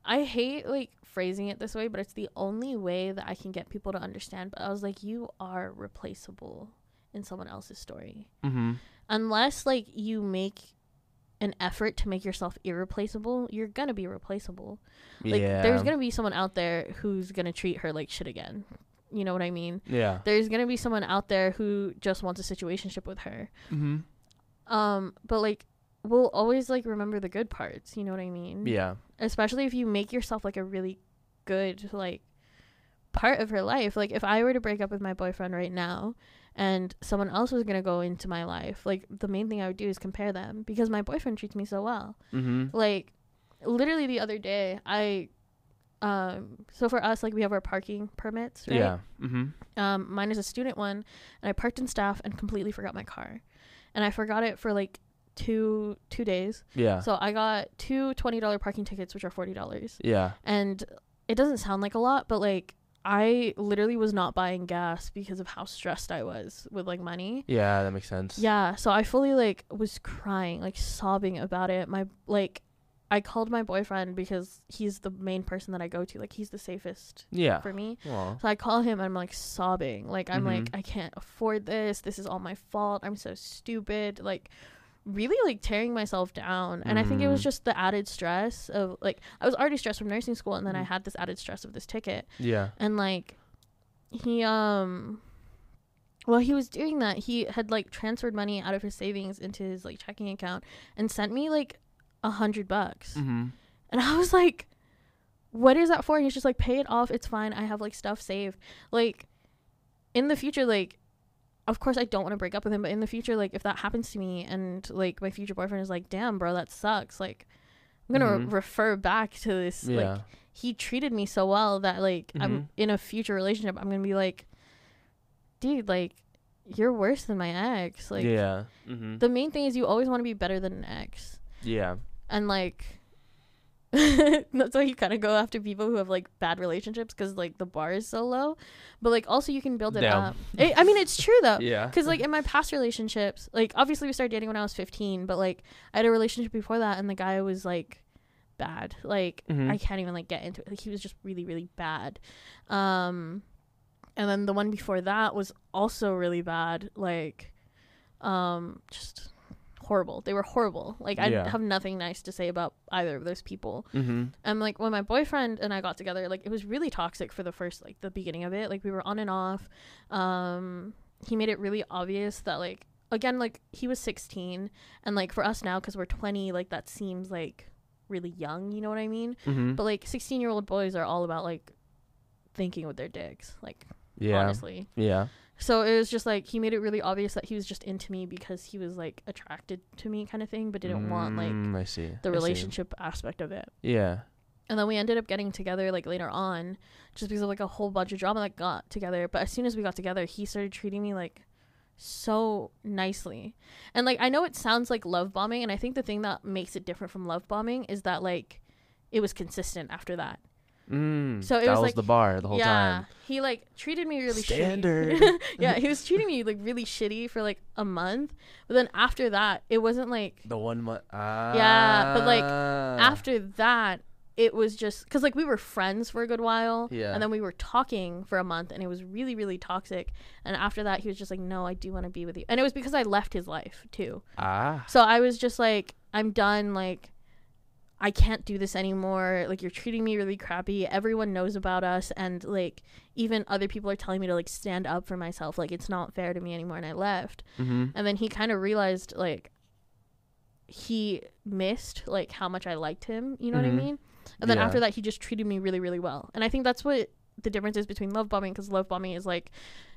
i hate like phrasing it this way but it's the only way that i can get people to understand but i was like you are replaceable in someone else's story Mm-hmm. Unless like you make an effort to make yourself irreplaceable you're gonna be replaceable like yeah. there's gonna be someone out there who's gonna treat her like shit again you know what i mean Yeah. there's gonna be someone out there who just wants a situationship with her Mm-hmm. um but like we'll always like remember the good parts you know what i mean Yeah. especially if you make yourself like a really good like part of her life like if i were to break up with my boyfriend right now and someone else was going to go into my life like the main thing i would do is compare them because my boyfriend treats me so well Mm-hmm. like literally the other day i um so for us like we have our parking permits right Yeah. Mm-hmm. um mine is a student one and i parked in staff and completely forgot my car and i forgot it for like two two days Yeah. so i got two $20 parking tickets which are $40 yeah. and it doesn't sound like a lot but like i literally was not buying gas because of how stressed i was with like money Yeah. That makes sense. yeah so i fully like was crying like sobbing about it my like i called my boyfriend because he's the main person that i go to like he's the safest Yeah. for me Aw. so i call him and i'm like sobbing like i'm like Mhm. i can't afford this this is all my fault i'm so stupid like really like tearing myself down and i think it was Mm. just the added stress of like i was already stressed from nursing school and then i Mm. had this added stress of this ticket Yeah. and like he um while he was doing that he had like transferred money out of his savings into his like checking account and sent me like a hundred bucks Mm-hmm. and I was like, what is that for? And he's just like, pay it off. It's fine. I have like stuff saved. Like, in the future, like, of course, I don't want to break up with him, but in the future, like, if that happens to me and like my future boyfriend is like, damn, bro, that sucks. Like, I'm going to Mhm. re- refer back to this. Yeah. Like, he treated me so well that like Mhm. I'm in a future relationship, I'm going to be like, dude, like, you're worse than my ex. Like, yeah. Mm-hmm. the main thing is you always want to be better than an ex yeah. and like that's why you kind of go after people who have like bad relationships because like the bar is so low. But like also you can build it Damn. up. It, I mean, it's true though. Yeah. Because like in my past relationships, like obviously we started dating when I was 15, but like I had a relationship before that, and the guy was like bad. Like Mhm. I can't even like get into it. Like he was just really really bad. Um, and then the one before that was also really bad. Like, um, just horrible. They were horrible. Like I Yeah. have nothing nice to say about either of those people. Mm-hmm. And like when my boyfriend and I got together, like it was really toxic for the first like the beginning of it. Like we were on and off. Um he made it really obvious that like again like he was 16 and like for us now cuz we're 20 like that seems like really young, you know what I mean? Mm-hmm. But like 16-year-old boys are all about like thinking with their dicks, like Yeah. honestly. Yeah. So it was just like he made it really obvious that he was just into me because he was like attracted to me kind of thing, but didn't want like Mm, I see. the I see. relationship aspect of it. Yeah. And then we ended up getting together like later on just because of like a whole bunch of drama that got together. But as soon as we got together, he started treating me like so nicely. And like I know it sounds like love bombing and I think the thing that makes it different from love bombing is that like it was consistent after that. Mm. So it that was, was like- the bar the whole time. yeah. time. He like treated me really Standard. yeah, he was treating me like really shitty for like a month. But then after that, it wasn't like The one month. Ah. Yeah, but, like, after that it was just because like we were friends for a good while Yeah. and then we were talking for a month and it was really really toxic and after that he was just like no i do want to be with you and it was because i left his life too Ah. so i was just like i'm done like i can't do this anymore like you're treating me really crappy everyone knows about us and like even other people are telling me to like stand up for myself like it's not fair to me anymore and i left Mm-hmm. and then he kind of realized like he missed like how much I liked him, you know Mhm. what I mean? And then Yeah. after that he just treated me really really well. And I think that's what the difference is between love bombing cuz love bombing is like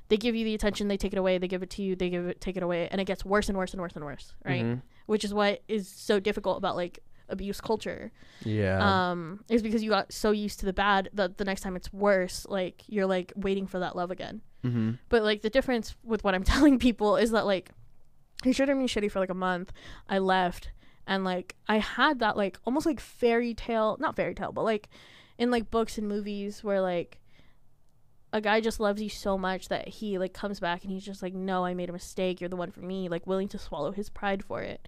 they give you the attention, they take it away, they give it to you, they give it take it away and it gets worse and worse and worse and worse, right? Mhm. Which is what is so difficult about like abuse culture. Yeah. Um is because you got so used to the bad that the next time it's worse, like you're like waiting for that love again. mm-hmm. But like the difference with what I'm telling people is that like he treated me shitty for like a month. I left and like I had that like almost like fairy tale, not fairy tale, but like in like books and movies where like a guy just loves you so much that he like comes back and he's just like no, I made a mistake. You're the one for me, like willing to swallow his pride for it.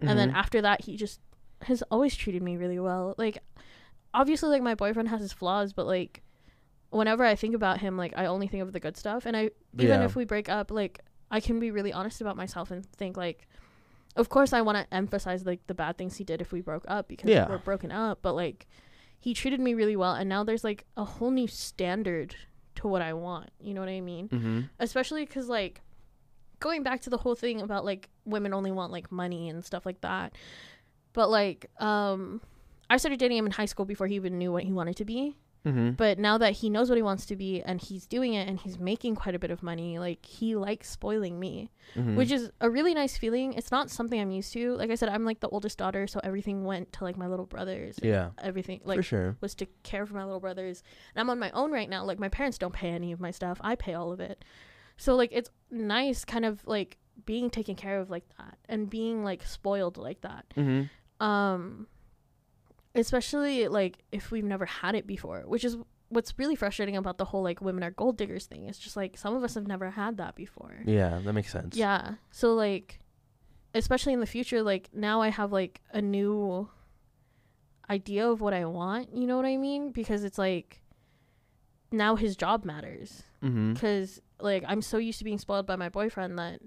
And then Mhm. after that he just has always treated me really well. Like obviously like my boyfriend has his flaws, but like whenever I think about him, like I only think of the good stuff. And I even Yeah. if we break up, like I can be really honest about myself and think like of course I want to emphasize like the bad things he did if we broke up because Yeah. we're broken up, but like he treated me really well and now there's like a whole new standard to what I want. You know what I mean? Mm-hmm. especially because like going back to the whole thing about like women only want like money and stuff like that but like um i started dating him in high school before he even knew what he wanted to be Mm-hmm. but now that he knows what he wants to be and he's doing it and he's making quite a bit of money like he likes spoiling me Mm-hmm. which is a really nice feeling it's not something i'm used to like i said i'm like the oldest daughter so everything went to like my little brothers yeah. everything like for sure. was to care for my little brothers. And I'm on my own right now. Like my parents don't pay any of my stuff. I pay all of it. So like it's nice kind of like being taken care of like that and being like spoiled like that. Mm-hmm. Um especially like if we've never had it before, which is what's really frustrating about the whole like women are gold diggers thing. It's just like some of us have never had that before. Yeah, that makes sense. Yeah. So like especially in the future like now I have like a new idea of what I want, you know what I mean? Because it's like now his job matters Mm-hmm. cuz like I'm so used to being spoiled by my boyfriend that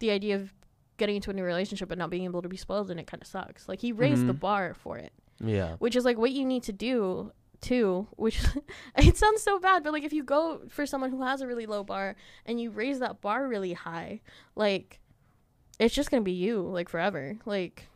the idea of getting into a new relationship and not being able to be spoiled and it kind of sucks. Like he raised the Mhm. bar for it, Yeah. which is like what you need to do too, which it sounds so bad, but like if you go for someone who has a really low bar and you raise that bar really high, like it's just to be you like forever. Like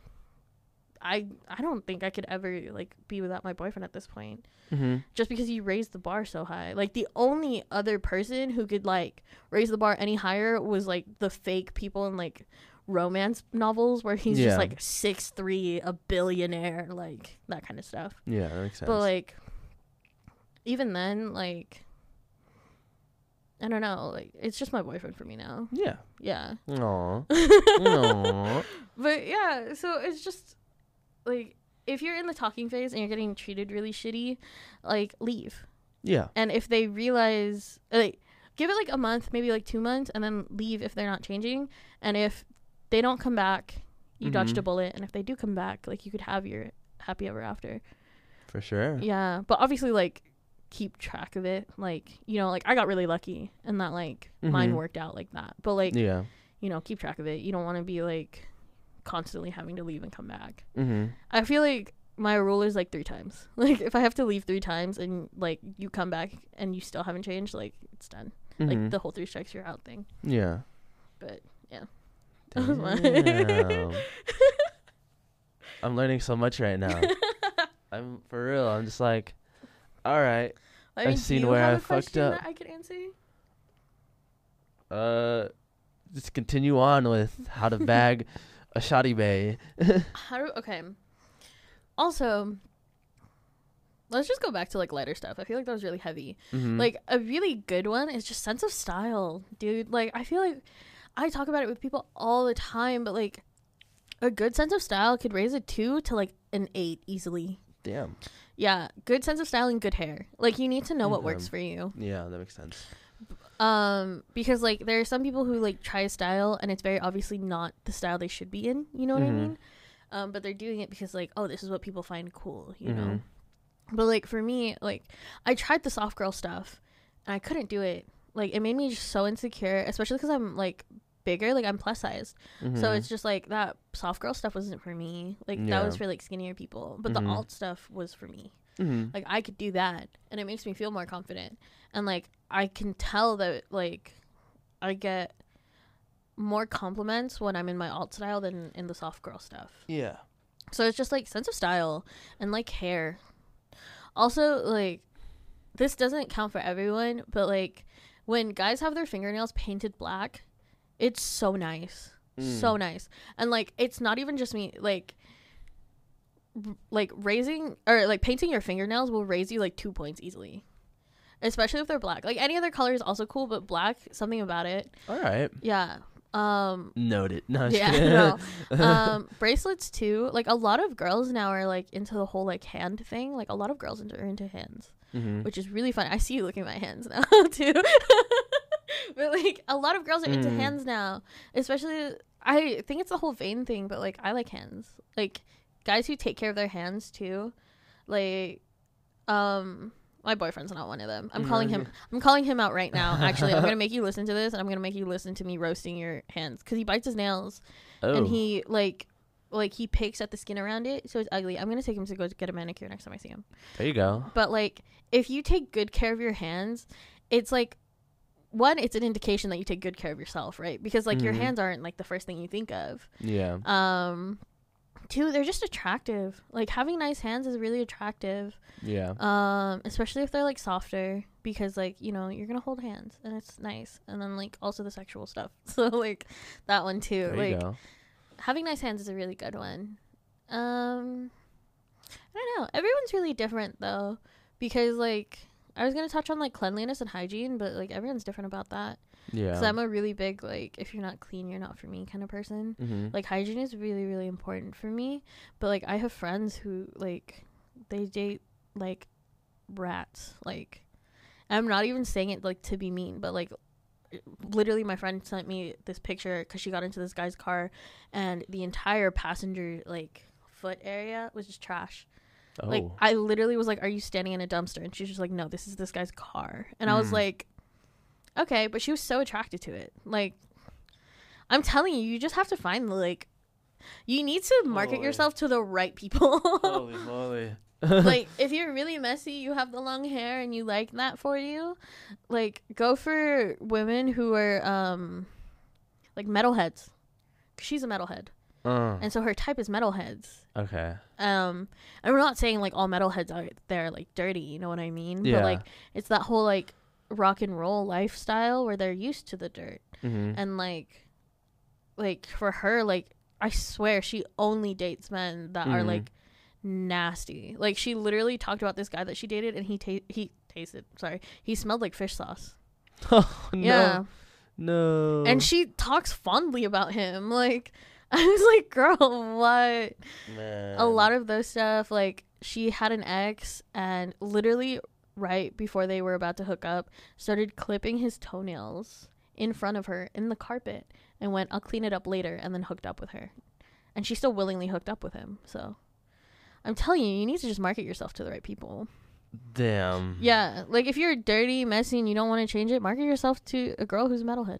I I don't think I could ever like be without my boyfriend at this point Mm-hmm. just because you raised the bar so high. Like the only other person who could like raise the bar any higher was like the fake people and like romance novels where he's Yeah. just like six three, a billionaire, like that kind of stuff. Yeah, that makes sense. But like even then, like I don't know, like it's just my boyfriend for me now. yeah. Yeah. Aww. Aww. But yeah, so it's just like if you're in the talking phase and you're getting treated really shitty, like leave. Yeah. And if they realize, like, give it like a month, maybe like two months, and then leave if they're not changing. And if they don't come back, you dodged Mhm. a bullet. And if they do come back, like, you could have your happy ever after. For sure. Yeah, but obviously, like, keep track of it. Like, you know, like I got really lucky and that like mine Mhm. worked out like that. But like, Yeah. you know, keep track of it. You don't want to be like constantly having to leave and come back. Mm-hmm. I feel like my rule is like three times. Like if I have to leave three times and like you come back and you still haven't changed, like it's done. Like Mhm. the whole three strikes you're out thing. Yeah. But yeah. Damn. I'm learning so much right now. I'm for real. I'm just like, all right. I I've mean, seen where have I a fucked up. That I could answer. Uh, just continue on with how to bag a shawty bae. How do okay? Also, let's just go back to like lighter stuff. I feel like that was really heavy. Mhm. Like a really good one is just sense of style, dude. Like I feel like I talk about it with people all the time, but like a good sense of style could raise a two to like an eight easily. damn. Yeah, good sense of style and good hair. Like you need to know what works for you. Yeah, that makes sense. Um, because like there are some people who like try a style and it's very obviously not the style they should be in. You know what I Mhm. mean? Um, but they're doing it because like oh this is what people find cool. You know. Mhm. But like for me, like I tried the soft girl stuff and I couldn't do it. Like it made me just so insecure, especially because I'm like bigger, like I'm plus sized. So Mhm. it's just like that soft girl stuff wasn't for me. Like Yeah. that was for like skinnier people. But Mhm. the alt stuff was for me. Mhm. Like I could do that and it makes me feel more confident. And like I can tell that like I get more compliments when I'm in my alt style than in the soft girl stuff. yeah. So it's just like sense of style and like hair. Also, like this doesn't count for everyone, but like when guys have their fingernails painted black, it's so nice. So Mm. nice. And like it's not even just me like r- like raising or like painting your fingernails will raise you like 2 points easily. Especially if they're black. Like any other color is also cool, but black, something about it. All right. Yeah. Um Noted. No. Yeah, no. um bracelets too like a lot of girls now are like into the whole like hand thing like a lot of girls into, are into hands Mhm. which is really fun i see you looking at my hands now too but like a lot of girls are into Mm. hands now especially i think it's the whole vein thing but like i like hands like guys who take care of their hands too like um my boyfriend's not one of them. I'm calling him. I'm calling him out right now. Actually, I'm gonna make you listen to this, and I'm gonna make you listen to me roasting your hands because he bites his nails Oh. and he like like he picks at the skin around it so it's ugly i'm gonna take him to go get a manicure next time i see him there you go. but like if you take good care of your hands it's like one it's an indication that you take good care of yourself right because like your Mhm. hands aren't like the first thing you think of Yeah. um two they're just attractive like having nice hands is really attractive Yeah. um especially if they're like softer because like you know you're gonna hold hands and it's nice and then like also the sexual stuff so like that one too There like you go. having nice hands is a really good one. Um, I don't know. Everyone's really different though, because like I was gonna touch on like cleanliness and hygiene, but like everyone's different about that. Yeah. Because I'm a really big like if you're not clean, you're not for me kind of person. Mhm. Like hygiene is really really important for me, but like I have friends who like they date like rats. Like I'm not even saying it like to be mean, but like literally my friend sent me this picture because she got into this guy's car and the entire passenger like foot area was just trash oh. like i literally was like are you standing in a dumpster and she's just like no this is this guy's car and i was Mm. like okay but she was so attracted to it like i'm telling you you just have to find like you need to market Holy. yourself to the right people Holy moly. like if you're really messy you have the long hair and you like that for you like go for women who are um like metalheads she's a metalhead Uh, and so her type is metalheads okay. um and we're not saying like all metalheads are there are like dirty you know what i mean Yeah. but like it's that whole like rock and roll lifestyle where they're used to the dirt hmm and like like for her like i swear she only dates men that are Mhm. like nasty like she literally talked about this guy that she dated and he ta- he tasted sorry he smelled like fish sauce oh, no. No. and she talks fondly about him like I was like, girl, what? Man. a lot of those stuff like she had an ex and literally right before they were about to hook up started clipping his toenails in front of her in the carpet and went i'll clean it up later and then hooked up with her and she still willingly hooked up with him so i'm telling you you need to just market yourself to the right people Damn. yeah like if you're dirty messy and you don't want to change it market yourself to a girl who's a metalhead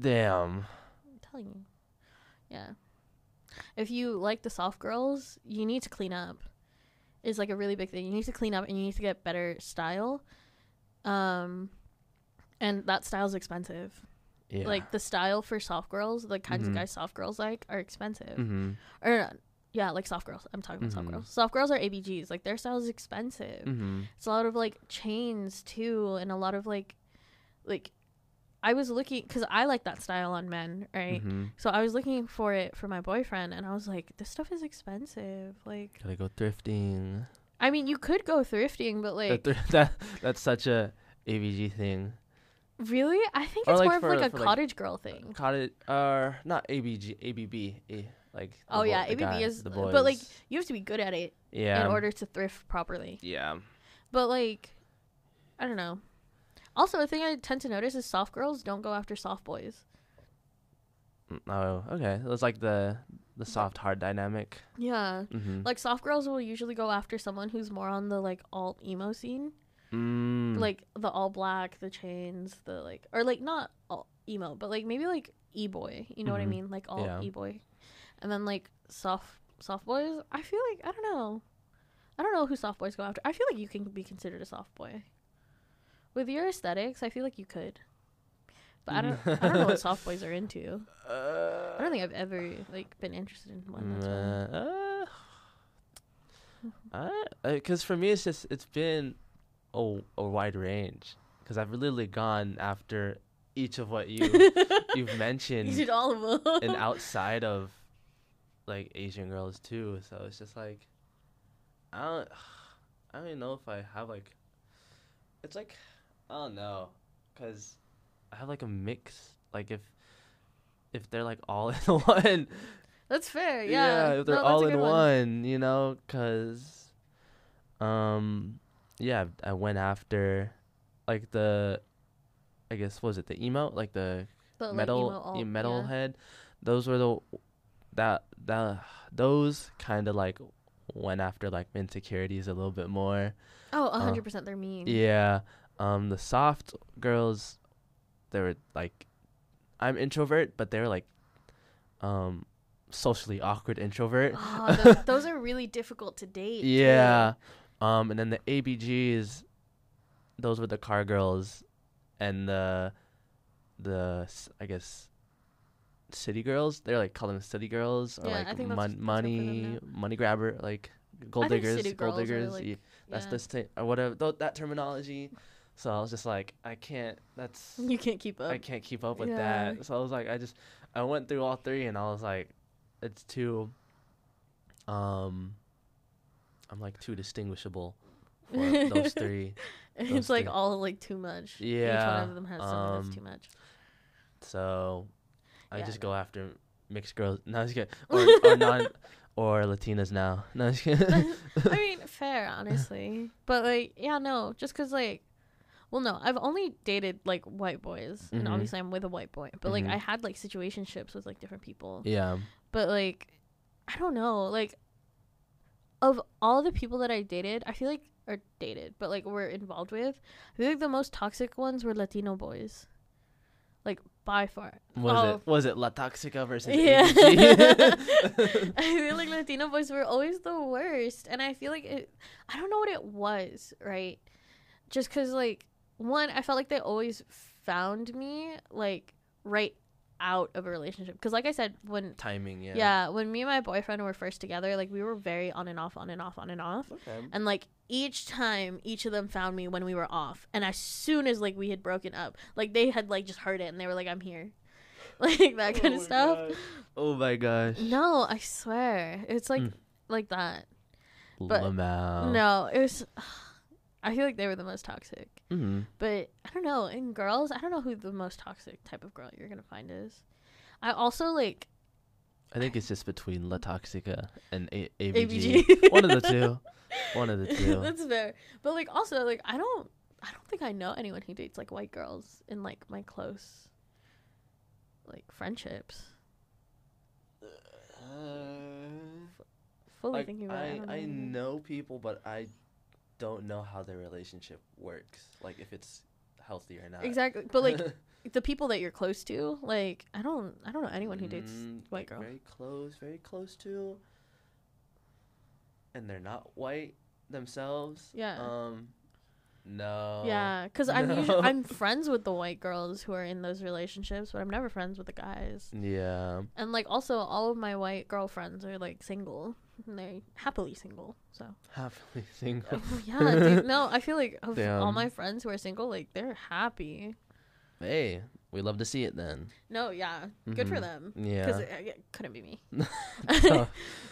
Damn. I'm telling you. Yeah. If you like the soft girls, you need to clean up. Is like a really big thing. You need to clean up and you need to get better style. Um and that style's expensive. Yeah. Like the style for soft girls, the kinds Mhm. of guys soft girls like are expensive. Mm-hmm. Or yeah, like soft girls. I'm talking about soft Mhm. girls. Soft girls are ABGs. Like their style is expensive. Mm-hmm. It's a lot of like chains too, and a lot of like, like, I was looking because I like that style on men, right? Mm-hmm. So I was looking for it for my boyfriend, and I was like, this stuff is expensive. Like, Gotta go thrifting. I mean, you could go thrifting, but like, that, that that's such a ABG thing. really, I think Or, it's like, more of like a for, like, cottage girl thing. Cottage, uh, not ABG, ABB, eh, like. Oh bo- yeah, ABB guy- is, the but like, you have to be good at it yeah, in order to thrift properly. yeah, But like, I don't know. Also, the thing I tend to notice is soft girls don't go after soft boys. Mm, oh, okay. It was like the the soft hard dynamic. Yeah. Mm-hmm. Like soft girls will usually go after someone who's more on the like alt emo scene. mm. Like the all black, the chains, the like or like not all emo, but like maybe like e boy. You know what I Mhm. mean? Like all Yeah. e boy. And then like soft soft boys, I feel like I don't know. I don't know who soft boys go after. I feel like you can be considered a soft boy. With your aesthetics, I feel like you could. But I don't I don't know what soft boys are into. Uh, I don't think I've ever like been interested in one. That's why. uh, uh, because for me, it's just it's been a a wide range. Because I've literally gone after each of what you you've mentioned. You did all of them. and outside of like Asian girls too. So it's just like I don't I don't even know if I have like it's like I don't know because I have like a mix. Like if if they're like all in one, That's fair. Yeah. if they're No, all in good one, you know, because um yeah, I went after like the I guess what was it the emo like the The, like, metal emo alt, e- yeah. metalhead. Those were the that that those kind of like went after like insecurities a little bit more. Oh, a hundred percent. They're mean. Yeah. Um the soft girls they were like I'm introvert, but they were like um socially awkward introvert. Oh, th- those are really difficult to date. too. yeah. Um and then the ABGs those were the car girls and the the I guess city girls. They're like calling them city girls or Yeah, I like think mon- that's up for them money money grabber like gold diggers, gold diggers. like, yeah, that's yeah. this thing or whatever th- that terminology. So I was just like, I can't. That's You can't keep up. I can't keep up with Yeah. that. So I was like, I just I went through all three and I was like, it's too. Um. I'm like too distinguishable for those three. it's like three. all like too much. Yeah, Each one of them has something um, that's too much. So I Yeah, just no. go after mixed girls. No, I'm just kidding. Or, or non or Latinas now. No, I'm just kidding. I mean, fair, honestly. But like, yeah, no, just cause like, well, no, I've only dated like white boys, and Mhm. obviously I'm with a white boy. But like, Mhm. I had like situationships with like different people. yeah. But like, I don't know, like, of all the people that I dated, I feel like are dated, but like were involved with, I feel like the most toxic ones were Latino boys, like by far. Was Oh. it was it La Toxica versus Yeah. I feel like Latino boys were always the worst. And I feel like it, I don't know what it was, right? Just because, like, one, I felt like they always found me, like, right out of a relationship. Because, like I said, when, Timing, yeah. yeah. when me and my boyfriend were first together, like, we were very on and off, on and off, on and off. Okay. And, like, each time, each of them found me when we were off. And as soon as, like, we had broken up, like, they had, like, just heard it and they were like, I'm here. Like, that kind of stuff. gosh. Oh my gosh. No, I swear. It's like Mm. like that. but Lamau. No, it was I feel like they were the most toxic. Mm-hmm. But I don't know, in girls, I don't know who the most toxic type of girl you're going to find is. I also like I think it's just between La Toxica and A- ABG. ABG. One of the two. One of the two. That's fair. But like also like I don't I don't think I know anyone who dates like white girls in like my close like friendships. Fully Like, thinking about I, it. I, I know people, but I don't know how their relationship works. Like if it's healthy or not. Exactly. But like the people that you're close to, like I don't I don't know anyone who dates Mm, white girl. Very close, very close to. And they're not white themselves. Yeah. Um. No. Yeah, because I'm usually I'm friends with the white girls who are in those relationships, but I'm never friends with the guys. Yeah. And like also all of my white girlfriends are like single. They're happily single. So Happily single. yeah, dude, no, I feel like of all my friends who are single, like they're happy. hey, we love to see it then. No, yeah, good for Mhm. them. Because Yeah. it, it couldn't be me.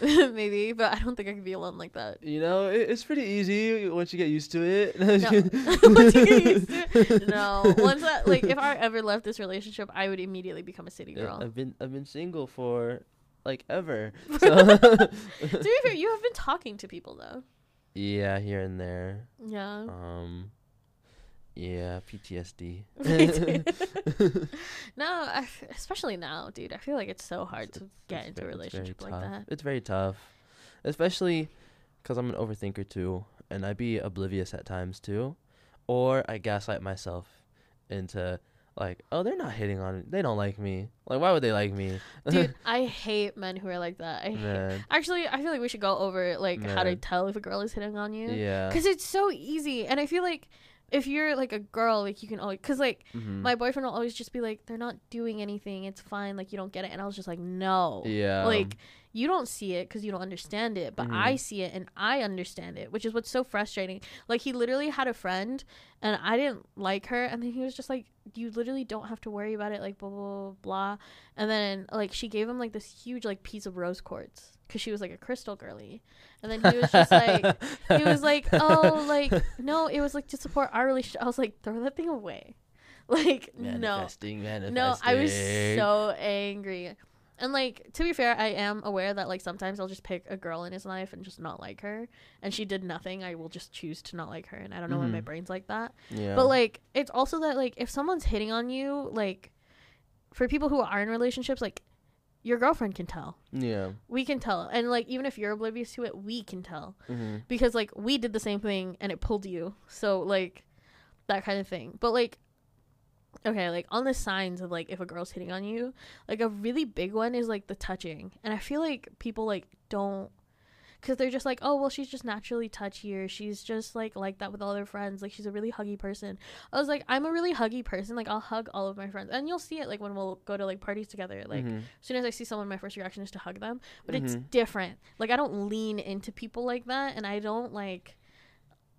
Maybe, but I don't think I could be alone like that. You know, it, it's pretty easy once you get used to it. No. Once you get used to it. No, once that like if I ever left this relationship, I would immediately become a city girl. I've been I've been single for like ever. to be fair, you have been talking to people though. yeah, here and there. Yeah. Um. Yeah, PTSD. no, I especially now, dude. I feel like it's so hard to get It's into a ve- it's very relationship like that. It's very tough, especially because I'm an overthinker too, and I be oblivious at times too, or I gaslight myself into like, oh, they're not hitting on me. They don't like me. Like, why would they like me? Dude, I hate men who are like that. I hate. Actually, I feel like we should go over like how to tell if a girl is hitting on you. Yeah. Because it's so easy, and I feel like if you're like a girl, like you can always, cause like Mhm. my boyfriend will always just be like, they're not doing anything. It's fine. Like you don't get it, and I was just like, no. Yeah. Like you don't see it because you don't understand it, but I Mhm. see it and I understand it, which is what's so frustrating. Like he literally had a friend, and I didn't like her, and then he was just like, "You literally don't have to worry about it." Like blah blah blah, blah. and then like she gave him like this huge like piece of rose quartz because she was like a crystal girly, and then he was just like, he was like, "Oh, like no, it was like to support our relationship." I was like, "Throw that thing away." Like no, manifesting, manifesting. no, I was so angry. And like to be fair, I am aware that like sometimes I'll just pick a girl in his life and just not like her, and she did nothing. I will just choose to not like her, and I don't know why my Mhm. brain's like that. Yeah. But like it's also that like if someone's hitting on you, like for people who are in relationships, like your girlfriend can tell. yeah. We can tell, and like even if you're oblivious to it, we can tell hmm because like we did the same thing and it pulled you. So like that kind of thing. But like okay, like on the signs of like if a girl's hitting on you, like a really big one is like the touching. And I feel like people like don't cuz they're just like, "Oh, well she's just naturally touchier. she's just like like that with all her friends. Like she's a really huggy person." I was like, "I'm a really huggy person. Like I'll hug all of my friends." And you'll see it like when we'll go to like parties together. Like Mhm. as soon as I see someone, my first reaction is to hug them. But it's Mhm. different. Like I don't lean into people like that, and I don't like,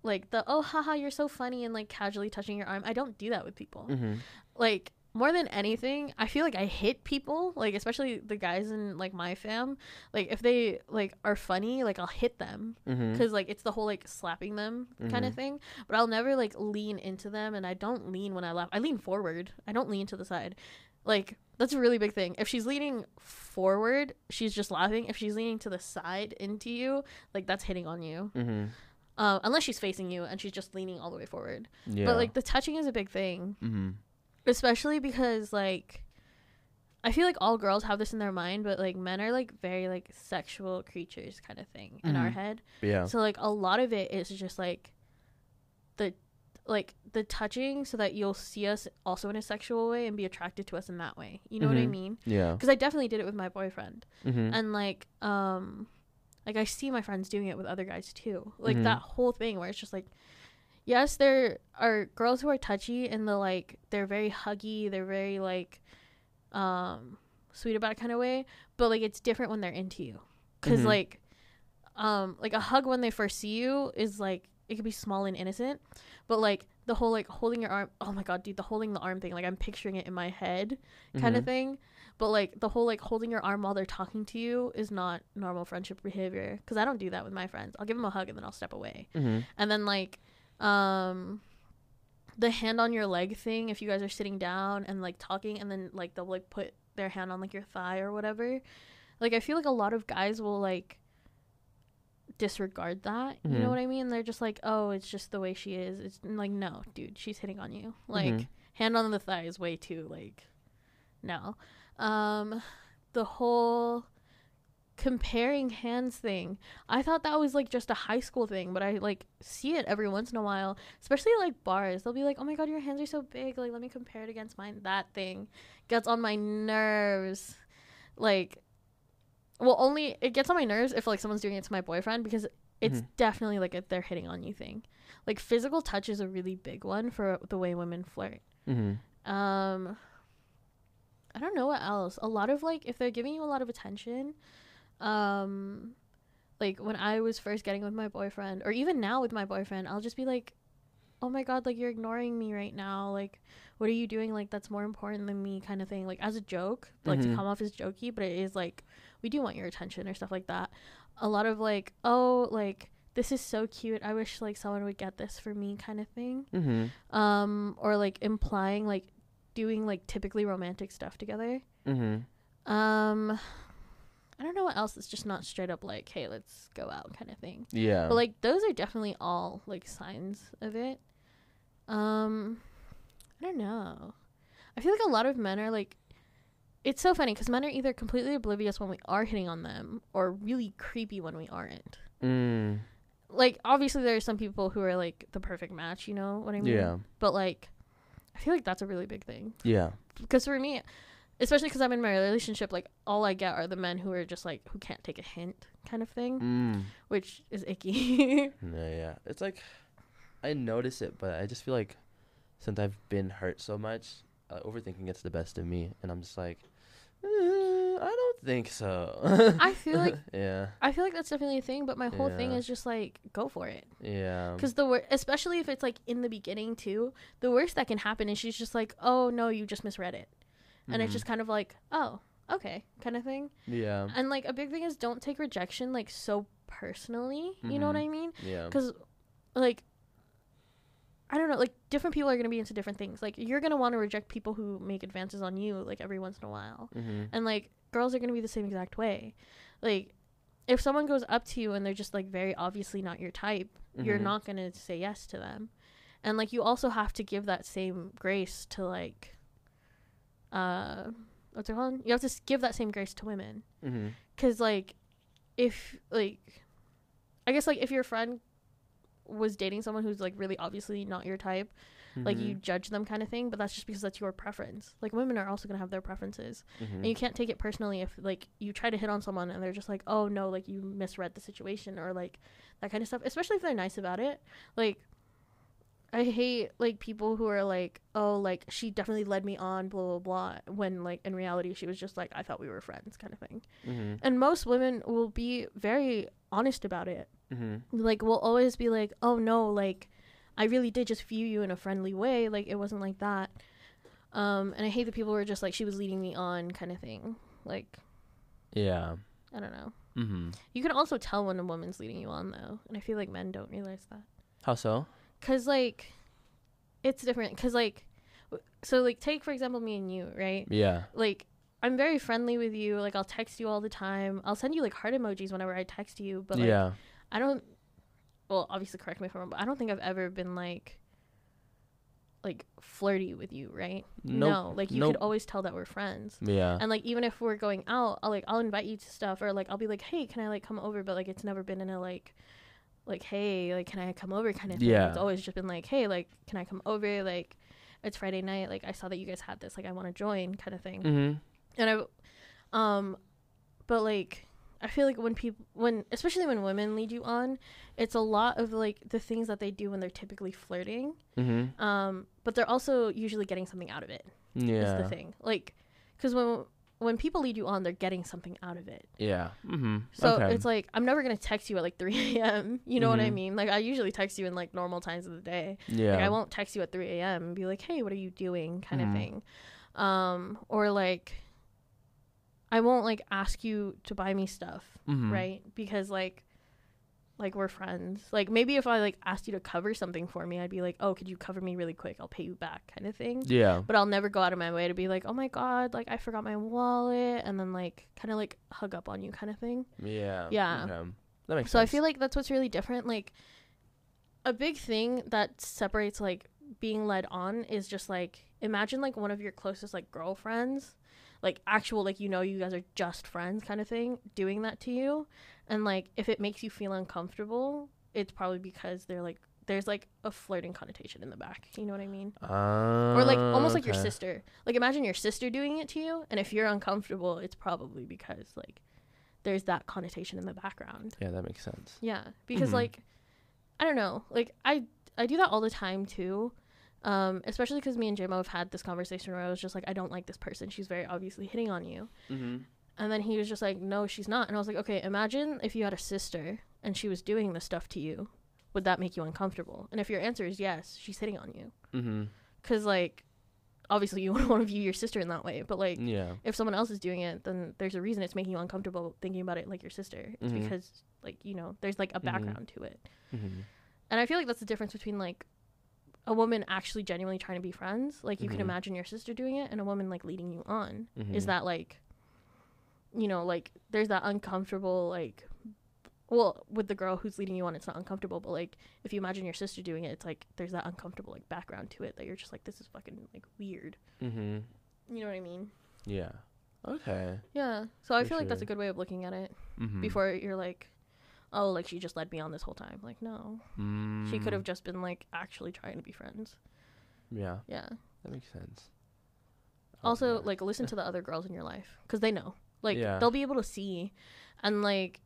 like the oh haha you're so funny and like casually touching your arm. I don't do that with people. Mhm. Like more than anything, I feel like I hit people. Like especially the guys in like my fam. Like if they like are funny, like I'll hit them Mhm. because like it's the whole like slapping them kind of thing. But I'll never like lean into them, and I don't lean when I laugh. I lean forward. I don't lean to the side. Like that's a really big thing. If she's leaning forward, she's just laughing. If she's leaning to the side into you, like that's hitting on you. Mhm. Um, unless she's facing you and she's just leaning all the way forward. Yeah. But like the touching is a big thing, Mhm. Especially because like I feel like all girls have this in their mind, but like men are like very like sexual creatures kind of thing in our Mhm. head. Yeah. So like a lot of it is just like the like the touching so that you'll see us also in a sexual way and be attracted to us in that way. You know what I Mhm. mean? Yeah. Because I definitely did it with my boyfriend. Mhm. And like um like I see my friends doing it with other guys too. Like Mhm. that whole thing where it's just like yes, there are girls who are touchy and the like they're very huggy, they're very like um sweet about it kind of way, but like it's different when they're into you. because Mhm. like um like a hug when they first see you is like it could be small and innocent but like the whole like holding your arm oh my god dude the holding the arm thing like i'm picturing it in my head kind of Mhm. thing but like the whole like holding your arm while they're talking to you is not normal friendship behavior because i don't do that with my friends i'll give them a hug and then i'll step away Mhm. and then like um the hand on your leg thing if you guys are sitting down and like talking and then like they'll like put their hand on like your thigh or whatever like I feel like a lot of guys will like disregard that. You Mhm. know what I mean? They're just like, "Oh, it's just the way she is." It's like, "No, dude, she's hitting on you." Like Mhm. hand on the thigh is way too like no. Um the whole comparing hands thing. I thought that was like just a high school thing, but I like see it every once in a while, especially like bars. They'll be like, "Oh my god, your hands are so big. Like, let me compare it against mine." That thing gets on my nerves. Like well, only it gets on my nerves if like someone's doing it to my boyfriend because it's Mhm. definitely like a they're hitting on you thing. Like physical touch is a really big one for the way women flirt. Mm-hmm. Um I don't know what else. A lot of like if they're giving you a lot of attention, um like when I was first getting with my boyfriend or even now with my boyfriend, I'll just be like, "Oh my god, like you're ignoring me right now. Like what are you doing like that's more important than me?" kind of thing. Like as a joke, like Mhm. to come off as jokey, but it is like we do want your attention or stuff like that. A lot of like, "Oh, like this is so cute. I wish like someone would get this for me" kind of thing Mm-hmm. um or like implying like doing like typically romantic stuff together Mm-hmm. um i don't know what else it's just not straight up like hey let's go out kind of thing Yeah. but like those are definitely all like signs of it um i don't know i feel like a lot of men are like it's so funny because men are either completely oblivious when we are hitting on them or really creepy when we aren't mm. like obviously there are some people who are like the perfect match you know what i mean Yeah. but like i feel like that's a really big thing Yeah. because for me especially because i'm in my relationship like all i get are the men who are just like who can't take a hint kind of thing Mm. which is icky No, yeah. It's like I notice it, but I just feel like since I've been hurt so much, uh, overthinking gets the best of me, and I'm just like, "Uh, I don't think so. i feel like yeah, i feel like that's definitely a thing but my whole thing is just like go for it yeah. because the wor- especially if it's like in the beginning too the worst that can happen is she's just like oh no you just misread it and it's Mhm. just kind of like oh okay kind of thing yeah, and like a big thing is don't take rejection like so personally you know what Mhm. i mean yeah, because like i don't know like different people are going to be into different things like you're going to want to reject people who make advances on you like every once in a while mm-hmm. and like girls are going to be the same exact way like if someone goes up to you and they're just like very obviously not your type you're Mhm. not going to say yes to them and like you also have to give that same grace to like uh what's it called? You have to give that same grace to women. Mm-hmm. because like if like i guess like if your friend was dating someone who's like really obviously not your type like you judge them kind of thing but that's just because that's your preference. Like women are also going to have their preferences. Mm-hmm. and you can't take it personally if like you try to hit on someone and they're just like oh no like you misread the situation or like that kind of stuff especially if they're nice about it. Like i hate like people who are like oh like she definitely led me on blah blah blah when like in reality she was just like i thought we were friends kind of thing Mm-hmm. and most women will be very honest about it Mm-hmm. like will always be like oh no like i really did just view you in a friendly way like it wasn't like that um and i hate the people who are just like she was leading me on kind of thing like Yeah. i don't know Mm-hmm. you can also tell when a woman's leading you on though and i feel like men don't realize that How so? Because like it's different because like so like take for example me and you right Yeah. like i'm very friendly with you like i'll text you all the time i'll send you like heart emojis whenever i text you but like yeah. I don't. Well, obviously, correct me if I'm wrong, but I don't think I've ever been like, like flirty with you, right? Nope. No, like you Nope. could always tell that we're friends. Yeah. And like even if we're going out, I'll like I'll invite you to stuff, or like I'll be like, hey, can I like come over? But like it's never been in a like, like hey, like can I come over kind of thing. Yeah. It's always just been like, hey, like can I come over? Like it's Friday night. Like I saw that you guys had this. Like I want to join, kind of thing mm-hmm. and I, um, but like I feel like when people, when especially when women lead you on, it's a lot of like the things that they do when they're typically flirting. Mm-hmm. Um, but they're also usually getting something out of it Yeah. Is the thing, like, because when when people lead you on, they're getting something out of it. Yeah. Mm-hmm. So okay. it's like I'm never gonna text you at like 3 a.m. You know what I Mhm. mean? Like I usually text you in like normal times of the day. yeah. Like I won't text you at 3 a.m. and be like, "Hey, what are you doing?" kind Mhm. of thing. Um, or like, I won't like ask you to buy me stuff, Mhm. right? Because like, like we're friends. Like maybe if I like asked you to cover something for me, I'd be like, "Oh, could you cover me really quick? I'll pay you back," kind of thing. Yeah. But I'll never go out of my way to be like, "Oh my god, like I forgot my wallet," and then like kind of like hug up on you, kind of thing. Yeah. Yeah. Okay. That makes So I feel like that's what's really different. Like a big thing that separates like being led on is just like imagine like one of your closest like girlfriends, like actual like you know you guys are just friends kind of thing, doing that to you, and like if it makes you feel uncomfortable, it's probably because they're like there's like a flirting connotation in the back. You know what I mean? Uh, or like almost like your sister. Like imagine your sister doing it to you, and if you're uncomfortable, it's probably because like there's that connotation in the background. Yeah, that makes sense. Yeah, because Mhm. like I don't know, like I I do that all the time too. Um, especially because me and Jimo have had this conversation where I was just like, I don't like this person. She's very obviously hitting on you. Mm-hmm. And then he was just like, No, she's not. And I was like, Okay, imagine if you had a sister and she was doing this stuff to you. Would that make you uncomfortable? And if your answer is yes, she's hitting on you. Mm-hmm. Because like, obviously you wouldn't want to view your sister in that way. But like, Yeah. if someone else is doing it, then there's a reason it's making you uncomfortable thinking about it like your sister. It's Mhm. because like you know there's like a Mhm. background to it. Mm-hmm. And I feel like that's the difference between like a woman actually genuinely trying to be friends, like you can Mhm. imagine your sister doing it, and a woman like leading you on. Mhm. Is that like, you know, like there's that uncomfortable like, well, with the girl who's leading you on, it's not uncomfortable, but like if you imagine your sister doing it, it's like there's that uncomfortable like background to it that you're just like this is fucking like weird. Mm-hmm. You know what I mean? Yeah. Okay. Yeah. So I For feel like that's a good way of looking at it. Mm-hmm. Before you're like, oh, like she just led me on this whole time. Like no, mm she could have just been like actually trying to be friends. Yeah, Yeah. that makes sense. Oh, also yeah. like listen to the other girls in your life because they know like Yeah. they'll be able to see and like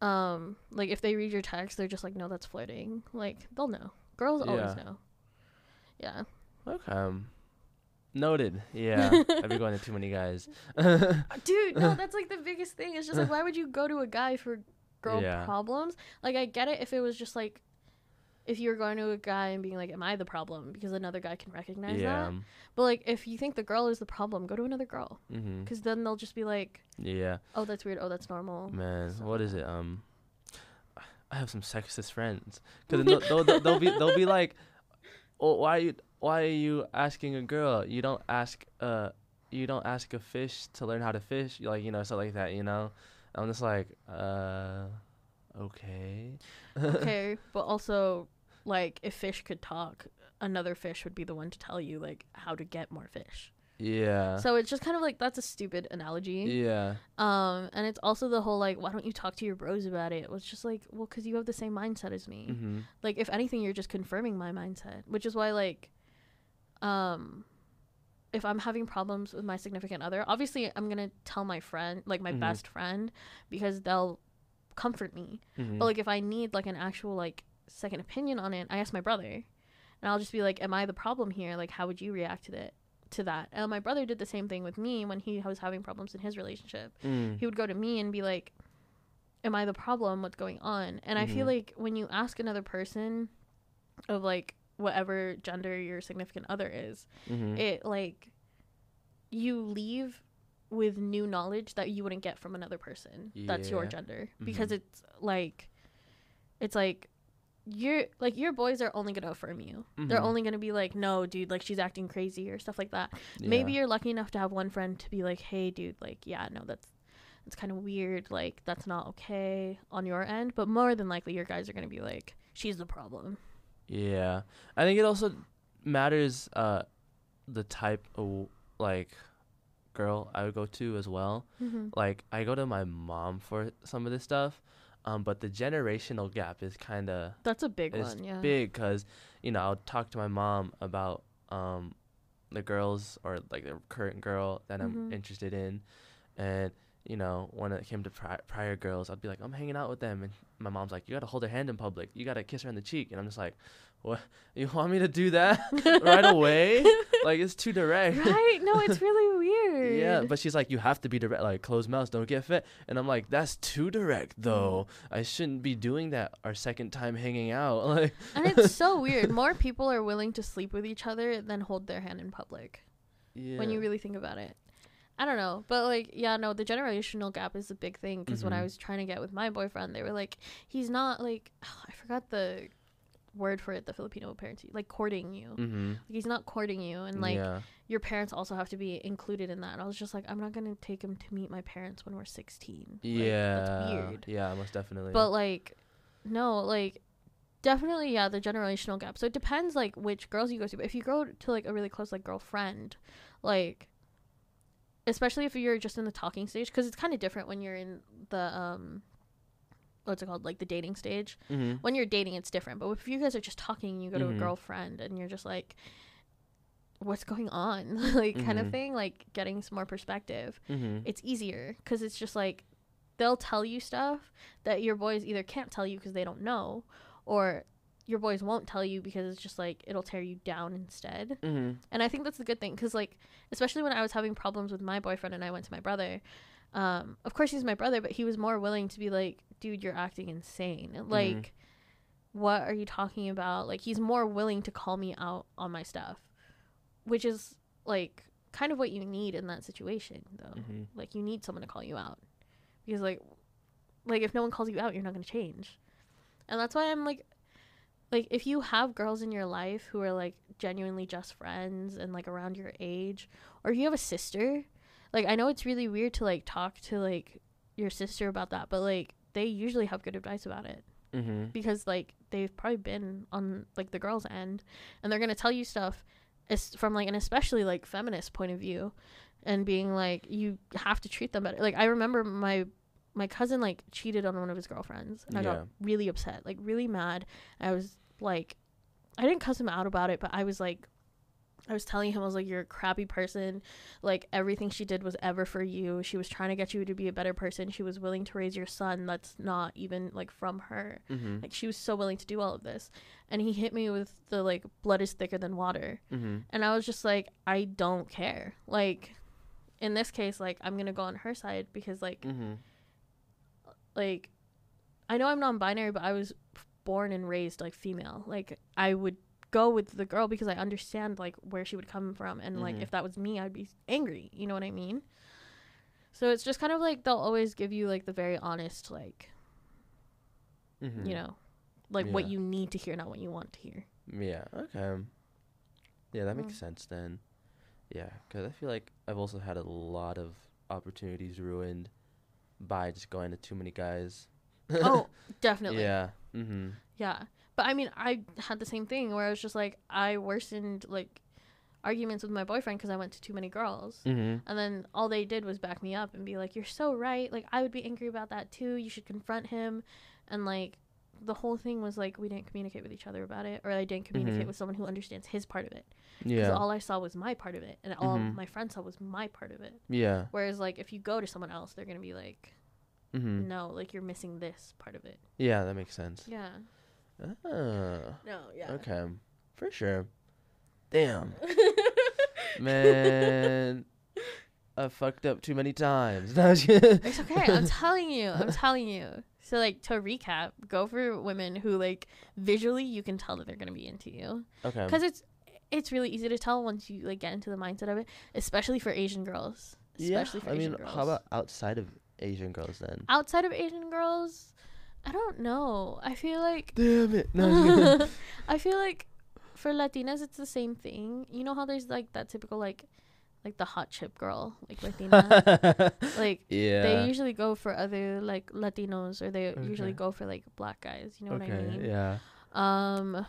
um like if they read your text they're just like no that's flirting like they'll know girls always know yeah Okay. Um, noted. Yeah. I've been going to too many guys. dude no that's like the biggest thing it's just like why would you go to a guy for girl Yeah. problems like i get it if it was just like if you were going to a guy and being like am i the problem because another guy can recognize yeah. that but like if you think the girl is the problem go to another girl Mm-hmm. because then they'll just be like Yeah. oh that's weird oh that's normal Man, So- what is it? Um, I have some sexist friends because they'll, they'll, they'll, be they'll be like, oh, why you why are you asking a girl? You don't ask uh you don't ask a fish to learn how to fish, like you know stuff like that. You know, I'm just like uh, okay. okay, but also like if fish could talk, another fish would be the one to tell you like how to get more fish. Yeah. So it's just kind of like that's a stupid analogy. yeah. Um, and it's also the whole like why don't you talk to your bros about it? It's just like well, because you have the same mindset as me. Mm-hmm. Like if anything, you're just confirming my mindset, which is why like, um. If I'm having problems with my significant other, obviously I'm gonna tell my friend, like my Mhm. best friend, because they'll comfort me. Mm-hmm. But like if I need like an actual like second opinion on it, I ask my brother. And I'll just be like, Am I the problem here? Like how would you react to it to that? And my brother did the same thing with me when he was having problems in his relationship. mm. He would go to me and be like, Am I the problem? What's going on? And I feel Mhm. like when you ask another person of like whatever gender your significant other is, mm-hmm. it like you leave with new knowledge that you wouldn't get from another person that's your gender. Because Mhm. it's like it's like your like your boys are only gonna affirm you. They're Mhm. only gonna be like no dude like she's acting crazy or stuff like that. Maybe you're lucky enough to have one friend to be like hey dude like yeah no that's it's kind of weird like that's not okay on your end. But more than likely your guys are gonna be like she's the problem Yeah, I think it also matters uh the type of like girl I would go to as well. mm-hmm. Like I go to my mom for some of this stuff, um, but the generational gap is kind of that's a big one yeah big because you know I'll talk to my mom about um the girls or like the current girl that I'm Mhm. interested in, and you know when it came to pri- prior girls, I'd be like I'm hanging out with them, and my mom's like you gotta hold her hand in public, you gotta kiss her on the cheek, and I'm just like, what? You want me to do that right away? like it's too direct. right no it's really weird Yeah, but she's like, you have to be direct, like closed mouths, don't get fit. And I'm like, that's too direct, mm. though. I shouldn't be doing that our second time hanging out. Like, and it's so weird. More people are willing to sleep with each other than hold their hand in public yeah. when you really think about it. I don't know, but like, yeah, no, the generational gap is a big thing because when I Mhm. was trying to get with my boyfriend, they were like, he's not like, I forgot the word for it, the Filipino parents, like courting you. Mm-hmm. Like, he's not courting you, and like yeah. your parents also have to be included in that. And I was just like, I'm not gonna take him to meet my parents when we're 16. Like, yeah. that's weird. Yeah, most definitely. But like, no, like definitely, yeah, the generational gap. So it depends like which girls you go to. But if you go to like a really close like girlfriend, like especially if you're just in the talking stage, because it's kind of different when you're in the um. What's it called? Like the dating stage. mm-hmm. When you're dating, it's different. But if you guys are just talking, you go to Mhm. a girlfriend and you're just like, "What's going on?" like kind of thing. Like getting some more perspective Mm-hmm. it's easier because it's just like they'll tell you stuff that your boys either can't tell you because they don't know or your boys won't tell you because it's just like it'll tear you down instead. Mm-hmm. and i think that's a good thing because like especially when i was having problems with my boyfriend and i went to my brother um, of course he's my brother but he was more willing to be like dude you're acting insane. Like what are you talking about? Like he's more willing to call me out on my stuff which is like kind of what you need in that situation though. Mm-hmm. like you need someone to call you out. Because like like if no one calls you out you're not going to change. And that's why i'm like like if you have girls in your life who are like genuinely just friends and like around your age or you have a sister like i know it's really weird to like talk to like your sister about that but like they usually have good advice about it. Mm-hmm. because like they've probably been on like the girls end and they're going to tell you stuff es- from like an especially like feminist point of view and being like you have to treat them better. Like i remember my my cousin like cheated on one of his girlfriends and i got really upset like really mad. I was like i didn't cuss him out about it but i was like I was telling him I was like you're a crappy person. Like everything she did was ever for you. She was trying to get you to be a better person. She was willing to raise your son that's not even like from her. Mm-hmm. Like she was so willing to do all of this. And he hit me with the like blood is thicker than water. Mm-hmm. And I was just like I don't care. Like in this case like I'm going to go on her side because like Mm-hmm. like I know I'm non-binary but I was born and raised like female. Like I would go with the girl because I understand like where she would come from and like Mhm. if that was me I'd be angry, you know what I mean? So it's just kind of like they'll always give you like the very honest like, Mm-hmm. you know, like what you need to hear not what you want to hear. Yeah. Okay. Yeah, that makes Mm. sense then. Yeah, because I feel like I've also had a lot of opportunities ruined by just going to too many guys. Oh, definitely. Yeah. Mm-hmm. Yeah. But I mean, I had the same thing where I was just like, I worsened like arguments with my boyfriend because I went to too many girls. Mm-hmm. And then all they did was back me up and be like, You're so right. Like, I would be angry about that too. You should confront him. And like, the whole thing was like, we didn't communicate with each other about it, or I didn't communicate Mhm. with someone who understands his part of it. Because Yeah. all I saw was my part of it, and all Mhm. my friends saw was my part of it. yeah. Whereas, like, if you go to someone else, they're going to be like, Mm-hmm. No, like, you're missing this part of it. Yeah, that makes sense. Yeah. Ah. No, yeah. Okay. For sure. Damn. Man. I fucked up too many times. No, I'm just kidding. It's okay. I'm telling you. I'm telling you. So like to recap, go for women who like visually you can tell that they're gonna be into you okay. because it's it's really easy to tell once you like get into the mindset of it, especially for Asian girls. Yeah. Especially for I Asian mean, girls. how about outside of Asian girls then? outside of Asian girls? I don't know. I feel like Damn it. No. I'm just kidding. I feel like for Latinas it's the same thing. You know how there's like that typical like like the hot chip girl, like Latina. like yeah. they usually go for other like Latinos or they usually go for like black guys. You know okay. what I mean? Yeah. Um.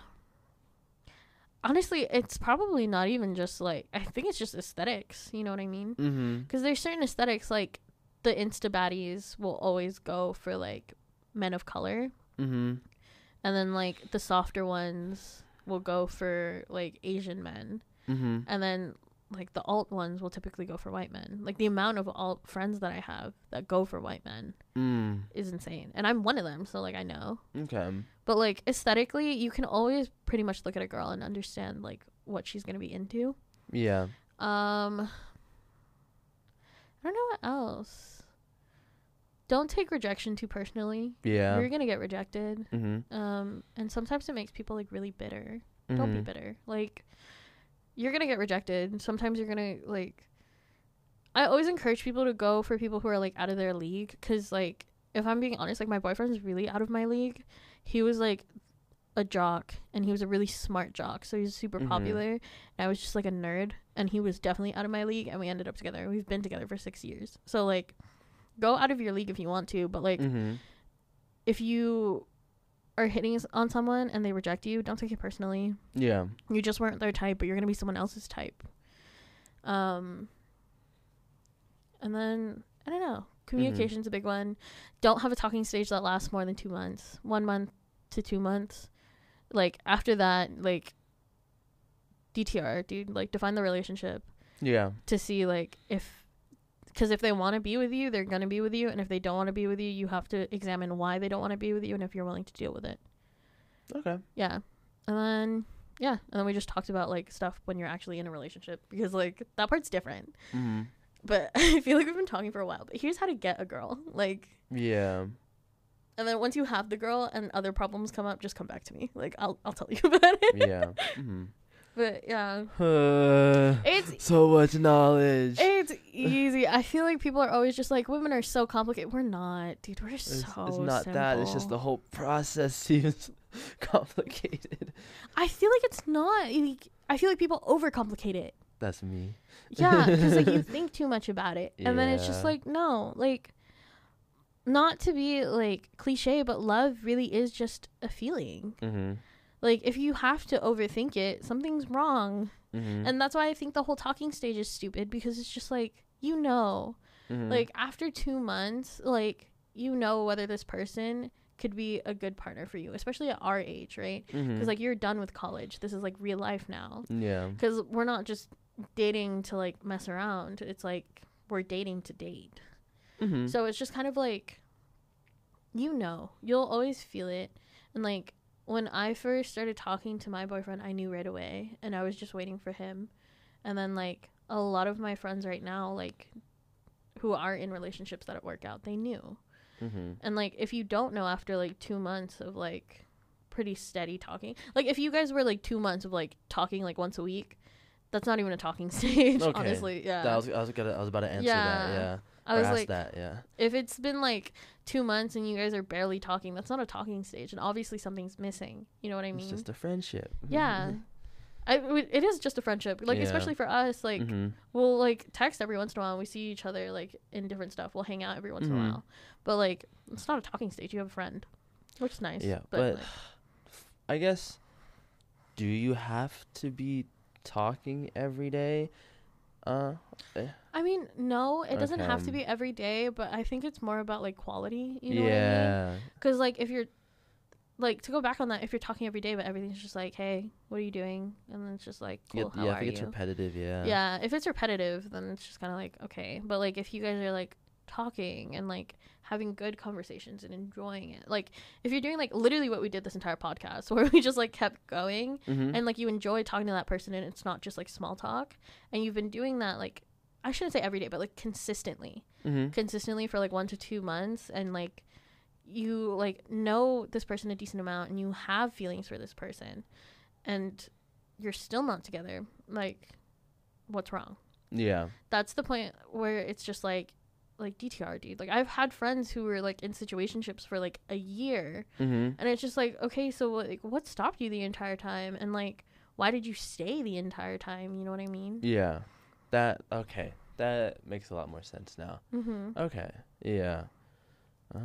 Honestly, it's probably not even just like I think it's just aesthetics. You know what I mean? Mm-hmm. Because there's certain aesthetics like the insta baddies will always go for like men of color, Mm-hmm. and then like the softer ones will go for like Asian men, Mm-hmm. and then like the alt ones will typically go for white men. Like the amount of alt friends that I have that go for white men Mm. is insane, and I'm one of them, so like I know. Okay. But like aesthetically, you can always pretty much look at a girl and understand like what she's gonna be into. Yeah. Um, I don't know what else. Don't take rejection too personally. Yeah. You're gonna get rejected. Mm-hmm. Um, and sometimes it makes people like really bitter. Don't be Mhm. bitter. Like, you're gonna get rejected. Sometimes you're gonna like. I always encourage people to go for people who are like out of their league cuz like if I'm being honest like my boyfriend's really out of my league. He was like a jock and he was a really smart jock so he was super Mhm. popular and I was just like a nerd and he was definitely out of my league and we ended up together. We've been together for 6 years. So like go out of your league if you want to, but like Mm-hmm. if you are hitting on someone and they reject you, don't take it personally. Yeah. You just weren't their type, but you're gonna be someone else's type. Um, and then I don't know. Communication's a big one. Don't have a talking stage that lasts more than two months. One month to two months. Like after that, like DTR, dude. Like define the relationship Yeah. to see like if because if they want to be with you they're going to be with you and if they don't want to be with you you have to examine why they don't want to be with you and if you're willing to deal with it Okay. yeah and then yeah and then we just talked about like stuff when you're actually in a relationship because like that part's different Mm-hmm. but i feel like we've been talking for a while but here's how to get a girl like Yeah. and then once you have the girl and other problems come up just come back to me like i'll, I'll tell you about it Yeah. mm-hmm. But yeah Uh, it's so much knowledge. It's easy. I feel like people are always just like women are so complicated. We're not, dude. We're It's, so it's not that. It's just the whole process seems complicated. I feel like it's not. like, I feel like people overcomplicate it. That's me. Yeah, because like you think too much about it, and then it's just like no, like not to be like cliche, but love really is just a feeling. Mm-hmm. Like if you have to overthink it, something's wrong, Mm-hmm. and that's why I think the whole talking stage is stupid because it's just like you know. mm-hmm. like after two months like you know whether this person could be a good partner for you especially at our age right because mm-hmm. like you're done with college this is like real life now yeah. because we're not just dating to like mess around it's like we're dating to date Mm-hmm. so it's just kind of like you know you'll always feel it and like when i first started talking to my boyfriend i knew right away and i was just waiting for him and then like a lot of my friends right now like who are in relationships that work out they knew mm-hmm. and like if you don't know after like two months of like pretty steady talking like if you guys were like two months of like talking like once a week that's not even a talking stage Okay. honestly yeah I was I was gonna I was about to answer that. Yeah. I was like that. Yeah. if it's been like two months and you guys are barely talking, that's not a talking stage, and obviously something's missing. You know what I mean? It's just a friendship. yeah. I, it is just a friendship. Like Yeah. especially for us, like mm-hmm. we'll like text every once in a while. And we see each other like in different stuff. We'll hang out every once in Mhm. a while, but like it's not a talking stage. You have a friend, which is nice. Yeah, but, but like, I guess. Do you have to be talking every day? Uh. I mean, no, it doesn't have to be every day, but I think it's more about like quality. You know what I mean? yeah. Because like if you're like to go back on that, if you're talking every day, but everything's just like, hey, what are you doing? And then it's just like, Yeah. cool, how yeah. I think it's you? repetitive. Yeah. yeah, if it's repetitive, then it's just kind of like okay. But like if you guys are like talking and like having good conversations and enjoying it, like if you're doing like literally what we did this entire podcast, where we just like kept going Mm-hmm. and like you enjoy talking to that person and it's not just like small talk, and you've been doing that like I shouldn't say every day, but like consistently mm-hmm. consistently for like one to two months and like you like know this person a decent amount and you have feelings for this person and you're still not together like what's wrong Yeah. that's the point where it's just like like dtr dude like i've had friends who were like in situationships for like a year Mm-hmm. and it's just like okay so what, like what stopped you the entire time and like why did you stay the entire time you know what i mean Yeah. That okay. That makes a lot more sense now. mm-hmm. Okay. Yeah. Uh,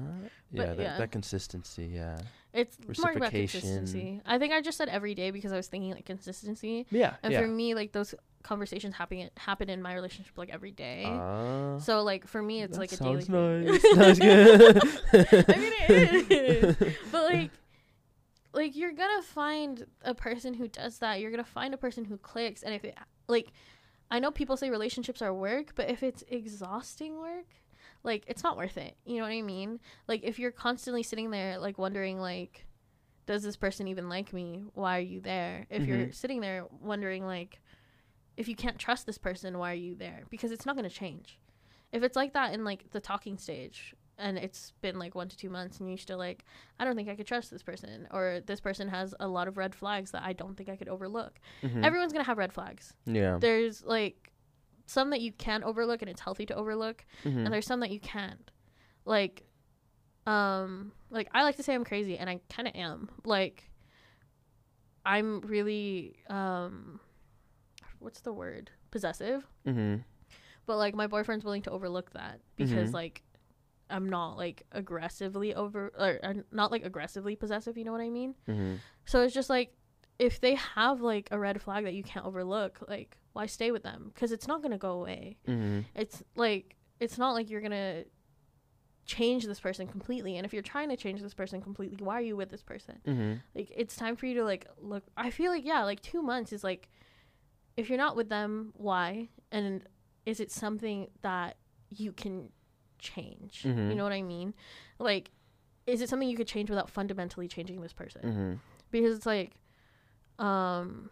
yeah, that, yeah. that consistency, yeah. It's more about consistency. I think I just said every day because I was thinking like consistency. Yeah, And yeah. for me, like those conversations happening happen in my relationship like every day. Ah, so like for me, it's like a daily. nice. Sounds good. I mean, it is. but like, like you're gonna find a person who does that. You're gonna find a person who clicks, and if it like, I know people say relationships are work, but if it's exhausting work, like it's not worth it. You know what I mean? Like if you're constantly sitting there like wondering like, does this person even like me? Why are you there? If you're Mhm. sitting there wondering like, if you can't trust this person, why are you there? Because it's not gonna change. If it's like that in like the talking stage, and it's been like one to two months and you're still like i don't think i could trust this person or this person has a lot of red flags that i don't think i could overlook Mhm. everyone's gonna have red flags yeah. there's like some that you can overlook and it's healthy to overlook, Mhm. and there's some that you can't. Like, um, like I like to say I'm crazy, and I kind of am. Like, I'm really um, what's the word? Possessive. Mhm. But like my boyfriend's willing to overlook that because Mhm. like I'm not like aggressively over or not like aggressively possessive. You know what I mean? Mhm. So it's just like if they have like a red flag that you can't overlook, like why stay with them? Because it's not gonna go away. Mhm. It's like it's not like you're gonna change this person completely. And if you're trying to change this person completely, why are you with this person? Mhm. Like it's time for you to like look. I feel like yeah, like two months is like if you're not with them, why? And is it something that you can change? You Mhm. know what I mean? Like, is it something you could change without fundamentally changing this person? Mhm. because it's like um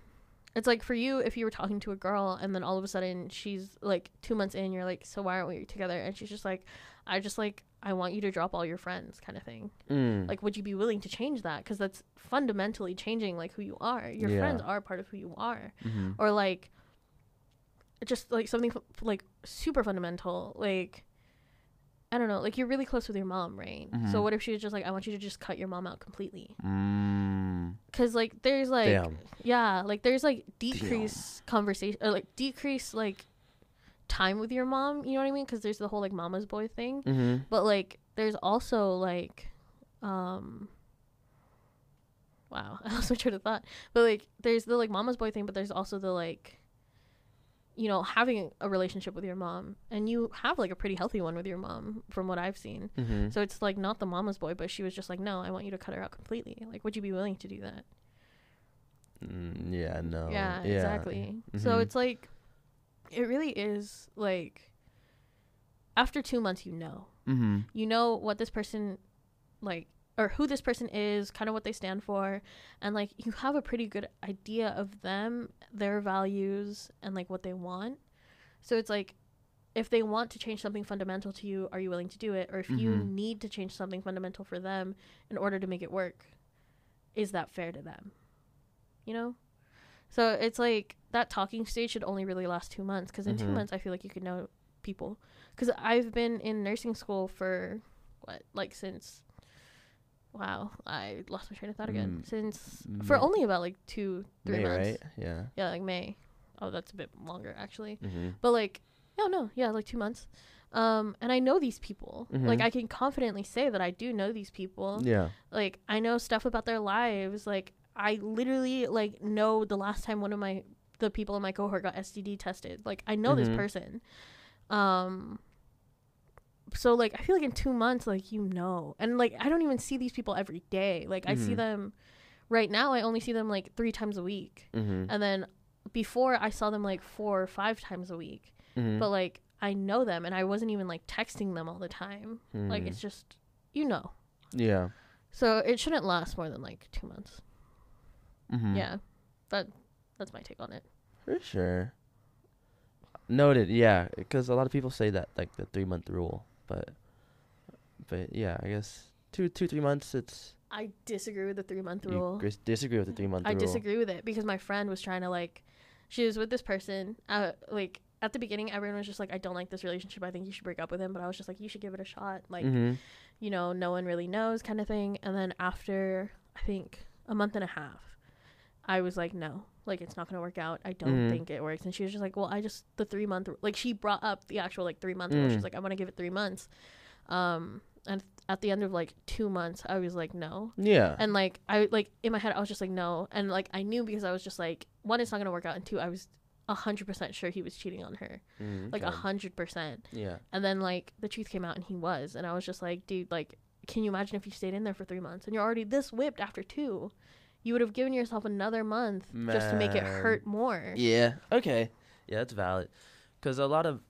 it's like for you if you were talking to a girl and then all of a sudden she's like two months in you're like so why aren't we together and she's just like i just like i want you to drop all your friends kind of thing Mm. like would you be willing to change that because that's fundamentally changing like who you are your Yeah. friends are part of who you are Mhm. or like just like something f- like super fundamental like i don't know like you're really close with your mom right so Mhm. what if she was just like i want you to just cut your mom out completely Mm. because like there's like Damn. yeah like there's like decrease conversation or like decrease like time with your mom you know what i mean because there's the whole like mama's boy thing Mhm. but like there's also like um wow i also train of thought but like there's the like mama's boy thing but there's also the like you know having a relationship with your mom and you have like a pretty healthy one with your mom from what i've seen Mhm. so it's like not the mama's boy but she was just like no i want you to cut her out completely like would you be willing to do that Mm, yeah. No. yeah, exactly so Mhm. it's like it really is like after two months you know. Mhm. you know what this person like or who this person is kind of what they stand for and like you have a pretty good idea of them their values and like what they want. So it's like if they want to change something fundamental to you are you willing to do it? Or if you Mhm. need to change something fundamental for them in order to make it work is that fair to them? You know? So it's like that talking stage should only really last two months because in two Mhm. months i feel like you could know people because i've been in nursing school for what like since wow i lost my train of thought again Mm, since for only about like two three May, months right? Yeah. yeah like may oh that's a bit longer actually Mhm. but like no no yeah like two months um and i know these people like Mhm. i can confidently say that i do know these people Yeah. like i know stuff about their lives like i literally like know the last time one of my the people in my cohort got std tested like i know Mhm. this person um so like i feel like in two months like you know and like i don't even see these people every day like i see Mhm. them right now i only see them like three times a week Mhm. and then before i saw them like four or five times a week Mhm. but like i know them and i wasn't even like texting them all the time like Mhm. it's just you know Yeah. so it shouldn't last more than like two months yeah that that's my take on it For sure. Noted. Yeah, because a lot of people say that like the three month rule, but but yeah, I guess two two three months. It's i disagree with the three month rule gris- disagree with the three month i rule. disagree with it because my friend was trying to like she was with this person uh like at the beginning everyone was just like i don't like this relationship i think you should break up with him but i was just like you should give it a shot like Mhm. you know, no one really knows kind of thing. And then after I think a month and a half, I was like, no, like it's not gonna work out. I don't Mhm. think it works. And she was just like, well, I just the three month like she brought up the actual like three month rule. Mm. She's like, I want to give it three months. Um, and at the end of like two months, I was like, no. Yeah. And like I like in my head, I was just like, no. And like I knew because I was just like, one, it's not gonna work out, and two, I was a hundred percent sure he was cheating on her, Mm, like a hundred percent. Yeah. And then like the truth came out and he was. And I was just like, dude, like, can you imagine if you stayed in there for three months and you're already this whipped after two? You would have given yourself another month just to make it hurt more. Yeah. Okay. Yeah, that's valid. Because a lot of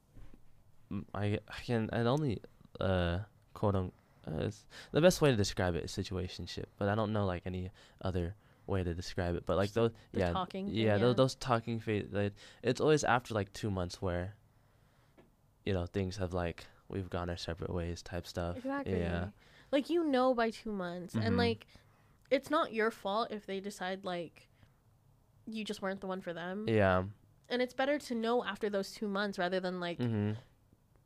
I I can and only uh quote unquote uh, the best way to describe it is situationship, but I don't know like any other way to describe it. But like those the yeah talking thing, yeah, yeah. Those, those talking phase like, it's always after like two months where you know things have like we've gone our separate ways type stuff. Exactly. Yeah. Like you know by two months. Mhm. And like it's not your fault if they decide like you just weren't the one for them. Yeah. and it's better to know after those two months rather than like Mhm.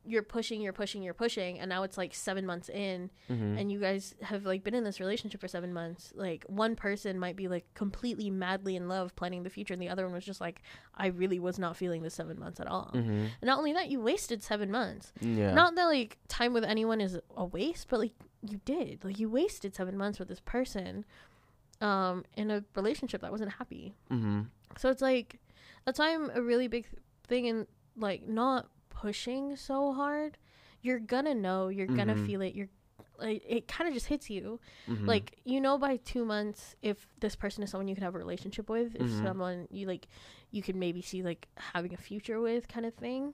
you're pushing, you're pushing, you're pushing, and now it's like seven months in, Mhm. and you guys have like been in this relationship for seven months. Like one person might be like completely madly in love, planning the future, and the other one was just like, I really was not feeling the seven months at all. Mhm. And not only that, you wasted seven months. Yeah. Not that like time with anyone is a waste, but like you did, like you wasted seven months with this person, um, in a relationship that wasn't happy. Mhm. So it's like that's why I'm a really big thing in like not pushing so hard. You're gonna know, you're gonna Mhm. feel it. You're like it kind of just hits you. Mhm. Like you know by 2 months if this person is someone you can have a relationship with, if Mhm. someone you like you could maybe see like having a future with kind of thing.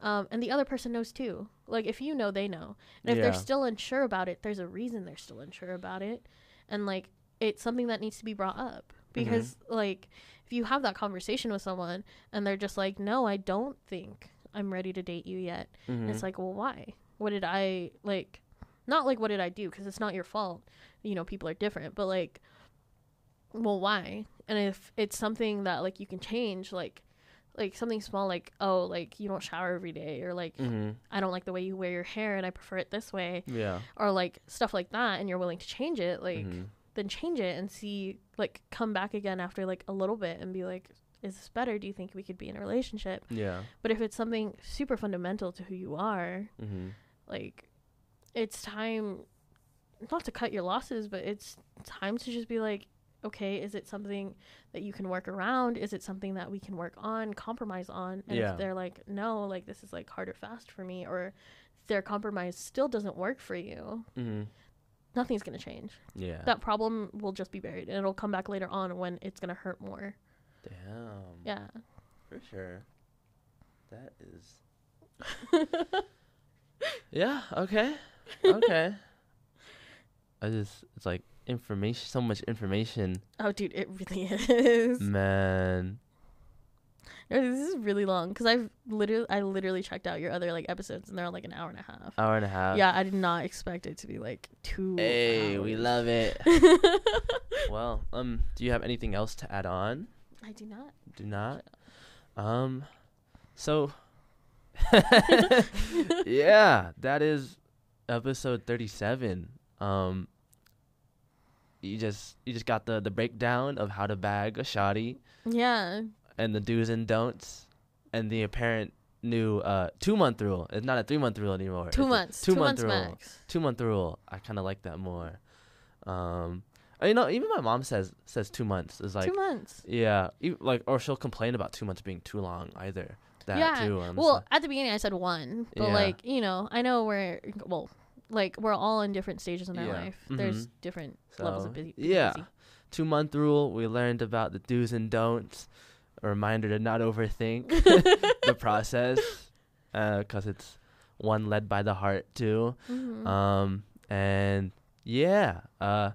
Um, and the other person knows too. Like if you know, they know. And if Yeah. they're still unsure about it, there's a reason they're still unsure about it. And like it's something that needs to be brought up because like if you have that conversation with someone and they're just like, "No, I don't think I'm ready to date you yet." Mhm. It's like, "Well, why? What did I like not like what did I do because it's not your fault. You know, people are different, but like well, why? And if it's something that like you can change like like something small like oh like you don't shower every day or like Mhm. I don't like the way you wear your hair and I prefer it this way Yeah. or like stuff like that and you're willing to change it like Mhm. then change it and see like come back again after like a little bit and be like is this better do you think we could be in a relationship Yeah. but if it's something super fundamental to who you are Mhm. like it's time not to cut your losses but it's time to just be like okay is it something that you can work around is it something that we can work on compromise on and Yeah. if they're like no like this is like hard or fast for me or their compromise still doesn't work for you Mhm. nothing's going to change Yeah. that problem will just be buried and it'll come back later on when it's going to hurt more Damn. yeah For sure. That is. yeah. Okay. Okay. I just it's like information, so much information, oh dude it really is man. No, this is really long because I've literally I literally checked out your other like episodes and they're like an hour and a half. Hour and a half. yeah, I did not expect it to be like two. Hey, we love it. well, um, do you have anything else to add on? I do not. Do not. Um, so. yeah, that is episode thirty-seven. Um, you just you just got the the breakdown of how to bag a shawty Yeah, and the do's and don'ts and the apparent new uh two month rule. It's not a three month rule anymore. two It's months. two Two, month months rule. max. two month rule. I kind of like that more. Um, you know, even my mom says says two months is like two months. yeah, e- like or she'll complain about two months being too long either. That Yeah, too. Well, like- at the beginning I said one, but Yeah. like you know, I know we're well, like we're all in different stages in our Yeah. life. There's Mhm. different levels of busy. yeah. busy. two month rule. We learned about the do's and don'ts. A reminder to not overthink the process, because it's one led by the heart too. Mhm. Um, and yeah. Uh,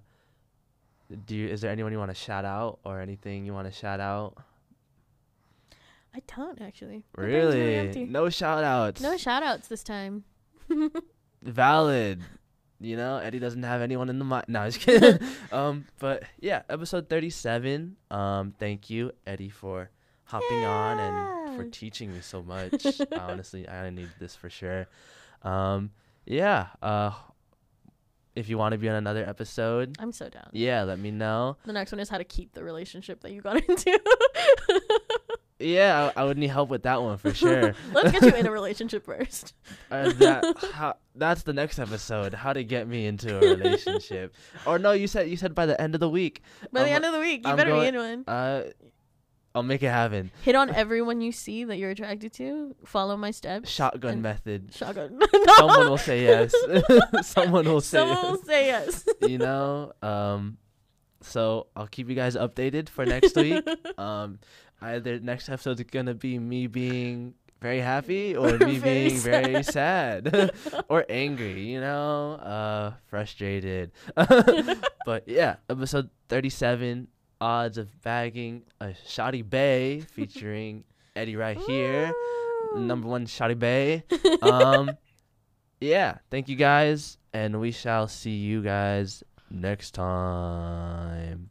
do you, is there anyone you want to shout out or anything you want to shout out? I don't actually. Really? No shout outs. No shout outs this time. valid. You know, Eddi doesn't have anyone in the mind. No, I just kidding. um, but yeah, episode thirty-seven. Um, thank you, Eddi, for hopping on and for teaching me so much. Honestly, I needed this for sure. Um, yeah. Uh, if you want to be on another episode, I'm so down. yeah, let me know. The next one is how to keep the relationship that you got into. Yeah, I, I would need help with that one for sure. Let's get you in a relationship first. Uh, that how, that's the next episode. How to get me into a relationship? or no, you said you said by the end of the week. By the I'm- end of the week, you I'm better going- be in one. Uh, I'll make it happen. Hit on everyone you see that you're attracted to. Follow my steps. Shotgun method. Shotgun. Someone will say yes. Someone will say Someone will say yes. You know. Um, so I'll keep you guys updated for next week. Um, either next episode's gonna be me being very happy or me Very being very sad or angry. You know, uh, frustrated. but yeah, episode thirty-seven. Odds of bagging a shawty bae featuring Eddi right here. Number one Shawty Bae. Um, yeah, thank you guys, and we shall see you guys next time.